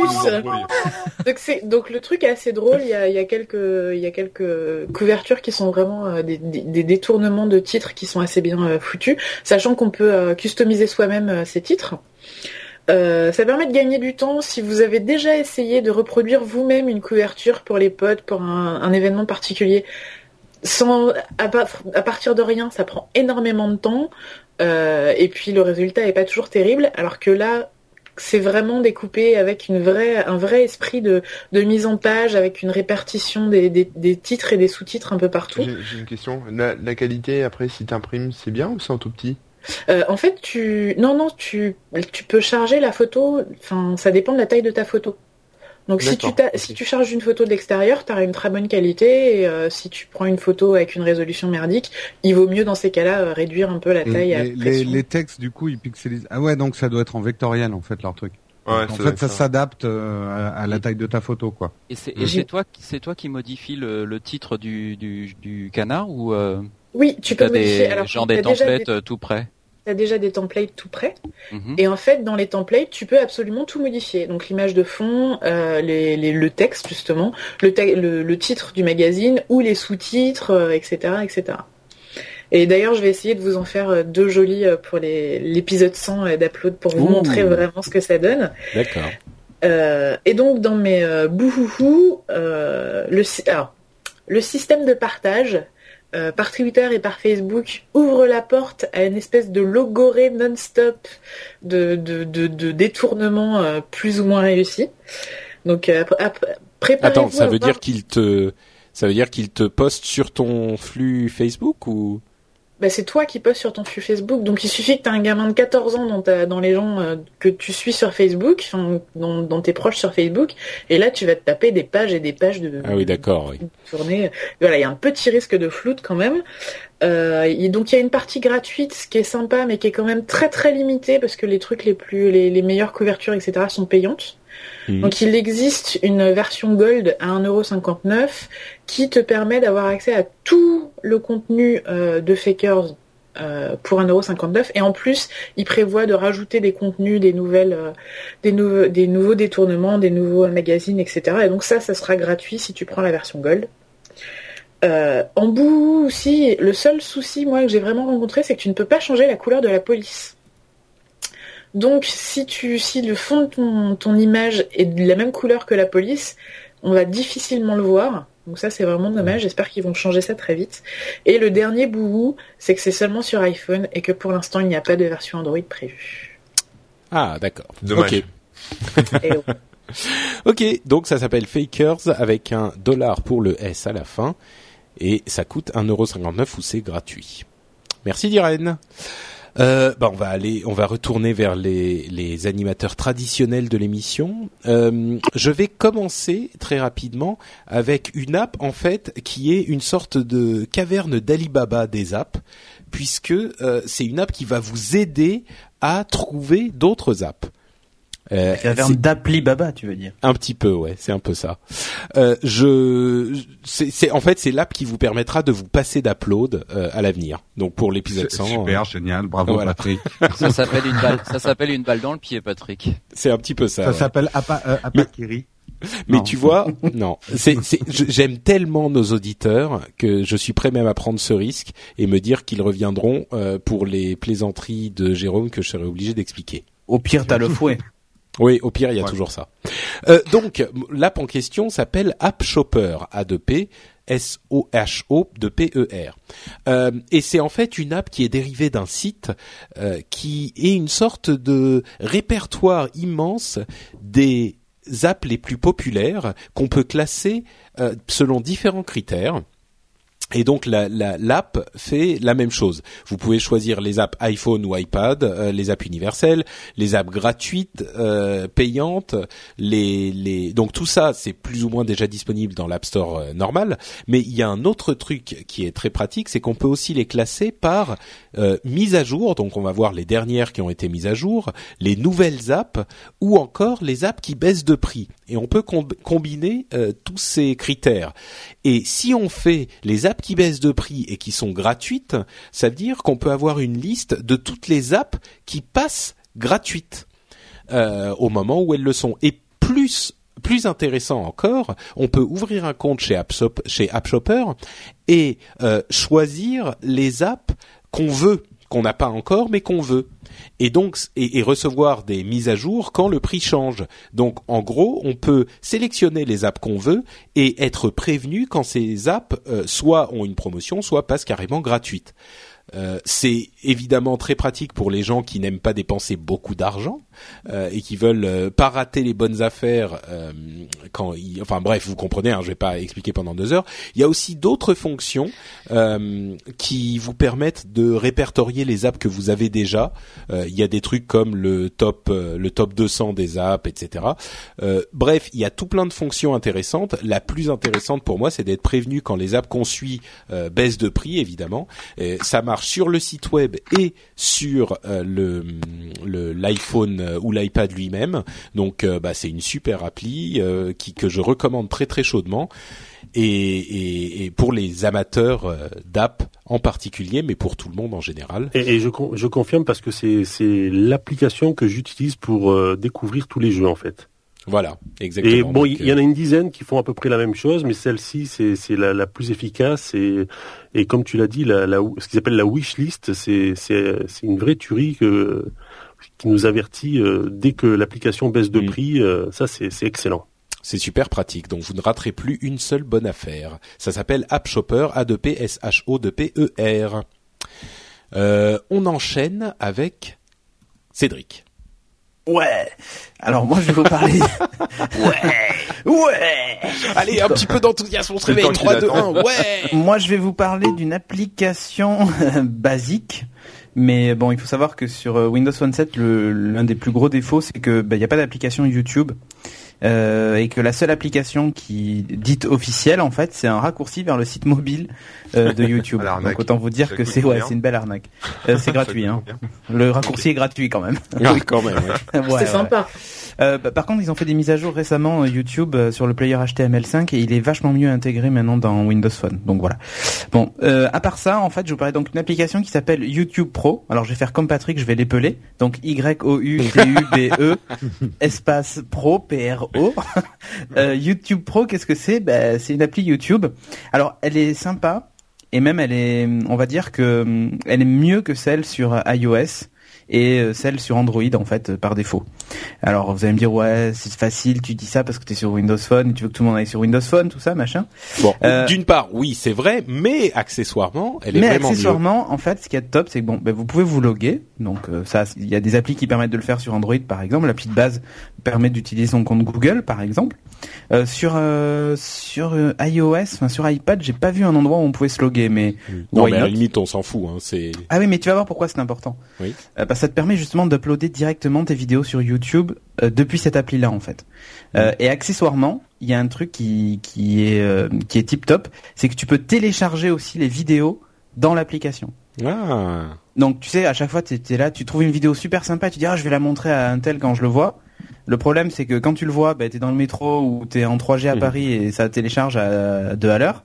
Speaker 8: donc c'est donc le truc est assez drôle. Il y a, il y a quelques il y a quelques couvertures qui sont vraiment euh, des, des, détournements de titres qui sont assez bien euh, foutus, sachant qu'on peut euh, customiser soi-même ces titres. ça permet de gagner du temps si vous avez déjà essayé de reproduire vous-même une couverture pour les potes, pour un, un événement particulier. Sans, à, à, partir de rien, ça prend énormément de temps. Euh, et puis le résultat est pas toujours terrible, alors que là, c'est vraiment découpé avec une vraie, un vrai esprit de, de mise en page, avec une répartition des, des, des titres et des sous-titres un peu partout.
Speaker 3: J'ai une question. La, la, qualité, après, si tu imprimes, c'est bien ou c'est en tout petit?
Speaker 8: Euh, en fait, tu non non tu tu peux charger la photo. Enfin, ça dépend de la taille de ta photo. Donc si tu, si tu charges une photo de l'extérieur, tu auras une très bonne qualité. Et euh, si tu prends une photo avec une résolution merdique, il vaut mieux dans ces cas-là euh, réduire un peu la taille.
Speaker 2: à les, les, textes, du coup, ils pixelisent. Ah ouais, donc ça doit être en vectoriel en fait leur truc.
Speaker 3: Ouais,
Speaker 2: en fait, ça, s'adapte euh, à, la taille de ta photo, quoi.
Speaker 4: Et c'est toi, c'est toi qui modifie le, le titre du, du, du canard ou
Speaker 8: Oui, tu peux modifier.
Speaker 4: Des, Alors, genre des templates tout près
Speaker 8: tu as déjà des templates tout prêts. Mhm. Et en fait, dans les templates, tu peux absolument tout modifier. Donc l'image de fond, euh, les, les, le texte justement, le, le, le, titre du magazine ou les sous-titres, etc., euh, etc. Et d'ailleurs, je vais essayer de vous en faire euh, deux jolis euh, pour l'épisode 100 d'Upload pour vous montrer vraiment ce que ça donne.
Speaker 1: D'accord.
Speaker 8: Euh, et donc dans mes bouhouhou, le, alors, le système de partage, euh, par Twitter et par Facebook ouvre la porte à une espèce de logorée non-stop de, de, de, de détournement euh, plus ou moins réussi. Donc euh,
Speaker 1: Attends, ça veut dire qu'il te ça veut dire qu'il te poste sur ton flux Facebook ou?
Speaker 8: Bah, c'est toi qui postes sur ton flux Facebook. Donc il suffit que tu as un gamin de 14 ans dans, ta, dans les gens euh, que tu suis sur Facebook, dans, dans, tes proches sur Facebook, et là tu vas te taper des pages et des pages de
Speaker 1: ah oui d'accord oui.
Speaker 8: Voilà, il y a un petit risque de floute quand même. Euh, donc il y a une partie gratuite, ce qui est sympa, mais qui est quand même très très limitée parce que les trucs les plus les, les meilleures couvertures etc sont payantes. Mhm. Donc il existe une version Gold à 1,59€ qui te permet d'avoir accès à tout le contenu euh, de Fakers euh, pour 1,59€ et en plus il prévoit de rajouter des contenus, des euh, nouveaux détournements, des nouveaux magazines, etc. Et donc ça, ça sera gratuit si tu prends la version Gold. en bout aussi, le seul souci moi que j'ai vraiment rencontré, c'est que tu ne peux pas changer la couleur de la police. Donc si tu si le fond de ton, image est de la même couleur que la police, on va difficilement le voir. Donc ça c'est vraiment dommage, j'espère qu'ils vont changer ça très vite. Et le dernier bout, c'est que c'est seulement sur iPhone et que pour l'instant il n'y a pas de version Android prévue.
Speaker 1: Ah d'accord. Dommage. Ok. ok, donc ça s'appelle Fakers avec un dollar pour le S à la fin et ça coûte 1,59€ ou c'est gratuit. Merci Diren. Euh, bah on va aller, on va retourner vers les, animateurs traditionnels de l'émission. Euh, je vais commencer très rapidement avec une app en fait qui est une sorte de caverne d'Alibaba des apps, puisque euh, c'est une app qui va vous aider à trouver d'autres apps.
Speaker 5: Euh, caverne d'appli Baba, tu veux dire
Speaker 1: Un petit peu, ouais, c'est un peu ça. Euh, je, c'est, en fait, c'est l'app qui vous permettra de vous passer d'upload euh, à l'avenir. Donc pour l'épisode 100.
Speaker 2: Super, génial, bravo Patrick.
Speaker 4: ça s'appelle une balle, ça s'appelle une balle dans le pied, Patrick.
Speaker 1: C'est un petit peu ça.
Speaker 2: Ça s'appelle Apa, euh, Apakiri.
Speaker 1: Mais tu vois, non, c'est, j'aime tellement nos auditeurs que je suis prêt même à prendre ce risque et me dire qu'ils reviendront euh, pour les plaisanteries de Jérôme que je serai obligé d'expliquer.
Speaker 5: Au pire, t'as le fouet.
Speaker 1: Oui, au pire, il y a toujours ça. Euh, donc, l'app en question s'appelle App Shopper, A2P, S-O-H-O de P-E-R. Euh, et c'est en fait une app qui est dérivée d'un site euh, qui est une sorte de répertoire immense des apps les plus populaires qu'on peut classer euh, selon différents critères. Et donc l'app la, l'app fait la même chose. Vous pouvez choisir les apps iPhone ou iPad, euh, les apps universelles, les apps gratuites, euh, payantes, les, donc tout ça c'est plus ou moins déjà disponible dans l'App Store euh, normal. Mais il y a un autre truc qui est très pratique, c'est qu'on peut aussi les classer par mise à jour. Donc on va voir les dernières qui ont été mises à jour, les nouvelles apps ou encore les apps qui baissent de prix. Et on peut combiner tous ces critères. Et si on fait les apps qui baissent de prix et qui sont gratuites, ça veut dire qu'on peut avoir une liste de toutes les apps qui passent gratuites euh, au moment où elles le sont. Et plus plus intéressant encore, on peut ouvrir un compte chez AppShopper chez App et euh, choisir les apps qu'on veut, qu'on n'a pas encore, mais qu'on veut. Et donc, et, recevoir des mises à jour quand le prix change. Donc, en gros, on peut sélectionner les apps qu'on veut et être prévenu quand ces apps euh, soit ont une promotion, soit passent carrément gratuites. Euh, c'est évidemment très pratique pour les gens qui n'aiment pas dépenser beaucoup d'argent euh, et qui veulent euh, pas rater les bonnes affaires quand enfin bref vous comprenez hein, je vais pas expliquer pendant deux heures. Il y a aussi d'autres fonctions qui vous permettent de répertorier les apps que vous avez déjà. Il y a des trucs comme le top le top 200 des apps etc bref il y a tout plein de fonctions intéressantes. La plus intéressante pour moi c'est d'être prévenu quand les apps qu'on suit baissent de prix évidemment. Ça marche sur le site web et sur euh, le l'iPhone euh, ou l'iPad lui-même. Donc euh, bah, c'est une super appli qui que je recommande très très chaudement. Et, et, pour les amateurs d'app en particulier, mais pour tout le monde en général.
Speaker 6: Et, je, je confirme parce que c'est l'application que j'utilise pour découvrir tous les jeux en fait.
Speaker 1: Voilà, exactement.
Speaker 6: Et bon, il y, en a une dizaine qui font à peu près la même chose, mais celle-ci, c'est la, la plus efficace. Et, et comme tu l'as dit, la, la, ce qu'ils appellent la wish list, c'est une vraie tuerie que, qui nous avertit euh, dès que l'application baisse de mm. prix. Euh, ça, c'est excellent.
Speaker 1: C'est super pratique, donc vous ne raterez plus une seule bonne affaire. Ça s'appelle App Shopper, A2P S H O 2 P E R. Euh, on enchaîne avec Cédric.
Speaker 5: Ouais. Alors moi je vais vous parler. ouais. Ouais.
Speaker 1: Allez, un petit peu d'enthousiasme, on se réveille. 3, 2, 1, ouais.
Speaker 5: Moi je vais vous parler d'une application basique. Mais bon, il faut savoir que sur euh, Windows Phone 7, l'un des plus gros défauts, c'est que bah, il n'y a pas d'application YouTube. Euh, et que la seule application qui dite officielle en fait c'est un raccourci vers le site mobile euh, de YouTube. Donc autant vous dire que c'est ouais c'est une belle arnaque. Euh, c'est gratuit hein. Le raccourci est gratuit quand même.
Speaker 1: Oui quand même.
Speaker 8: Ouais. c'est sympa.
Speaker 5: Euh, bah, par contre, ils ont fait des mises à jour récemment euh, YouTube euh, sur le player HTML5 et il est vachement mieux intégré maintenant dans Windows Phone. Donc voilà. Bon, à part ça, en fait, je vous parlais donc d'une application qui s'appelle YouTube Pro. Alors, je vais faire comme Patrick, je vais l'épeler. Donc Y O U T U B E espace Pro P R O. YouTube Pro, qu'est-ce que c'est? Bah, c'est une appli YouTube. Alors, elle est sympa et même elle est, on va dire que elle est mieux que celle sur iOS et euh, celle sur Android en fait euh, par défaut. Alors vous allez me dire ouais c'est facile, tu dis ça parce que tu es sur Windows Phone, et tu veux que tout le monde aille sur Windows Phone, tout ça machin.
Speaker 1: Bon, euh, d'une part oui c'est vrai, mais accessoirement elle est
Speaker 5: mais
Speaker 1: vraiment
Speaker 5: accessoirement en fait ce qui est top c'est que bon ben, vous pouvez vous loguer donc ça il y a des applis qui permettent de le faire sur Android par exemple, l'appli de base permet d'utiliser son compte Google par exemple. Euh, sur sur iOS, enfin sur iPad, j'ai pas vu un endroit où on pouvait se loguer, mais
Speaker 1: non, mais à la limite on s'en fout. Hein, c'est
Speaker 5: ah oui, mais tu vas voir pourquoi c'est important.
Speaker 1: Oui.
Speaker 5: Bah, ça te permet justement d'uploader directement tes vidéos sur YouTube depuis cette appli-là en fait. et accessoirement, il y a un truc qui qui est qui est tip top, c'est que tu peux télécharger aussi les vidéos dans l'application.
Speaker 1: Ah.
Speaker 5: Donc tu sais, à chaque fois tu es là, tu trouves une vidéo super sympa, tu dis ah je vais la montrer à un tel quand je le vois. Le problème, c'est que quand tu le vois, bah, tu es dans le métro ou tu es en 3G à Paris et ça télécharge à 2 à l'heure.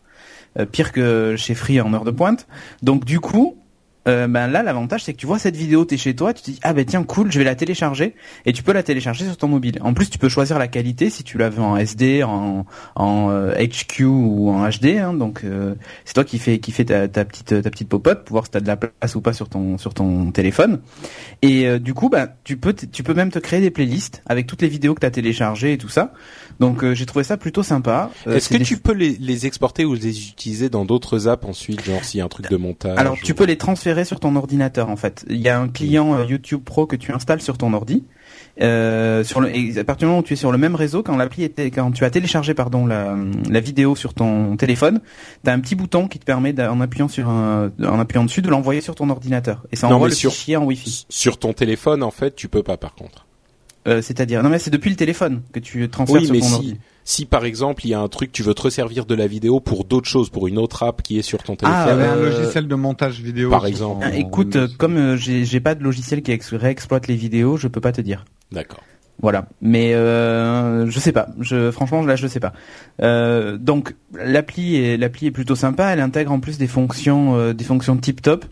Speaker 5: Euh, pire que chez Free en heure de pointe. Donc du coup, euh, ben là l'avantage c'est que tu vois cette vidéo, t'es chez toi, tu te dis ah ben tiens cool, je vais la télécharger et tu peux la télécharger sur ton mobile. En plus tu peux choisir la qualité si tu la veux en SD, en, en HQ euh, ou en HD. Hein, donc euh, c'est toi qui fais qui fait ta, ta petite ta petite popote pour voir si t'as de la place ou pas sur ton sur ton téléphone. Et du coup ben tu peux tu peux même te créer des playlists avec toutes les vidéos que t'as téléchargées et tout ça. Donc j'ai trouvé ça plutôt sympa.
Speaker 1: Est-ce que tu peux les, les exporter ou les utiliser dans d'autres apps ensuite, genre s'il y a un truc de montage
Speaker 5: Alors tu peux les transférer sur ton ordinateur en fait. Il y a un client euh, YouTube Pro que tu installes sur ton ordi. Euh, sur le, à partir du moment où tu es sur le même réseau, quand l'appli était, quand tu as téléchargé pardon la, la vidéo sur ton téléphone, tu as un petit bouton qui te permet en appuyant sur un, en appuyant dessus de l'envoyer sur ton ordinateur et ça envoie le fichier en Wi-Fi.
Speaker 1: Sur ton téléphone en fait, tu peux pas par contre.
Speaker 5: Euh, c'est-à-dire non mais c'est depuis le téléphone que tu transfères sur ton si, ordi.
Speaker 1: Si par exemple il y a un truc tu veux te resservir de la vidéo pour d'autres choses, pour une autre app qui est sur ton téléphone.
Speaker 2: Ah, un logiciel de montage vidéo.
Speaker 1: Par exemple.
Speaker 5: Ah, écoute, comme euh, j'ai pas de logiciel qui réexploite les vidéos, je peux pas te dire.
Speaker 1: D'accord.
Speaker 5: Voilà, mais euh, je sais pas. Je franchement là je sais pas. Euh, donc l'appli est l'appli est plutôt sympa. Elle intègre en plus des fonctions euh, des fonctions tip top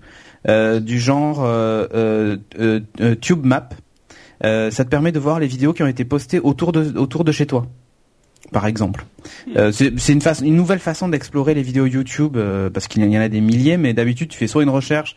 Speaker 5: du genre Tube Map euh, ça te permet de voir les vidéos qui ont été postées autour de, autour de chez toi par exemple. Hmm. Euh, c'est une, une nouvelle façon d'explorer les vidéos YouTube euh, parce qu'il y en a des milliers, mais d'habitude tu fais soit une recherche,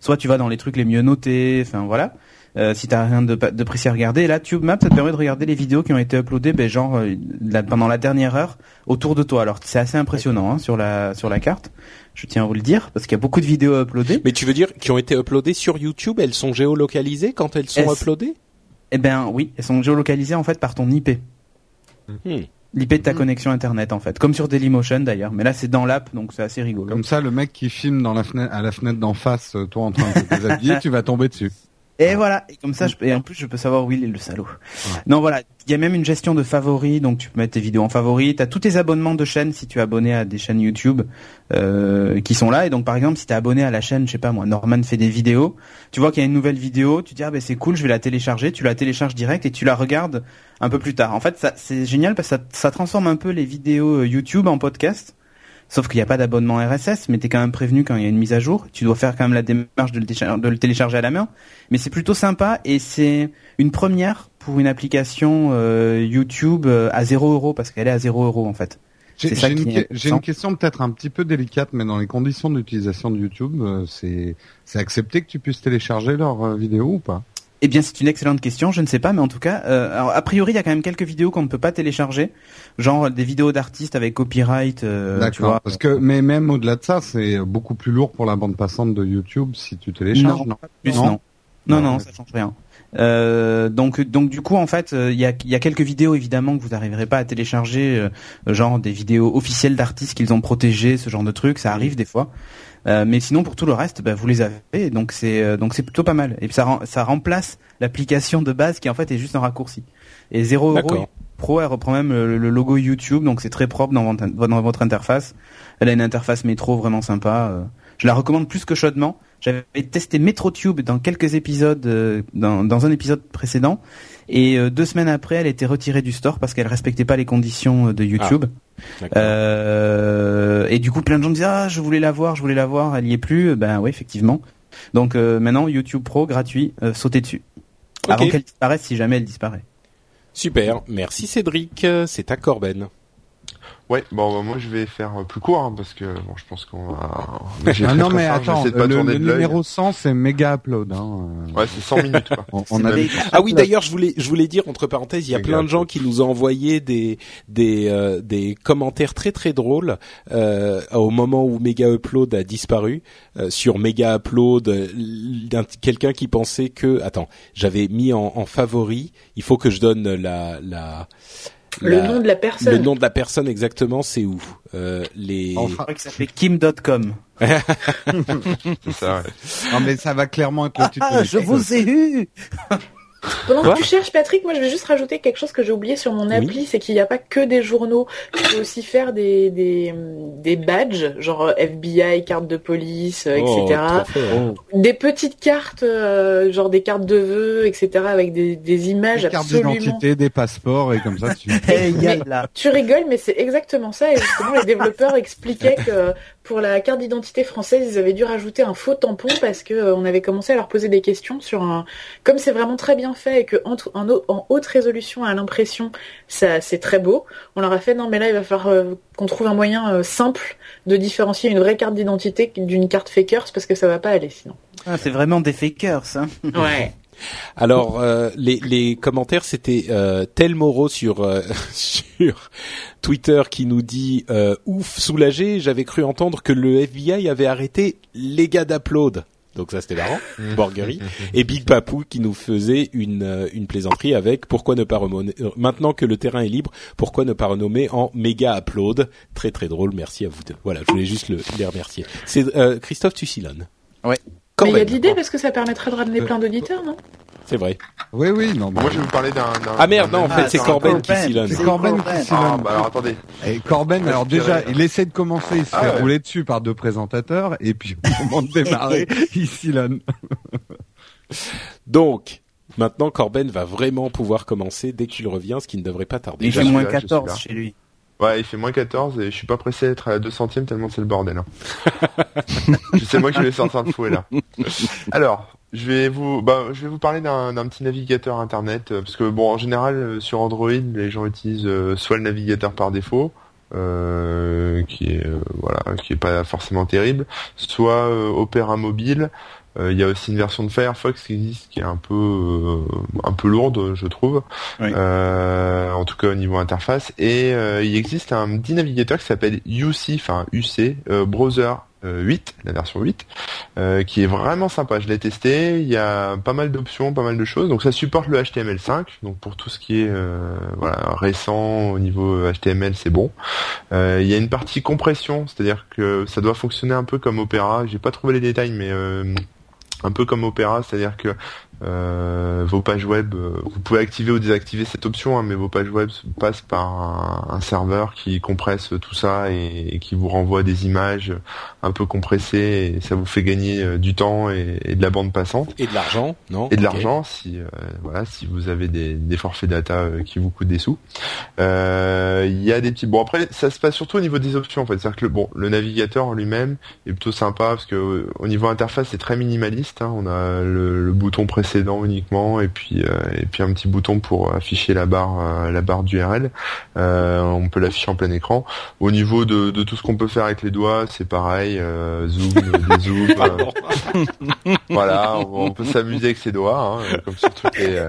Speaker 5: soit tu vas dans les trucs les mieux notés, enfin voilà. Euh, si t'as rien de, de précis à regarder, et là TubeMap ça te permet de regarder les vidéos qui ont été uploadées, ben genre euh, pendant la dernière heure autour de toi. Alors c'est assez impressionnant hein, sur la sur la carte. Je tiens à vous le dire parce qu'il y a beaucoup de vidéos uploadées.
Speaker 1: Mais tu veux dire qui ont été uploadées sur YouTube, elles sont géolocalisées quand elles sont uploadées?
Speaker 5: Eh ben oui, elles sont géolocalisées en fait par ton IP. Hmm. L'IP de ta hmm. connexion internet en fait, comme sur Dailymotion d'ailleurs, mais là c'est dans l'app donc c'est assez rigolo.
Speaker 2: Comme ça, le mec qui filme dans la fenêtre, à la fenêtre d'en face, euh, toi en train de te déshabiller, tu vas tomber dessus.
Speaker 5: Et voilà, et comme ça, je, et en plus, je peux savoir où il est le salaud. Non, voilà, il y a même une gestion de favoris, donc tu peux mettre tes vidéos en favoris. T'as tous tes abonnements de chaînes si tu es abonné à des chaînes YouTube euh, qui sont là. Et donc, par exemple, si t'es abonné à la chaîne, je sais pas moi, Norman fait des vidéos, tu vois qu'il y a une nouvelle vidéo, tu dis ah ben c'est cool, je vais la télécharger. Tu la télécharges direct et tu la regardes un peu plus tard. En fait, ça c'est génial parce que ça, ça transforme un peu les vidéos euh, YouTube en podcast. Sauf qu'il n'y a pas d'abonnement RSS, mais tu es quand même prévenu quand il y a une mise à jour. Tu dois faire quand même la démarche de le, télécharger à la main. Mais c'est plutôt sympa et c'est une première pour une application euh, YouTube euh, à 0 euros parce qu'elle est à 0 euros en fait.
Speaker 2: J'ai une, question peut-être un petit peu délicate, mais dans les conditions d'utilisation de YouTube, euh, c'est accepté que tu puisses télécharger leurs vidéos ou pas?
Speaker 5: Eh bien, c'est une excellente question. Je ne sais pas, mais en tout cas, euh, alors, a priori, il y a quand même quelques vidéos qu'on ne peut pas télécharger, genre des vidéos d'artistes avec copyright. Euh,
Speaker 2: D'accord. Parce que, mais même au-delà de ça, c'est beaucoup plus lourd pour la bande passante de YouTube si tu télécharges.
Speaker 5: Non, non, non. non, non, ça change rien. Euh, donc, donc du coup, en fait, euh, il y a, y a quelques vidéos évidemment que vous n'arriverez pas à télécharger, euh, genre des vidéos officielles d'artistes qu'ils ont protégées, ce genre de trucs, ça arrive des fois. Euh, mais sinon, pour tout le reste, bah, vous les avez, donc c'est euh, donc c'est plutôt pas mal. Et puis ça, ça remplace l'application de base qui en fait est juste un raccourci. Et 0 euros Pro, elle reprend même le, logo YouTube, donc c'est très propre dans votre, dans votre interface. Elle a une interface métro vraiment sympa. Euh. Je la recommande plus que chaudement. J'avais testé MetroTube dans quelques épisodes, dans, dans un épisode précédent, et deux semaines après, elle était retirée du store parce qu'elle respectait pas les conditions de YouTube. Ah. Euh, et du coup, plein de gens me disent ah je voulais la voir, je voulais la voir, elle y est plus. Ben oui, effectivement. Donc euh, maintenant YouTube Pro gratuit, euh, sautez dessus avant qu'elle disparaisse si jamais elle disparaît.
Speaker 1: Super, merci Cédric, c'est à Corben.
Speaker 3: Ouais, bon, bah, moi je vais faire plus court hein, parce que bon, je pense qu'on va.
Speaker 2: Ah non mais attends, le, numéro 100 c'est méga upload. Hein.
Speaker 3: Ouais, c'est 100 minutes. Quoi.
Speaker 1: on, Ah oui, d'ailleurs, je voulais, je voulais dire entre parenthèses, il y a plein de gens qui nous ont envoyé des des euh, des commentaires très très drôles euh, au moment où méga upload a disparu euh, sur méga upload. Quelqu'un qui pensait que, attends, j'avais mis en, en favori. Il faut que je donne la la
Speaker 8: le nom de la personne.
Speaker 1: Le nom de la personne exactement, c'est où euh, les.
Speaker 5: Enfin, que ça fait Kim.com.
Speaker 3: c'est ça. Ouais.
Speaker 2: Non mais ça va clairement être le.
Speaker 5: Ah, je vous ai eu.
Speaker 8: Pendant que tu cherches, Patrick, moi je vais juste rajouter quelque chose que j'ai oublié sur mon appli, c'est qu'il n'y a pas que des journaux. Tu peux aussi faire des, des, des badges, genre FBI, carte de police, euh, etc. Des petites cartes, euh, genre des cartes de vœux, etc. avec des, des images des cartes
Speaker 2: d'identité, des passeports et comme ça tu.
Speaker 8: tu rigoles, mais c'est exactement ça. Et justement, les développeurs expliquaient que pour la carte d'identité française, ils avaient dû rajouter un faux tampon parce que euh, on avait commencé à leur poser des questions sur un. Comme c'est vraiment très bien fait et que en, en, en haute résolution à l'impression, ça c'est très beau. On leur a fait non mais là il va falloir euh, qu'on trouve un moyen euh, simple de différencier une vraie carte d'identité d'une carte fakers parce que ça va pas aller sinon.
Speaker 5: Ah, c'est vraiment des fakers, hein.
Speaker 8: Ouais.
Speaker 1: Alors euh, les, les commentaires c'était euh, Tel Moro sur euh, sur Twitter qui nous dit euh, ouf soulagé j'avais cru entendre que le FBI avait arrêté les gars d'Upload. Donc ça c'était marrant. Borgerie et Big Papou qui nous faisait une euh, une plaisanterie avec pourquoi ne pas renommer maintenant que le terrain est libre pourquoi ne pas renommer en méga Upload? Très très drôle. Merci à vous deux. Voilà je voulais juste le, les remercier. C'est euh, Christophe Tussilon
Speaker 4: Ouais.
Speaker 8: Mais il y a
Speaker 1: Corben.
Speaker 8: de l'idée parce que ça permettrait de ramener plein d'auditeurs, non?
Speaker 1: C'est vrai
Speaker 2: Oui, oui, non. mais-
Speaker 3: Moi, je vais vous parler d'un. d'un-
Speaker 1: ah merde non en fait c'est Corben qui
Speaker 5: Corben.
Speaker 1: Sillonne
Speaker 2: C'est Corben qui
Speaker 3: Ah,
Speaker 2: Sillonne.
Speaker 3: bah alors attendez.
Speaker 2: Et Corben, alors déjà, il essaie de commencer, il se
Speaker 3: Ah
Speaker 2: fait
Speaker 3: ouais.
Speaker 2: rouler dessus par deux présentateurs, et puis au moment de démarrer, il sillonne.
Speaker 1: Donc, maintenant, Corben va vraiment pouvoir commencer dès qu'il revient, ce qui ne devrait pas tarder.
Speaker 5: Il fait moins
Speaker 3: là, je suis
Speaker 5: 14
Speaker 3: là.
Speaker 5: chez lui.
Speaker 3: Ouais, il fait moins 14 et je suis pas pressé d'être à la 200ème tellement c'est le bordel. Hein. c'est moi qui vais sortir de fouet là. Alors, je vais vous, bah, je vais vous parler d'un petit navigateur internet euh, parce que bon, en général euh, sur Android, les gens utilisent euh, soit le navigateur par défaut, euh, qui est euh, voilà, qui est pas forcément terrible, soit euh, Opera mobile. Euh, Il y a aussi une version de Firefox qui existe, qui est un peu euh, un peu lourde, je trouve.
Speaker 5: Oui.
Speaker 3: Euh, en tout cas au niveau interface. Et euh, il existe un petit navigateur qui s'appelle UC, enfin UC euh, Browser euh, 8, la version 8, euh, qui est vraiment sympa. Je l'ai testé. Il y a pas mal d'options, pas mal de choses. Donc ça supporte le HTML5. Donc pour tout ce qui est euh, voilà récent au niveau HTML, c'est bon. Euh, il y a une partie compression, c'est-à-dire que ça doit fonctionner un peu comme Opera. J'ai pas trouvé les détails, mais euh, un peu comme Opera, c'est-à-dire que euh, vos pages web, euh, vous pouvez activer ou désactiver cette option, hein, mais vos pages web passent par un, un serveur qui compresse tout ça et, et qui vous renvoie des images un peu compressées et ça vous fait gagner euh, du temps et, et de la bande passante
Speaker 1: Et de l'argent, non
Speaker 3: et de l'argent si euh, voilà si vous avez des, des forfaits data qui vous coûtent des sous. Euh, Il y a des petits bon après ça se passe surtout au niveau des options en fait c'est-à-dire que le, bon le navigateur en lui-même est plutôt sympa parce que au niveau interface c'est très minimaliste. hein. On a le, le bouton précédent uniquement et puis euh, et puis un petit bouton pour afficher la barre euh, la barre d'URL. Euh, on peut l'afficher en plein écran. Au niveau de, de tout ce qu'on peut faire avec les doigts c'est pareil euh, zoom dézoom. voilà, on, on peut s'amuser avec ses doigts, hein, comme sur toutes les, euh,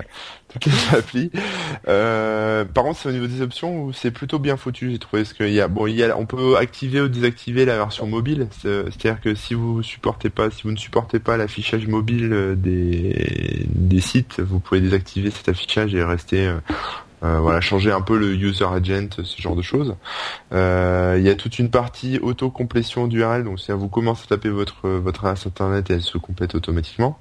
Speaker 3: toutes les applis. Euh, par contre, c'est au niveau des options où c'est plutôt bien foutu, j'ai trouvé. Parce qu'il y a, bon, il y a, on peut activer ou désactiver la version mobile. C'est- C'est-à-dire que si vous supportez pas, si vous ne supportez pas l'affichage mobile euh, des, des sites, vous pouvez désactiver cet affichage et rester euh, euh, voilà, changer un peu le user agent, ce genre de choses. Euh, Il y a toute une partie auto-complétion d'URL, donc c'est vous commencez à taper votre votre adresse internet et elle se complète automatiquement.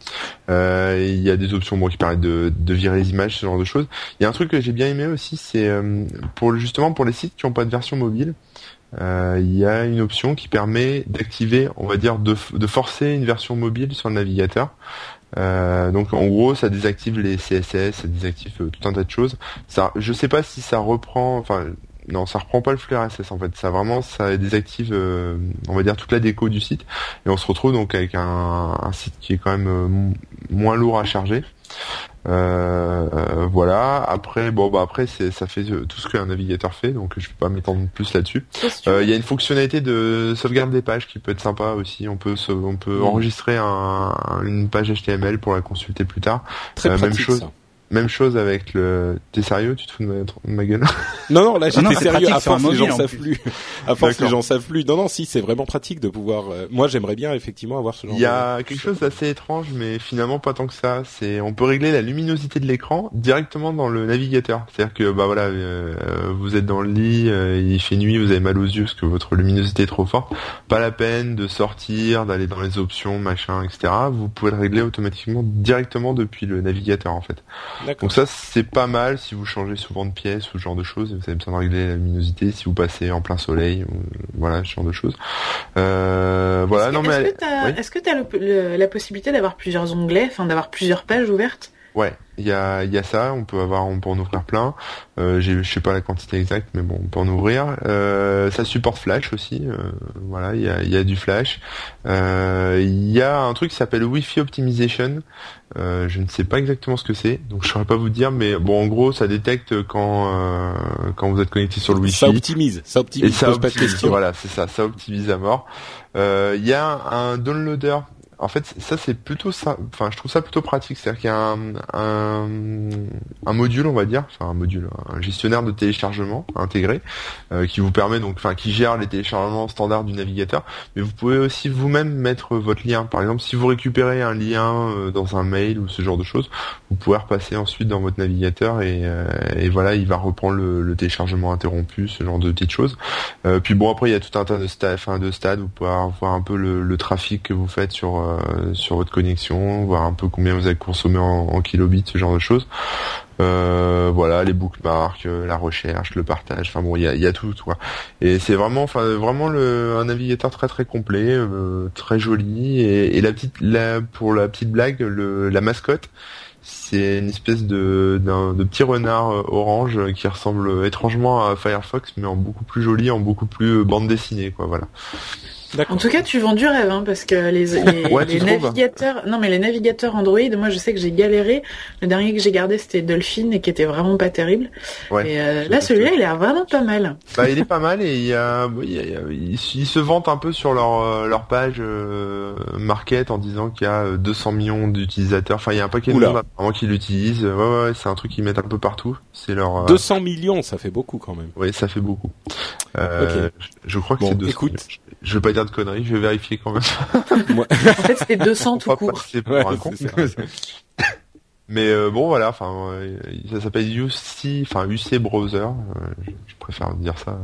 Speaker 3: Euh, Il y a des options bon, qui permettent de, virer les images, ce genre de choses. Il y a un truc que j'ai bien aimé aussi, c'est euh, pour justement pour les sites qui n'ont pas de version mobile. euh, Il y a une option qui permet d'activer, on va dire, de, de forcer une version mobile sur le navigateur. Euh, donc en gros, ça désactive les CSS, ça désactive euh, tout un tas de choses. Ça, je sais pas si ça reprend, enfin non, ça reprend pas le flux RSS en fait. Ça vraiment, ça désactive, euh, on va dire toute la déco du site, et on se retrouve donc avec un, site qui est quand même euh, moins lourd à charger. Euh, euh, voilà. Après, bon bah après, c'est ça fait euh, tout ce qu'un navigateur fait, donc je vais pas m'étendre plus là-dessus. Euh, Il y a une fonctionnalité de sauvegarde des pages qui peut être sympa aussi. On peut on peut enregistrer un- une page HTML pour la consulter plus tard.
Speaker 1: Très
Speaker 3: Euh, même
Speaker 1: pratique,
Speaker 3: chose.
Speaker 1: ça.
Speaker 3: Même chose avec le. T'es sérieux? Tu te fous de ma, de ma gueule?
Speaker 1: Non, non, là j'étais sérieux.
Speaker 5: pratique
Speaker 1: À force, les gens
Speaker 5: en
Speaker 1: savent
Speaker 5: plus.
Speaker 1: plus. À force, les gens savent plus. Non, non, si, c'est vraiment pratique de pouvoir. euh, Moi, j'aimerais bien effectivement avoir ce genre.
Speaker 3: Il y a quelque chose d'assez étrange, mais finalement pas tant que ça. C'est, on peut régler la luminosité de l'écran directement dans le navigateur. C'est-à-dire que bah voilà, euh, vous êtes dans le lit, euh, il fait nuit, vous avez mal aux yeux parce que votre luminosité est trop forte. Pas la peine de sortir, d'aller dans les options, machin, etc. Vous pouvez le régler automatiquement directement depuis le navigateur en fait. Donc ça c'est pas mal si vous changez souvent de pièce ou ce genre de choses, vous avez besoin de régler la luminosité, si vous passez en plein soleil, voilà, ce genre de choses. Euh, voilà,
Speaker 8: Est-ce
Speaker 3: non
Speaker 8: que-
Speaker 3: mais
Speaker 8: est-ce
Speaker 3: elle-
Speaker 8: que t'as
Speaker 3: oui.
Speaker 8: est-ce que t'as le- le- la possibilité d'avoir plusieurs onglets, enfin d'avoir plusieurs pages ouvertes?
Speaker 3: Ouais, il y a, y a ça, on peut avoir, on peut en ouvrir plein. Euh, je sais pas la quantité exacte, mais bon, on peut en ouvrir. Euh, ça supporte Flash aussi, euh, voilà, il y a, y a du Flash. Euh, il y a un truc qui s'appelle Wi-Fi Optimization. Euh, je ne sais pas exactement ce que c'est, donc je saurais pas vous dire, mais bon, en gros, ça détecte quand quand vous êtes connecté sur le Wi-Fi.
Speaker 1: Ça optimise, ça optimise.
Speaker 3: Et ça optimise, voilà, c'est ça, ça optimise à mort. Il y a un downloader en fait, ça c'est plutôt ça. Enfin, je trouve ça plutôt pratique. C'est-à-dire qu'il y a un, un, un, module, on va dire, enfin un module, un gestionnaire de téléchargement intégré euh, qui vous permet donc, enfin, qui gère les téléchargements standards du navigateur. Mais vous pouvez aussi vous-même mettre votre lien. Par exemple, si vous récupérez un lien euh, dans un mail ou ce genre de choses, vous pouvez repasser ensuite dans votre navigateur et, euh, et voilà, il va reprendre le, le, téléchargement interrompu, ce genre de petites choses. Euh, puis bon, après il y a tout un tas de stades, enfin de stades. Vous pouvez voir un peu le, le trafic que vous faites sur euh, sur votre connexion, voir un peu combien vous avez consommé en, kilobits, ce genre de choses. Euh, voilà, les bookmarks, euh, la recherche, le partage. Enfin bon, il y a, tout, quoi. Et c'est vraiment, enfin vraiment un navigateur très très complet, très joli. Et, la petite, la, pour la petite blague, la mascotte, c'est une espèce de, de petit renard orange qui ressemble étrangement à Firefox, mais en beaucoup plus joli, en beaucoup plus bande dessinée, quoi. Voilà.
Speaker 8: En tout cas, tu vends du rêve, hein, parce que les, les, navigateurs, non mais les navigateurs Android, moi je sais que j'ai galéré. Le dernier que j'ai gardé c'était Dolphin et qui était vraiment pas terrible. et euh, là, celui-là, il est vraiment pas mal.
Speaker 3: Bah, il est pas mal et il y a, ils, se vantent un peu sur leur euh, leur page euh, market en disant qu'il y a 200 millions d'utilisateurs. Enfin, il y a un paquet de gens qui l'utilisent. Ouais, ouais, c'est un truc qu'ils mettent un peu partout. C'est leur
Speaker 1: 200 millions, ça fait beaucoup quand même.
Speaker 3: Oui, ça fait beaucoup. Je crois que c'est 200.
Speaker 1: Écoute,
Speaker 3: je vais pas dire de conneries, je vais vérifier quand même.
Speaker 8: en fait, c'était 200 tout court.
Speaker 3: Mais euh, bon voilà, enfin euh, ça s'appelle UC, enfin UC browser, euh, je, préfère dire ça.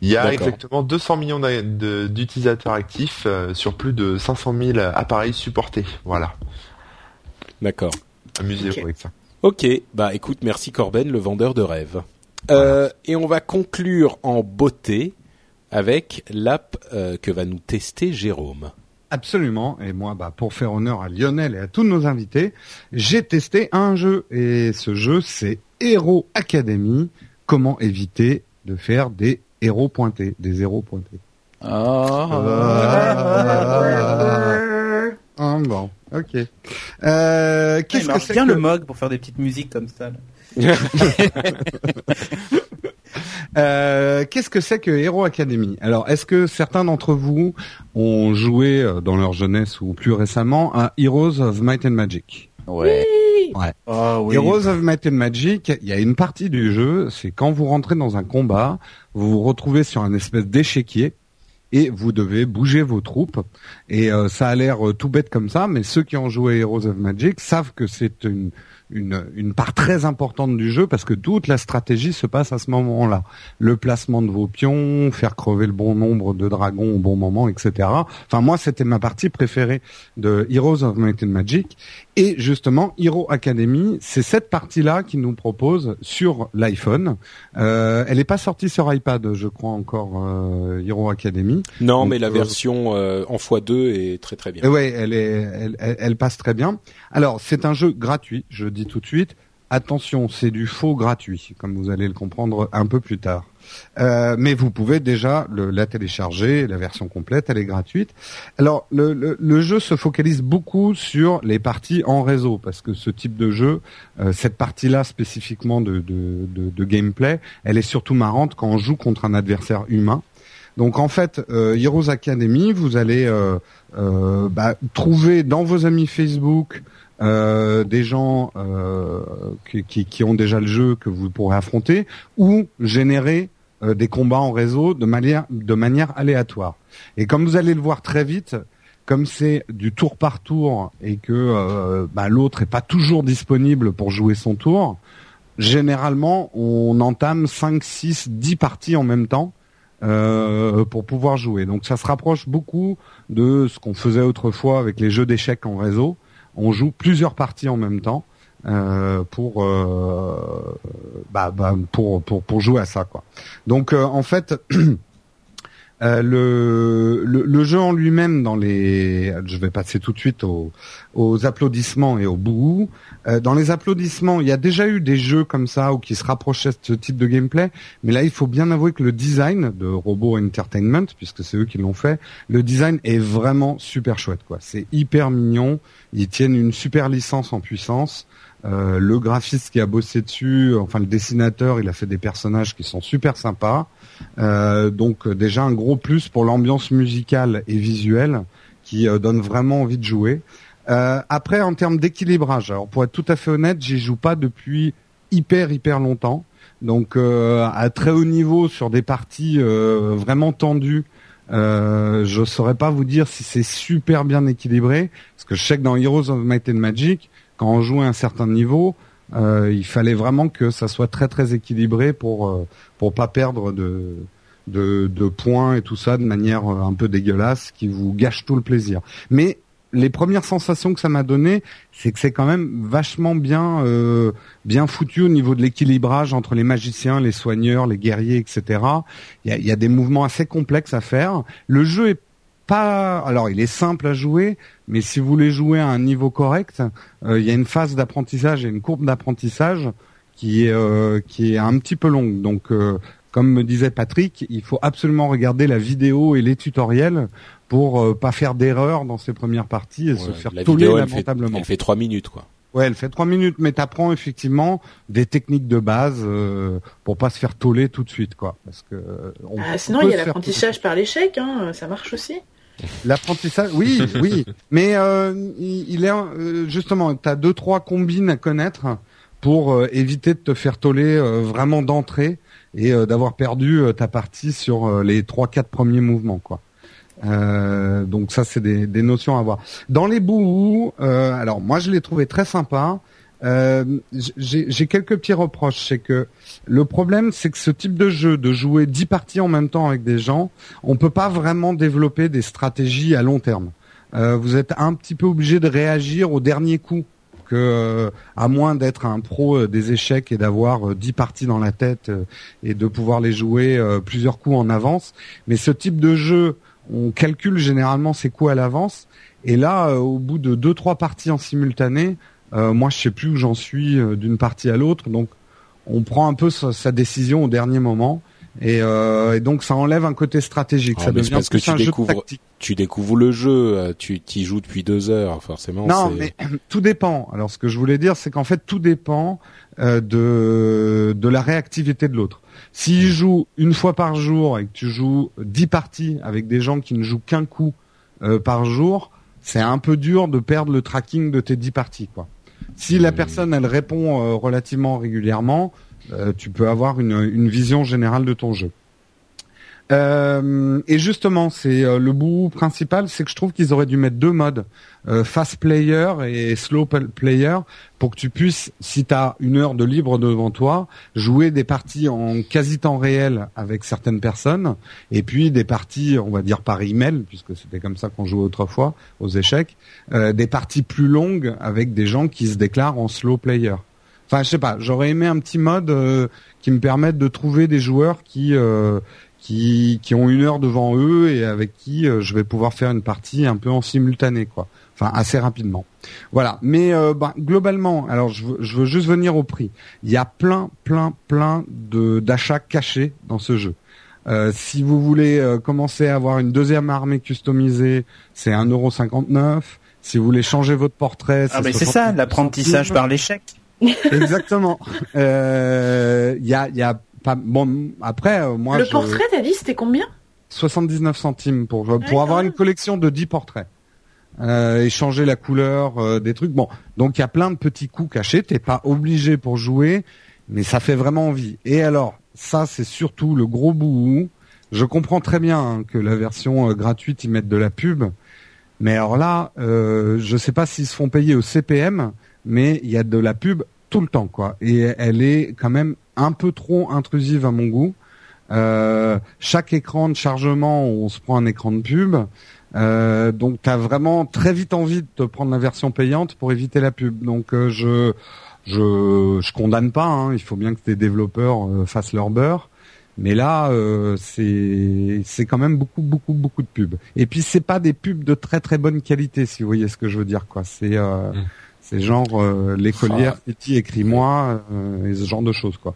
Speaker 3: Il y a exactement 200 millions d'utilisateurs actifs sur plus de 500 000 appareils supportés. Voilà.
Speaker 1: D'accord.
Speaker 3: Amusez-vous avec ça.
Speaker 1: Ok, bah écoute, merci Corben, le vendeur de rêves. et on va conclure en beauté avec l'app euh, que va nous tester Jérôme.
Speaker 2: Absolument. Et moi, bah, pour faire honneur à Lionel et à tous nos invités, j'ai testé un jeu. Et ce jeu, c'est Hero Academy. Comment éviter de faire des héros pointés, des zéros pointés.
Speaker 5: Ah.
Speaker 2: ah. bon, ok. Euh,
Speaker 5: Qu'est-ce que c'est bien le mog pour faire des petites musiques comme ça.
Speaker 2: Euh, qu'est-ce que c'est que Hero Academy? Alors, est-ce que certains d'entre vous ont joué euh, dans leur jeunesse ou plus récemment à Heroes of Might and Magic?
Speaker 5: Ouais.
Speaker 2: Ouais. Ah Heroes of Might and Magic, il y a une partie du jeu, c'est quand vous rentrez dans un combat, vous vous retrouvez sur un espèce d'échiquier et vous devez bouger vos troupes. Et euh, ça a l'air tout bête comme ça, mais ceux qui ont joué Heroes of Magic savent que c'est une une, une part très importante du jeu parce que toute la stratégie se passe à ce moment-là. Le placement de vos pions, faire crever le bon nombre de dragons au bon moment, etc. Enfin, moi, c'était ma partie préférée de Heroes of Might and Magic. Et justement, Hero Academy, c'est cette partie-là qui nous propose sur l'iPhone. Euh, elle n'est pas sortie sur iPad, je crois encore, euh, Hero Academy.
Speaker 1: Non, mais la euh, version euh, en x2 est très très bien.
Speaker 2: Ouais, elle, est, elle, elle passe très bien. Alors, c'est un jeu gratuit, je dis tout de suite. Attention, c'est du faux gratuit, comme vous allez le comprendre un peu plus tard. Euh, mais vous pouvez déjà le, la télécharger, la version complète, elle est gratuite. Alors le, le, jeu se focalise beaucoup sur les parties en réseau, parce que ce type de jeu, euh, cette partie-là spécifiquement de, de, de, de, gameplay, elle est surtout marrante quand on joue contre un adversaire humain. Donc en fait, euh, Heroes Academy, vous allez euh, euh, bah, trouver dans vos amis Facebook euh, des gens euh, qui, ont déjà le jeu que vous pourrez affronter, ou générer euh, des combats en réseau de manière, aléatoire. Et comme vous allez le voir très vite, comme c'est du tour par tour et que bah, l'autre est pas toujours disponible pour jouer son tour, généralement on entame 5, 6, 10 parties en même temps pour pouvoir jouer. Donc ça se rapproche beaucoup de ce qu'on faisait autrefois avec les jeux d'échecs en réseau. On joue plusieurs parties en même temps. Euh, pour, euh, bah, bah, pour, pour pour jouer à ça quoi. Donc euh, en fait Euh, le, jeu en lui-même, dans les, je vais passer tout de suite aux, applaudissements et aux bouts. Euh, dans les applaudissements, il y a déjà eu des jeux comme ça ou qui se rapprochaient de ce type de gameplay, mais là, il faut bien avouer que le design de Robo Entertainment, puisque c'est eux qui l'ont fait, le design est vraiment super chouette. quoi. C'est hyper mignon. Ils tiennent une super licence en puissance. Euh, le graphiste qui a bossé dessus, enfin le dessinateur, il a fait des personnages qui sont super sympas. Euh, donc déjà un gros plus pour l'ambiance musicale et visuelle qui euh, donne vraiment envie de jouer. Euh, après en termes d'équilibrage, alors pour être tout à fait honnête, j'y joue pas depuis hyper hyper longtemps. Donc à très haut niveau sur des parties vraiment tendues, euh, je saurais pas vous dire si c'est super bien équilibré, parce que je sais que dans Heroes of Might and Magic, quand on jouait à un certain niveau, euh, il fallait vraiment que ça soit très très équilibré pour euh, pour pas perdre de, de, points et tout ça de manière euh, un peu dégueulasse qui vous gâche tout le plaisir. Mais les premières sensations que ça m'a donné, c'est que c'est quand même vachement bien euh, bien foutu au niveau de l'équilibrage entre les magiciens, les soigneurs, les guerriers, etc. Il y a, y a des mouvements assez complexes à faire. Le jeu est pas, alors il est simple à jouer, mais si vous voulez jouer à un niveau correct, euh, il y a une phase d'apprentissage et une courbe d'apprentissage qui est euh, qui est un petit peu longue. Donc, euh, comme me disait Patrick, il faut absolument regarder la vidéo et les tutoriels pour pas faire d'erreur dans ces premières parties et se faire toller lamentablement.
Speaker 1: Elle fait trois minutes, quoi.
Speaker 2: Ouais, elle fait trois minutes, mais t'apprends effectivement des techniques de base euh, pour pas se faire toller tout de suite, quoi. Parce que
Speaker 8: ah, sinon, il y a l'apprentissage par l'échec, hein, ça marche aussi.
Speaker 2: L'apprentissage, oui, oui, mais euh, il, est euh, justement, tu as deux trois combines à connaître pour euh, éviter de te faire toller vraiment d'entrée et d'avoir perdu ta partie sur les trois quatre premiers mouvements, quoi. donc ça, c'est des, notions à voir. Dans les bouts, alors moi je l'ai trouvé très sympa. Euh, j'ai quelques petits reproches. C'est que le problème, c'est que ce type de jeu, de jouer dix parties en même temps avec des gens, on peut pas vraiment développer des stratégies à long terme. Euh, vous êtes un petit peu obligé de réagir au dernier coup que euh, à moins d'être un pro des échecs et d'avoir dix parties dans la tête et de pouvoir les jouer plusieurs coups en avance. Mais ce type de jeu, on calcule généralement ses coups à l'avance. Et là, au bout de deux trois parties en simultané, euh, moi, je sais plus où j'en suis euh, d'une partie à l'autre, donc on prend un peu sa, décision au dernier moment. Et, euh, et, donc ça enlève un côté stratégique.
Speaker 1: Ah,
Speaker 2: ça devient
Speaker 1: parce que tu
Speaker 2: un
Speaker 1: découvres,
Speaker 2: jeu tactique.
Speaker 1: tu découvres le jeu, tu y joues depuis deux heures, forcément.
Speaker 2: Non, mais tout dépend. Alors ce que je voulais dire, c'est qu'en fait tout dépend euh, de de la réactivité de l'autre. S'il joue une fois par jour et que tu joues dix parties avec des gens qui ne jouent qu'un coup euh, par jour, c'est un peu dur de perdre le tracking de tes dix parties, quoi. Si la personne elle répond euh, relativement régulièrement, euh, tu peux avoir une, une, vision générale de ton jeu. Euh, et justement, c'est euh, le bout principal, c'est que je trouve qu'ils auraient dû mettre deux modes, euh, fast player et slow player, pour que tu puisses, si tu as une heure de libre devant toi, jouer des parties en quasi temps réel avec certaines personnes, et puis des parties, on va dire par email, puisque c'était comme ça qu'on jouait autrefois aux échecs, euh, des parties plus longues avec des gens qui se déclarent en slow player. Enfin, je sais pas, j'aurais aimé un petit mode qui me permette de trouver des joueurs qui qui, qui ont une heure devant eux et avec qui euh, je vais pouvoir faire une partie un peu en simultané, quoi. Enfin, assez rapidement. Voilà. Mais euh, bah, globalement, alors je veux, je veux juste venir au prix. Il y a plein, plein, plein de d'achats cachés dans ce jeu. Euh, si vous voulez euh, commencer à avoir une deuxième armée customisée, c'est 1,59€. Si vous voulez changer votre portrait,
Speaker 5: ah mais c'est ça, l'apprentissage par l'échec.
Speaker 2: Exactement. Il y a, y a bon après euh, moi
Speaker 8: le portrait t'as dit c'était combien?
Speaker 2: 79 centimes pour pour avoir une collection de 10 portraits. Euh, échanger la couleur euh, des trucs. Bon donc il y a plein de petits coups cachés. T'es pas obligé pour jouer mais ça fait vraiment envie. Et alors ça c'est surtout le gros bout. Je comprends très bien hein, que la version gratuite ils mettent de la pub. Mais alors là euh, je sais pas s'ils se font payer au CPM mais il y a de la pub tout le temps quoi et elle est quand même un peu trop intrusive à mon goût. Euh, chaque écran de chargement, on se prend un écran de pub. Euh, donc tu as vraiment très vite envie de te prendre la version payante pour éviter la pub. Donc euh, je je je condamne pas. Hein. Il faut bien que tes développeurs fassent leur beurre. Mais là, euh, c'est c'est quand même beaucoup beaucoup beaucoup de pubs. Et puis c'est pas des pubs de très très bonne qualité, si vous voyez ce que je veux dire, quoi. C'est euh,
Speaker 3: Mm.
Speaker 2: C'est genre euh, l'écolière Kitty écris-moi euh, et ce genre de choses, quoi.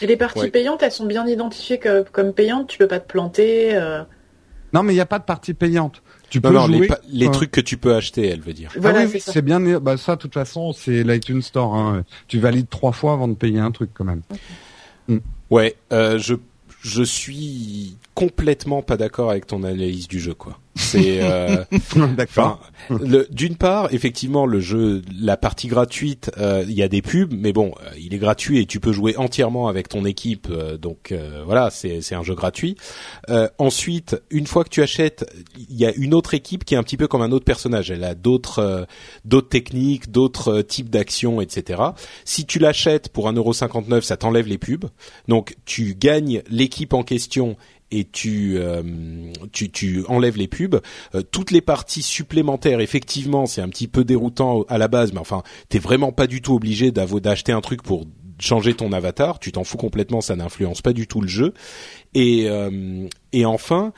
Speaker 8: Et les parties
Speaker 1: Ouais.
Speaker 8: payantes, elles sont bien identifiées que- comme payantes. Tu peux pas te planter. euh,
Speaker 2: Non, mais il n'y a pas de partie payante. Tu peux jouer.
Speaker 1: les
Speaker 2: euh,
Speaker 1: trucs que tu peux acheter, elle veut dire.
Speaker 8: Voilà,
Speaker 2: ah oui,
Speaker 8: c'est
Speaker 2: oui,
Speaker 8: ça.
Speaker 2: c'est bien. Bah ça, de toute façon, c'est l'iTunes Store. Hein. Tu valides trois fois avant de payer un truc, quand même.
Speaker 1: Ouais, euh, je je suis complètement pas d'accord avec ton analyse du jeu, quoi. C'est euh,
Speaker 2: D'accord.
Speaker 1: D'une part, effectivement, le jeu, la partie gratuite, euh, il y a des pubs, mais bon, euh, il est gratuit et tu peux jouer entièrement avec ton équipe, euh, donc voilà, c'est un jeu gratuit. Ensuite, une fois que tu achètes, il y a une autre équipe qui est un petit peu comme un autre personnage. Elle a d'autres d'autres techniques, d'autres types d'actions, etc. Si tu l'achètes pour 1,59€, ça t'enlève les pubs. Donc tu gagnes l'équipe en question et tu, euh, tu tu enlèves les pubs. Euh, toutes les parties supplémentaires, effectivement, c'est un petit peu déroutant à la base, mais enfin, t'es vraiment pas du tout obligé d'acheter un truc pour changer ton avatar. Tu t'en fous complètement, ça n'influence pas du tout le jeu. Et euh, et enfin,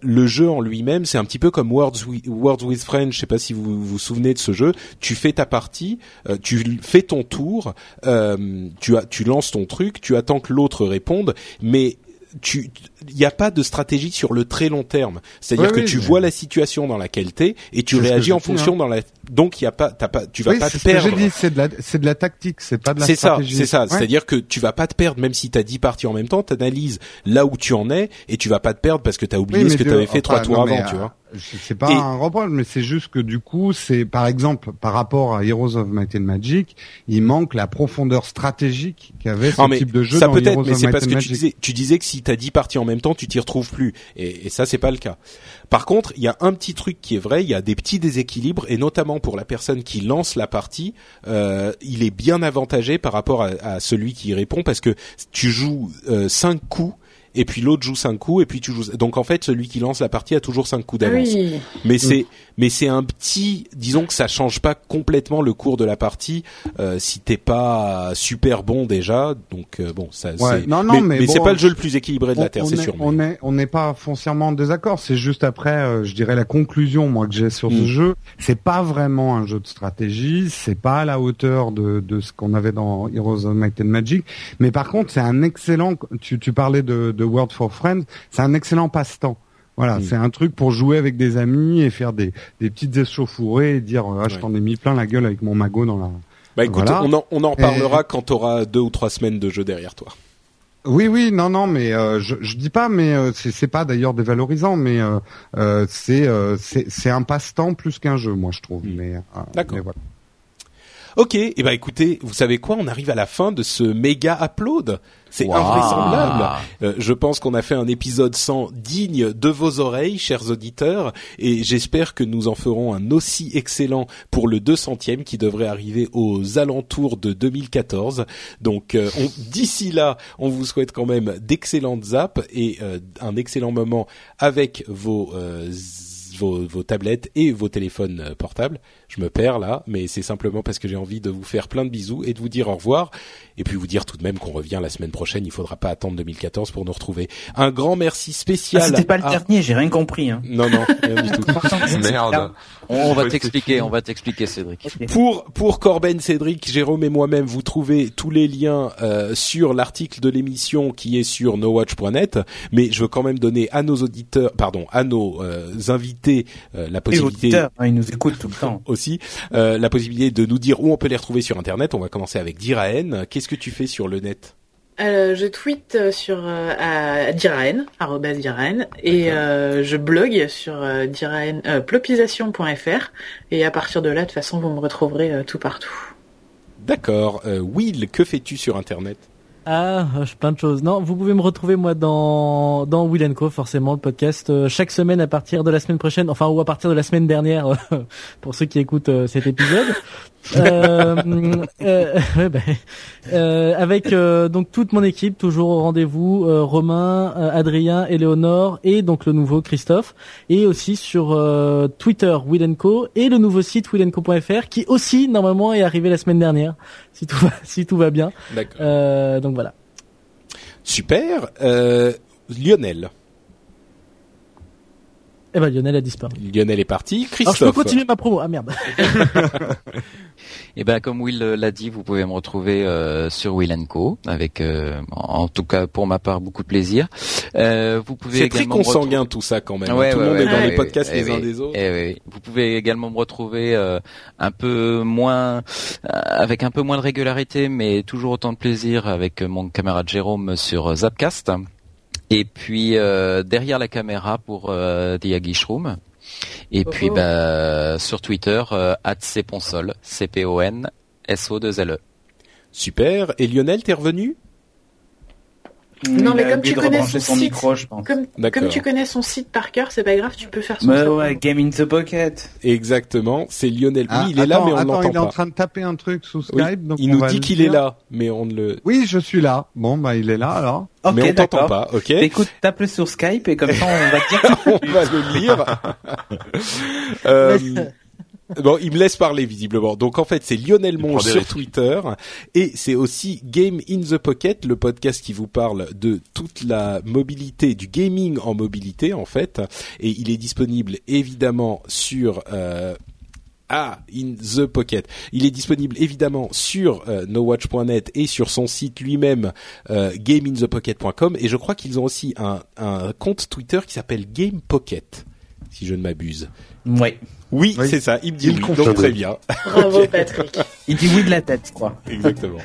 Speaker 1: le jeu en lui-même, c'est un petit peu comme Words with, Words with Friends. Je sais pas si vous vous souvenez de ce jeu. Tu fais ta partie, tu fais ton tour, tu as, tu lances ton truc, tu attends que l'autre réponde, mais tu, il n'y a pas de stratégie sur le très long terme. C'est-à-dire
Speaker 2: Oui,
Speaker 1: que
Speaker 2: oui,
Speaker 1: tu vois la situation dans laquelle t'es et tu réagis en fonction
Speaker 2: hein.
Speaker 1: dans la. Donc il y a pas, t'as pas, tu vas
Speaker 2: oui,
Speaker 1: pas
Speaker 2: c'est
Speaker 1: te
Speaker 2: ce que
Speaker 1: perdre.
Speaker 2: j'ai dit. C'est de la, c'est de la tactique. C'est pas de la
Speaker 1: C'est ça,
Speaker 2: stratégie.
Speaker 1: c'est ça.
Speaker 2: Ouais.
Speaker 1: C'est-à-dire que tu vas pas te perdre, même si t'as 10 parties en même temps, t'analyses là où tu en es et tu vas pas te perdre parce que t'as oublié
Speaker 2: Oui,
Speaker 1: ce que
Speaker 2: je-
Speaker 1: t'avais fait trois tours avant, tu
Speaker 2: euh,
Speaker 1: vois.
Speaker 2: C'est pas
Speaker 1: Et-
Speaker 2: un reproche, mais c'est juste que du coup, c'est par exemple par rapport à Heroes of Might and Magic, il manque la profondeur stratégique qu'avait ce
Speaker 1: Non, mais
Speaker 2: type de jeu
Speaker 1: ça peut être, mais c'est parce que tu disais, tu disais que si t'as 10 parties en même temps, tu t'y retrouves plus. Et, et ça, c'est pas le cas. Par contre, il y a un petit truc qui est vrai, il y a des petits déséquilibres, et notamment pour la personne qui lance la partie, euh, il est bien avantagé par rapport à, à celui qui y répond, parce que tu joues 5 coups, et puis l'autre joue 5 coups, et puis tu joues... Donc en fait, celui qui lance la partie a toujours 5 coups
Speaker 8: Ah
Speaker 1: d'avance.
Speaker 8: oui.
Speaker 1: Mais c'est mais c'est un petit disons que ça change pas complètement le cours de la partie euh, si t'es pas super bon déjà donc euh, bon ça
Speaker 2: Ouais,
Speaker 1: c'est
Speaker 2: non, non, mais
Speaker 1: c'est
Speaker 2: bon,
Speaker 1: pas le jeu le plus équilibré de la terre
Speaker 2: on
Speaker 1: c'est
Speaker 2: est-
Speaker 1: sûr mais-
Speaker 2: On est, on n'est pas foncièrement en désaccord. C'est juste après, euh, je dirais la conclusion moi que j'ai sur
Speaker 1: Mm.
Speaker 2: ce jeu. C'est pas vraiment un jeu de stratégie. C'est pas à la hauteur de, de ce qu'on avait dans Heroes of Might and Magic. Mais par contre, c'est un excellent. Tu, tu parlais de, de World for Friends. C'est un excellent passe-temps. Voilà,
Speaker 1: Mm.
Speaker 2: c'est un truc pour jouer avec des amis et faire des, des petites échauffourées et dire ah, je
Speaker 1: Ouais.
Speaker 2: t'en ai mis plein la gueule avec mon magot dans la.
Speaker 1: bah écoute
Speaker 2: Voilà.
Speaker 1: on en on en parlera quand t'auras deux ou trois semaines de jeu derrière toi
Speaker 2: Oui, oui, non, non, mais euh, je, je dis pas, mais euh, c'est c'est pas d'ailleurs dévalorisant, mais euh, euh, c'est euh, c'est c'est un passe-temps plus qu'un jeu, moi je trouve.
Speaker 1: Mm.
Speaker 2: Mais euh,
Speaker 1: D'accord.
Speaker 2: voilà.
Speaker 1: Ok et ben écoutez vous savez quoi on arrive à la fin de ce méga upload c'est
Speaker 4: Waouh.
Speaker 1: invraisemblable Euh, je pense qu'on a fait un épisode 100 digne de vos oreilles, chers auditeurs, et j'espère que nous en ferons un aussi excellent pour le 200e qui devrait arriver aux alentours de 2014. Donc euh, d'ici là, on vous souhaite quand même d'excellentes zaps et euh, un excellent moment avec vos euh, vos, vos tablettes et vos téléphones portables. Je me perds là, mais c'est simplement parce que j'ai envie de vous faire plein de bisous et de vous dire au revoir. Et puis vous dire tout de même qu'on revient la semaine prochaine. Il faudra pas attendre 2014 pour nous retrouver. Un grand merci spécial.
Speaker 5: Ah, C'était pas le dernier, j'ai rien compris. Hein.
Speaker 1: Non, non, rien du tout.
Speaker 3: Merde.
Speaker 4: On va t'expliquer, on va t'expliquer, Cédric.
Speaker 1: Pour pour Corben, Cédric, Jérôme et moi-même, vous trouvez tous les liens euh, sur l'article de l'émission qui est sur nowatch.net. Mais je veux quand même donner à nos auditeurs, pardon, à nos euh, invités euh, la
Speaker 5: Les
Speaker 1: possibilité
Speaker 5: auditeurs, hein, ils nous écoutent tout le temps.
Speaker 1: aussi euh, la possibilité de nous dire où on peut les retrouver sur Internet. On va commencer avec Diraen. Qu'est-ce que tu fais sur le net?
Speaker 8: Euh, je tweete euh, sur euh, à Diraen, Diraen, et euh, je blogue sur Diraen, plopisation.fr, et à partir de là, de toute façon, vous me retrouverez tout partout.
Speaker 1: D'accord. Will, que fais-tu sur Internet?
Speaker 7: Ah, plein de choses. Non, vous pouvez me retrouver moi dans dans Will Co forcément le podcast euh, chaque semaine à partir de la semaine prochaine, enfin ou à partir de la semaine dernière euh, pour ceux qui écoutent euh, cet épisode. euh, euh, ouais, ben, euh, avec euh, donc toute mon équipe toujours au rendez-vous, Romain, Adrien, Éléonore et donc le nouveau Christophe et aussi sur Twitter Will Co et le nouveau site willenco.fr qui aussi normalement est arrivé la semaine dernière si tout va si tout va bien.
Speaker 1: D'accord.
Speaker 7: Donc voilà.
Speaker 1: Super. Euh, Lionel.
Speaker 7: Eh ben Lionel a disparu.
Speaker 1: Lionel est parti.
Speaker 7: Alors je peux
Speaker 1: Christophe.
Speaker 7: continuer ma promo. Ah merde.
Speaker 4: Et ben comme Will euh, l'a dit, vous pouvez me retrouver euh, sur Will Co avec, euh, en tout cas pour ma part, beaucoup de plaisir. Euh, vous pouvez
Speaker 1: C'est très consanguin tout ça quand même.
Speaker 4: Ouais,
Speaker 1: tout le monde
Speaker 4: ouais,
Speaker 1: est dans
Speaker 4: ouais,
Speaker 1: les podcasts
Speaker 4: ouais,
Speaker 1: les uns des autres.
Speaker 4: Eh oui. Vous pouvez également me retrouver euh, un peu moins, euh, avec un peu moins de régularité, mais toujours autant de plaisir avec mon camarade Jérôme sur euh, Zapcast. Et puis euh, derrière la caméra pour euh, The Yagish Room. Et
Speaker 8: Oh
Speaker 4: puis
Speaker 8: oh.
Speaker 4: bah, sur Twitter, euh, @cponsol, c p o n s o 2 l e.
Speaker 1: Super. Et Lionel, t'es revenu?
Speaker 8: Non, mais comme tu
Speaker 5: de
Speaker 8: connais son
Speaker 5: son
Speaker 8: site.
Speaker 5: micro, je pense.
Speaker 8: Comme, tu connais son site par cœur, c'est pas grave, tu peux faire son site.
Speaker 5: ouais, Game in the Pocket.
Speaker 1: Exactement. C'est Lionel.
Speaker 2: Ah,
Speaker 1: oui, il est là, mais on l'entend
Speaker 2: il est en
Speaker 1: pas.
Speaker 2: train de taper un truc sous
Speaker 1: Oui,
Speaker 2: Skype. donc
Speaker 1: il
Speaker 2: on
Speaker 1: nous
Speaker 2: va
Speaker 1: dit qu'il est là, mais on ne le.
Speaker 2: Oui, je suis là. Bon, bah il est là alors.
Speaker 1: Mais on t'entend pas. Ok.
Speaker 5: Écoute, tape-le sur Skype et comme ça on va te dire.
Speaker 1: on va le lire. Euh, Bon, il me laisse parler visiblement. Donc en fait, c'est Lionel Monge sur
Speaker 3: risques.
Speaker 1: Twitter et c'est aussi Game in the Pocket, le podcast qui vous parle de toute la mobilité, du gaming en mobilité en fait. Et il est disponible évidemment sur euh, ah, in the pocket. Il est disponible évidemment sur euh, nowatch.net et sur son site lui-même euh, gameinthepocket.com et je crois qu'ils ont aussi un, un compte Twitter qui s'appelle Game Pocket si je ne m'abuse.
Speaker 5: Ouais.
Speaker 1: Oui,
Speaker 2: Oui.
Speaker 1: c'est ça, il me dit
Speaker 2: Il
Speaker 1: oui, donc très bien.
Speaker 8: Bravo. Patrick.
Speaker 5: Il dit oui de la tête, je crois.
Speaker 1: Exactement.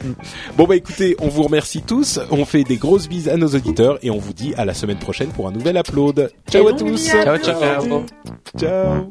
Speaker 1: Bon bah écoutez, on vous remercie tous, on fait des grosses bises à nos auditeurs et on vous dit à la semaine prochaine pour un nouvel upload. Ciao à
Speaker 8: Et
Speaker 1: tous.
Speaker 4: Ciao,
Speaker 8: tous.
Speaker 4: ciao.
Speaker 1: Ciao.